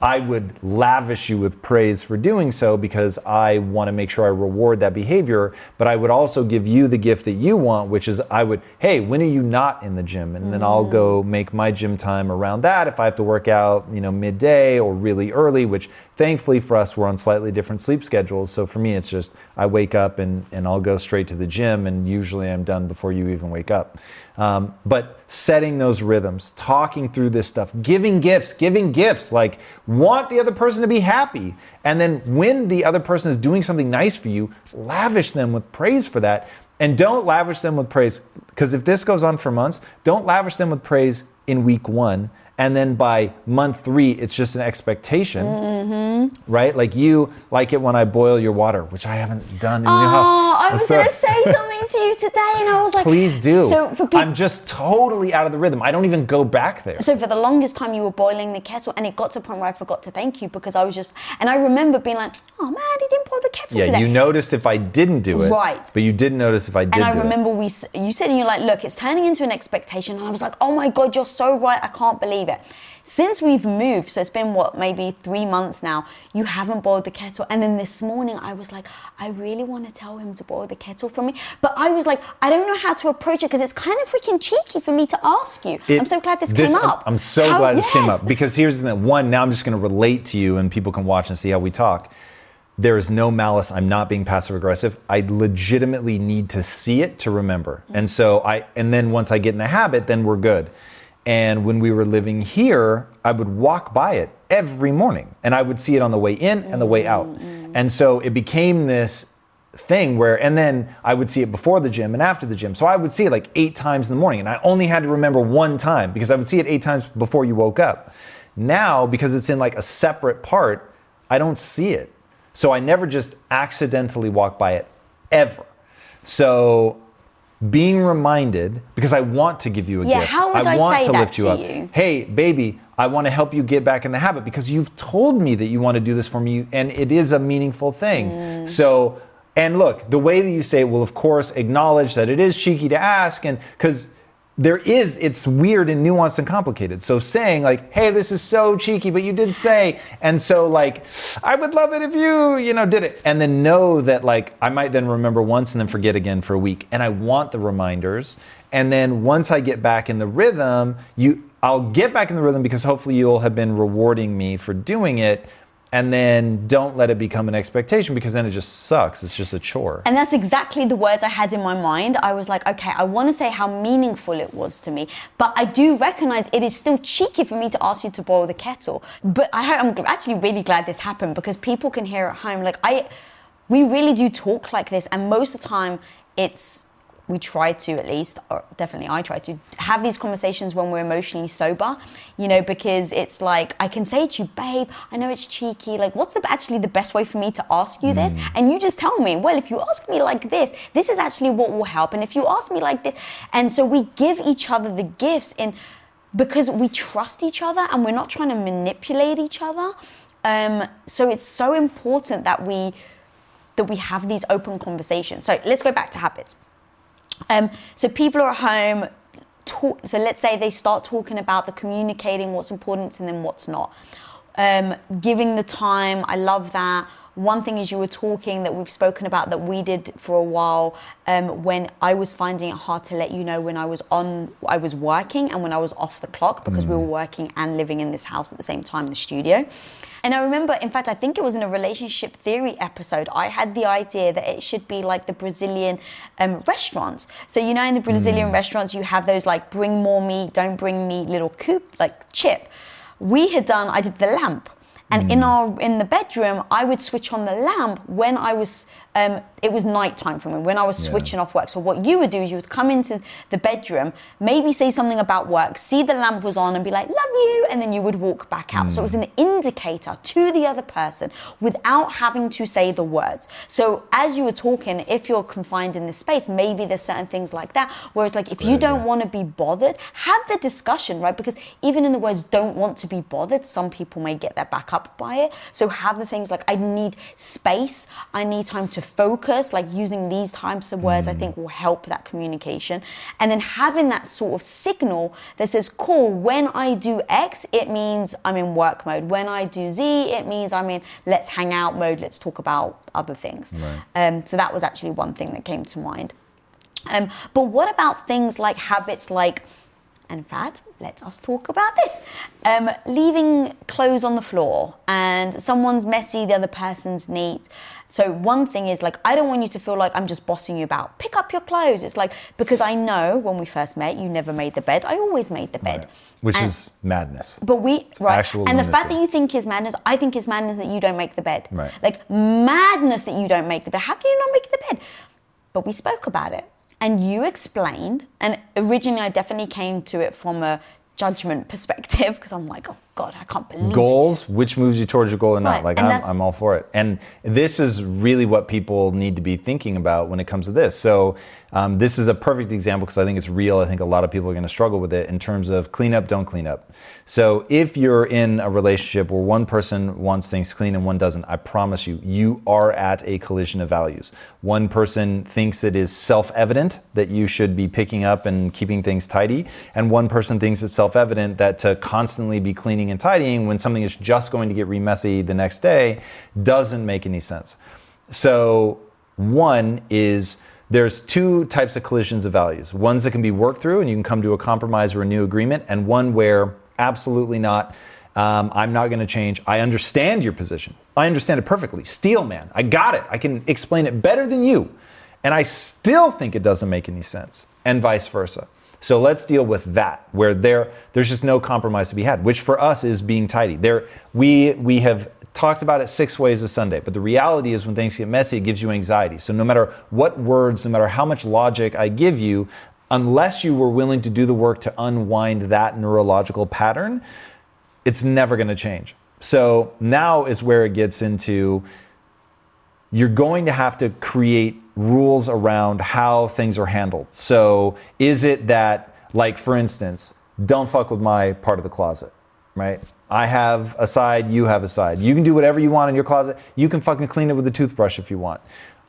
Speaker 4: I would lavish you with praise for doing so because I want to make sure I reward that behavior. But I would also give you the gift that you want, which is I would, hey, when are you not in the gym? And then I'll go mm. make my gym time around that. If I have to work out, you know, midday or really early, which thankfully for us, we're on slightly different sleep schedules. So for me, it's just I wake up and, and I'll go straight to the gym, and usually I'm done before you even wake up. Um, but setting those rhythms, talking through this stuff, giving gifts, giving gifts, like want the other person to be happy. And then when the other person is doing something nice for you, lavish them with praise for that. And don't lavish them with praise, because if this goes on for months, don't lavish them with praise in week one and then by month three it's just an expectation mm-hmm. right like you like it when i boil your water which i haven't done in
Speaker 2: oh,
Speaker 4: your house
Speaker 2: I was so, going to say something to you today, and I was like,
Speaker 4: please do.
Speaker 2: So for
Speaker 4: I'm just totally out of the rhythm. I don't even go back there.
Speaker 2: So for the longest time, you were boiling the kettle, and it got to a point where I forgot to thank you because I was just, and I remember being like, oh man, he didn't boil the kettle
Speaker 4: yeah,
Speaker 2: today.
Speaker 4: you noticed if I didn't do it,
Speaker 2: right?
Speaker 4: But you didn't notice if I did.
Speaker 2: And I remember we, you said, and you're like, look, it's turning into an expectation, and I was like, oh my god, you're so right. I can't believe it. Since we've moved, so it's been what, maybe three months now, you haven't boiled the kettle. And then this morning I was like, I really want to tell him to boil the kettle for me. But I was like, I don't know how to approach it because it's kind of freaking cheeky for me to ask you. It, I'm so glad this, this, came up.
Speaker 4: I'm so how, glad this yes. came up because here's the thing. One, now I'm just going to relate to you and people can watch and see how we talk there is no malice. I'm not being passive aggressive. I legitimately need to see it to remember. Mm-hmm. And so I, and then once I get in the habit, then we're good. And when we were living here, I would walk by it every morning and I would see it on the way in and the way out. Mm-hmm. And so it became this thing where, and then I would see it before the gym and after the gym. So I would see it like eight times in the morning and I only had to remember one time because I would see it eight times before you woke up. Now, because it's in like a separate part, I don't see it. So I never just accidentally walk by it ever. So being reminded because I want to give you a
Speaker 2: yeah,
Speaker 4: gift.
Speaker 2: How would
Speaker 4: I,
Speaker 2: I
Speaker 4: want
Speaker 2: say
Speaker 4: to
Speaker 2: that
Speaker 4: lift you
Speaker 2: to
Speaker 4: up.
Speaker 2: You?
Speaker 4: Hey, baby, I want to help you get back in the habit because you've told me that you want to do this for me and it is a meaningful thing. Mm. So, and look, the way that you say it will of course acknowledge that it is cheeky to ask and cuz there is it's weird and nuanced and complicated. So saying like hey this is so cheeky but you did say and so like i would love it if you you know did it. And then know that like i might then remember once and then forget again for a week. And i want the reminders. And then once i get back in the rhythm you i'll get back in the rhythm because hopefully you'll have been rewarding me for doing it and then don't let it become an expectation because then it just sucks. It's just a chore.
Speaker 2: And that's exactly the words I had in my mind. I was like, okay, I want to say how meaningful it was to me, but I do recognize it is still cheeky for me to ask you to boil the kettle. But I, I'm actually really glad this happened because people can hear at home. Like I, we really do talk like this, and most of the time it's we try to at least, or definitely I try to have these conversations when we're emotionally sober, you know, because it's like I can say to you, babe, I know it's cheeky. Like, what's the actually the best way for me to ask you this? Mm. And you just tell me, well, if you ask me like this, this is actually what will help. And if you ask me like this, and so we give each other the gifts in because we trust each other and we're not trying to manipulate each other. Um, so it's so important that we that we have these open conversations. So let's go back to habits. Um, so people are at home talk. So let's say they start talking about the communicating what's important and then what's not. Um, giving the time, I love that. One thing is you were talking that we've spoken about that we did for a while um, when I was finding it hard to let you know when I was on, I was working and when I was off the clock because we were working and living in this house at the same time, the studio. And I remember, in fact, I think it was in a relationship theory episode, I had the idea that it should be like the Brazilian um, restaurants. So, you know, in the Brazilian restaurants, you have those like bring more meat, don't bring me little coop, like chip. We had done, I did the lamp. And in hmm. our in the bedroom, I would switch on the lamp when I was. Um, it was nighttime for me when I was switching off work. So what you would do is you would come into the bedroom, maybe say something about work, see the lamp was on, and be like, "Love you," and then you would walk back out. So it was an indicator to the other person without having to say the words. So as you were talking, if you're confined in this space, maybe there's certain things like that. Whereas like if you don't want to be bothered, have the discussion, right? Because even in the words "don't want to be bothered," some people may get their back up by it. So have the things like I need space, I need time to focus, like using these types of words, I think will help that communication. And then having that sort of signal that says, cool, when I do X, it means I'm in work mode. When I do Z, it means I'm in let's hang out mode, let's talk about other things. Um, so that was actually one thing that came to mind. Um, but what about things like habits like, in fact, let us talk about this. Um, leaving clothes on the floor and someone's messy, the other person's neat. So one thing is like, I don't want you to feel like I'm just bossing you about. Pick up your clothes. It's like, because I know when we first met, you never made the bed. I always made the bed.
Speaker 4: Which
Speaker 2: And-
Speaker 4: is madness.
Speaker 2: but we right,
Speaker 4: actual
Speaker 2: and the fact that you think is madness, I think is madness that you don't make the bed.
Speaker 4: Right.
Speaker 2: Like madness that you don't make the bed. How can you not make the bed? But we spoke about it, and you explained. And originally, I definitely came to it from a judgment perspective because I'm like, oh God, I can't believe.
Speaker 4: goals, which moves you towards your goal or not.
Speaker 2: Right,
Speaker 4: Like
Speaker 2: and
Speaker 4: I'm, I'm all for it. And this is really what people need to be thinking about when it comes to this. So um, this is a perfect example because I think it's real. I think a lot of people are going to struggle with it in terms of clean up, don't clean up. So if you're in a relationship where one person wants things clean and one doesn't, I promise you, you are at a collision of values. One person thinks it is self-evident that you should be picking up and keeping things tidy, and one person thinks it's self-evident that to constantly be cleaning and tidying when something is just going to get re-messy the next day doesn't make any sense. So one is there's two types of collisions of values. Ones that can be worked through and you can come to a compromise or a new agreement, and one where absolutely not. Um, I'm not going to change. I understand your position. I understand it perfectly. Steel man, I got it. I can explain it better than you. And I still think it doesn't make any sense, and vice versa. So let's deal with that, where there there's just no compromise to be had, which for us is being tidy. There we we have talked about it six ways a Sunday, but the reality is when things get messy, it gives you anxiety. So no matter what words, no matter how much logic I give you, unless you were willing to do the work to unwind that neurological pattern, it's never going to change. So now is where it gets into you're going to have to create rules around how things are handled. So, is it that, like, for instance, don't fuck with my part of the closet, right? I have a side, you have a side. You can do whatever you want in your closet. You can fucking clean it with a toothbrush if you want.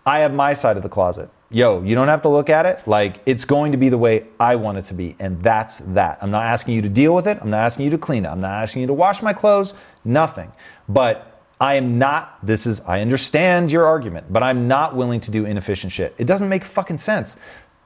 Speaker 4: I have my side of the closet. Yo, you don't have to look at it. Like, it's going to be the way I want it to be. And that's that. I'm not asking you to deal with it. I'm not asking you to clean it. I'm not asking you to wash my clothes. Nothing. But I am not, this is, I understand your argument, but I'm not willing to do inefficient shit. It doesn't make fucking sense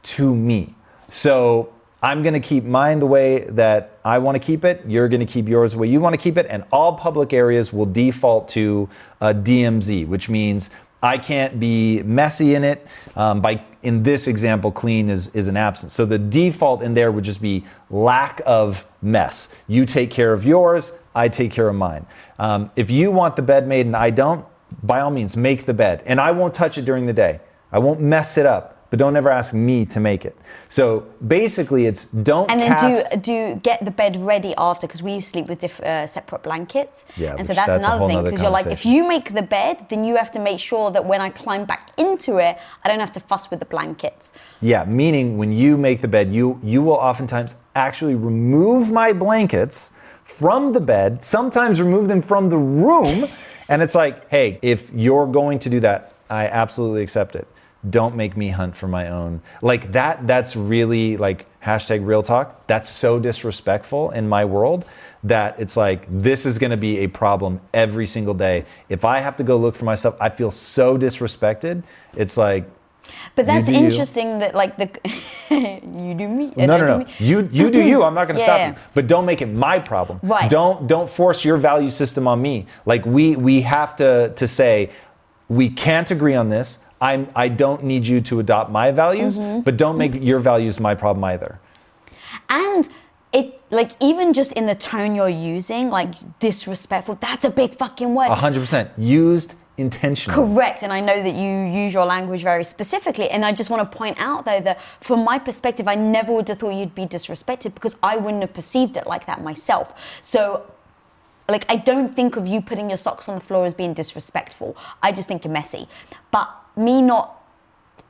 Speaker 4: to me. So I'm gonna keep mine the way that I wanna keep it. You're gonna keep yours the way you wanna keep it. And all public areas will default to a DMZ, which means I can't be messy in it. Um, by in this example, clean is, is an absence. So the default in there would just be lack of mess. You take care of yours, I take care of mine. Um, if you want the bed made and I don't, by all means, make the bed. And I won't touch it during the day. I won't mess it up, but don't ever ask me to make it. So basically, it's don't
Speaker 2: And then
Speaker 4: cast.
Speaker 2: do do get the bed ready after because we sleep with diff, uh, separate blankets.
Speaker 4: Yeah,
Speaker 2: and so that's,
Speaker 4: that's
Speaker 2: another thing because you're like, if you make the bed, then you have to make sure that when I climb back into it, I don't have to fuss with the blankets.
Speaker 4: Yeah, meaning when you make the bed, you you will oftentimes actually remove my blankets from the bed, sometimes remove them from the room, and it's like, hey, if you're going to do that, I absolutely accept it. Don't make me hunt for my own. Like that that's really like hashtag real talk, that's so disrespectful in my world that it's like this is to be a problem every single day. If I have to go look for myself, I feel so disrespected. It's like
Speaker 2: But that's
Speaker 4: do you.
Speaker 2: interesting that like the you do me.
Speaker 4: no, no, no.
Speaker 2: me.
Speaker 4: You you do you. I'm not going to
Speaker 2: Yeah,
Speaker 4: stop
Speaker 2: yeah.
Speaker 4: you. But don't make it my problem.
Speaker 2: Right.
Speaker 4: Don't don't force your value system on me. Like we we have to to say we can't agree on this. I'm I don't need you to adopt my values,
Speaker 2: Mm-hmm.
Speaker 4: but don't make your values my problem either.
Speaker 2: And it like even just in the tone you're using, like disrespectful, that's a big fucking word.
Speaker 4: 100% used intentionally.
Speaker 2: Correct, and I know that you use your language very specifically. And I just want to point out, though, that from my perspective, I never would have thought you'd be disrespected because I wouldn't have perceived it like that myself. So, like, I don't think of you putting your socks on the floor as being disrespectful. I just think you're messy. But me not,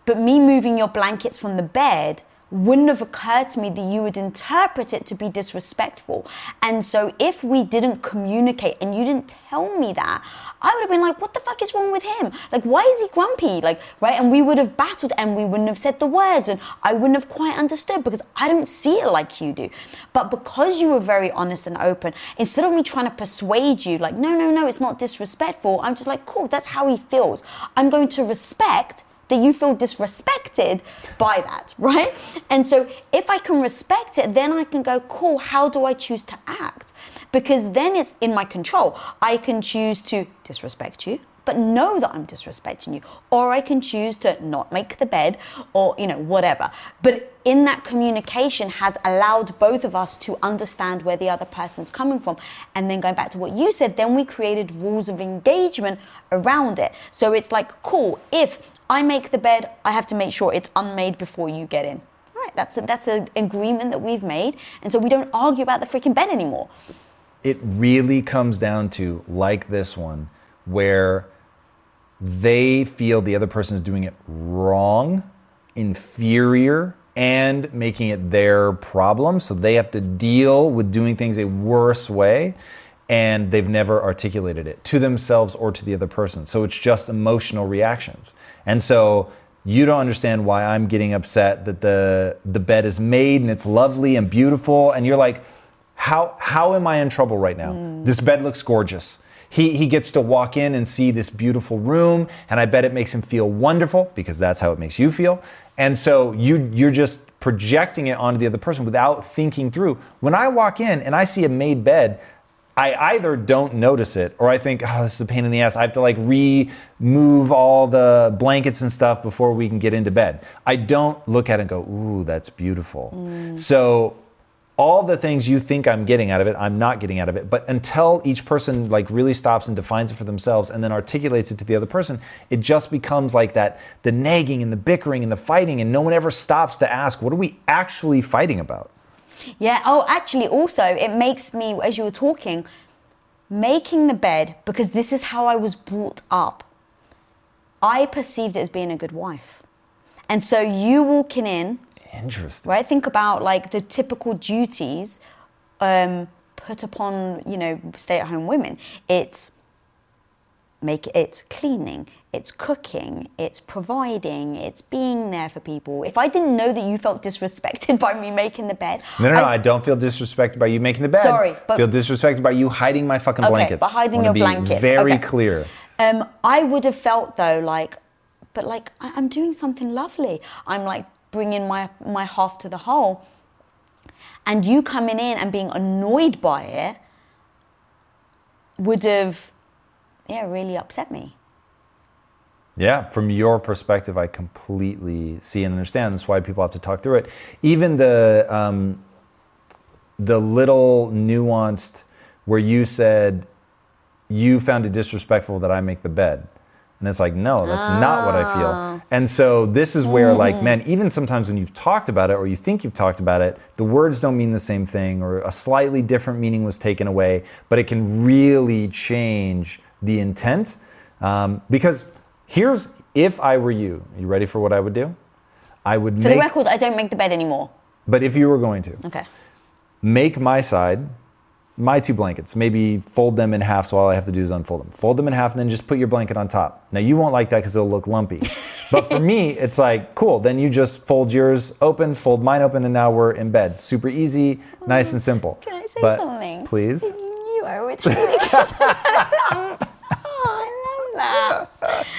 Speaker 2: but me moving your blankets from the bed wouldn't have occurred to me that you would interpret it to be disrespectful. And so if we didn't communicate and you didn't tell me that, I would have been like, what the fuck is wrong with him? Like, why is he grumpy? Like, right? And we would have battled and we wouldn't have said the words and I wouldn't have quite understood because I don't see it like you do. But because you were very honest and open, instead of me trying to persuade you, like, no, no, no, it's not disrespectful, I'm just like, cool, that's how he feels. I'm going to respect that you feel disrespected by that, right? And so if I can respect it, then I can go, cool, how do I choose to act? Because then it's in my control. I can choose to disrespect you, but know that I'm disrespecting you. Or I can choose to not make the bed or, you know, whatever. But in that communication has allowed both of us to understand where the other person's coming from. And then going back to what you said, then we created rules of engagement around it. So it's like, cool, if I make the bed, I have to make sure it's unmade before you get in. Right, that's that's an agreement that we've made, and so we don't argue about the freaking bed anymore.
Speaker 4: It really comes down to like this one where they feel the other person is doing it wrong inferior and making it their problem. So they have to deal with doing things a worse way and they've never articulated it to themselves or to the other person. So it's just emotional reactions. And so you don't understand why I'm getting upset that the the bed is made and it's lovely and beautiful. And you're like how how am I in trouble right now? Hmm. This bed looks gorgeous. He he gets to walk in and see this beautiful room, and I bet it makes him feel wonderful because that's how it makes you feel. And so you you're just projecting it onto the other person without thinking through. When I walk in and I see a made bed, I either don't notice it or I think, oh, this is a pain in the ass. I have to like remove all the blankets and stuff before we can get into bed. I don't look at it and go, ooh, that's beautiful. Hmm. So all the things you think I'm getting out of it, I'm not getting out of it. But until each person like really stops and defines it for themselves and then articulates it to the other person, it just becomes like that the nagging and the bickering and the fighting, and no one ever stops to ask, what are we actually fighting about?
Speaker 2: Yeah. Oh, actually, also, it makes me, as you were talking, making the bed, because this is how I was brought up, I perceived it as being a good wife. And so you walking in,
Speaker 4: Interesting.
Speaker 2: right? Think about like the typical duties um, put upon, you know, stay-at-home women. It's make it's cleaning, it's cooking, it's providing, it's being there for people. If I didn't know that you felt disrespected by me making the bed,
Speaker 4: No, no, no. I, don't feel disrespected by you making the bed.
Speaker 2: Sorry, but-
Speaker 4: feel disrespected by you hiding my fucking
Speaker 2: Okay,
Speaker 4: blankets.
Speaker 2: but hiding your blankets,
Speaker 4: Very
Speaker 2: okay.
Speaker 4: clear.
Speaker 2: Um, I would have felt though like, but like I- I'm doing something lovely. I'm like bringing my my half to the whole, and you coming in and being annoyed by it would have, yeah, really upset me.
Speaker 4: Yeah, from your perspective, I completely see and understand. That's why people have to talk through it. Even the um, the little nuanced where you said you found it disrespectful that I make the bed. And it's like, no, that's not what I feel. And so this is where, like, man, even sometimes when you've talked about it or you think you've talked about it, the words don't mean the same thing or a slightly different meaning was taken away, but it can really change the intent. Um, because here's if I were you, you ready for what I would do? I would
Speaker 2: For
Speaker 4: make, For
Speaker 2: the record, I don't make the bed anymore.
Speaker 4: but if you were going to,
Speaker 2: Okay.
Speaker 4: make my side my two blankets. Maybe fold them in half, so all I have to do is unfold them. Fold them in half, and then just put your blanket on top. Now you won't like that because it'll look lumpy. but for me, it's like cool. Then you just fold yours open, fold mine open, and now we're in bed. Super easy, nice and simple.
Speaker 2: Can I say
Speaker 4: But
Speaker 2: something?
Speaker 4: Please.
Speaker 2: You are lump. Oh, I love that.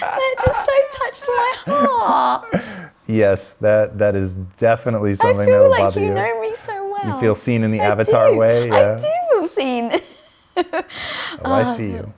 Speaker 2: That just so touched my heart.
Speaker 4: Yes, that that is definitely something that
Speaker 2: feel
Speaker 4: will
Speaker 2: like
Speaker 4: bother
Speaker 2: you
Speaker 4: you.
Speaker 2: know me so well.
Speaker 4: You feel seen in the
Speaker 2: I
Speaker 4: avatar
Speaker 2: do.
Speaker 4: way.
Speaker 2: I
Speaker 4: Yeah.
Speaker 2: do feel seen.
Speaker 4: Oh, I see you.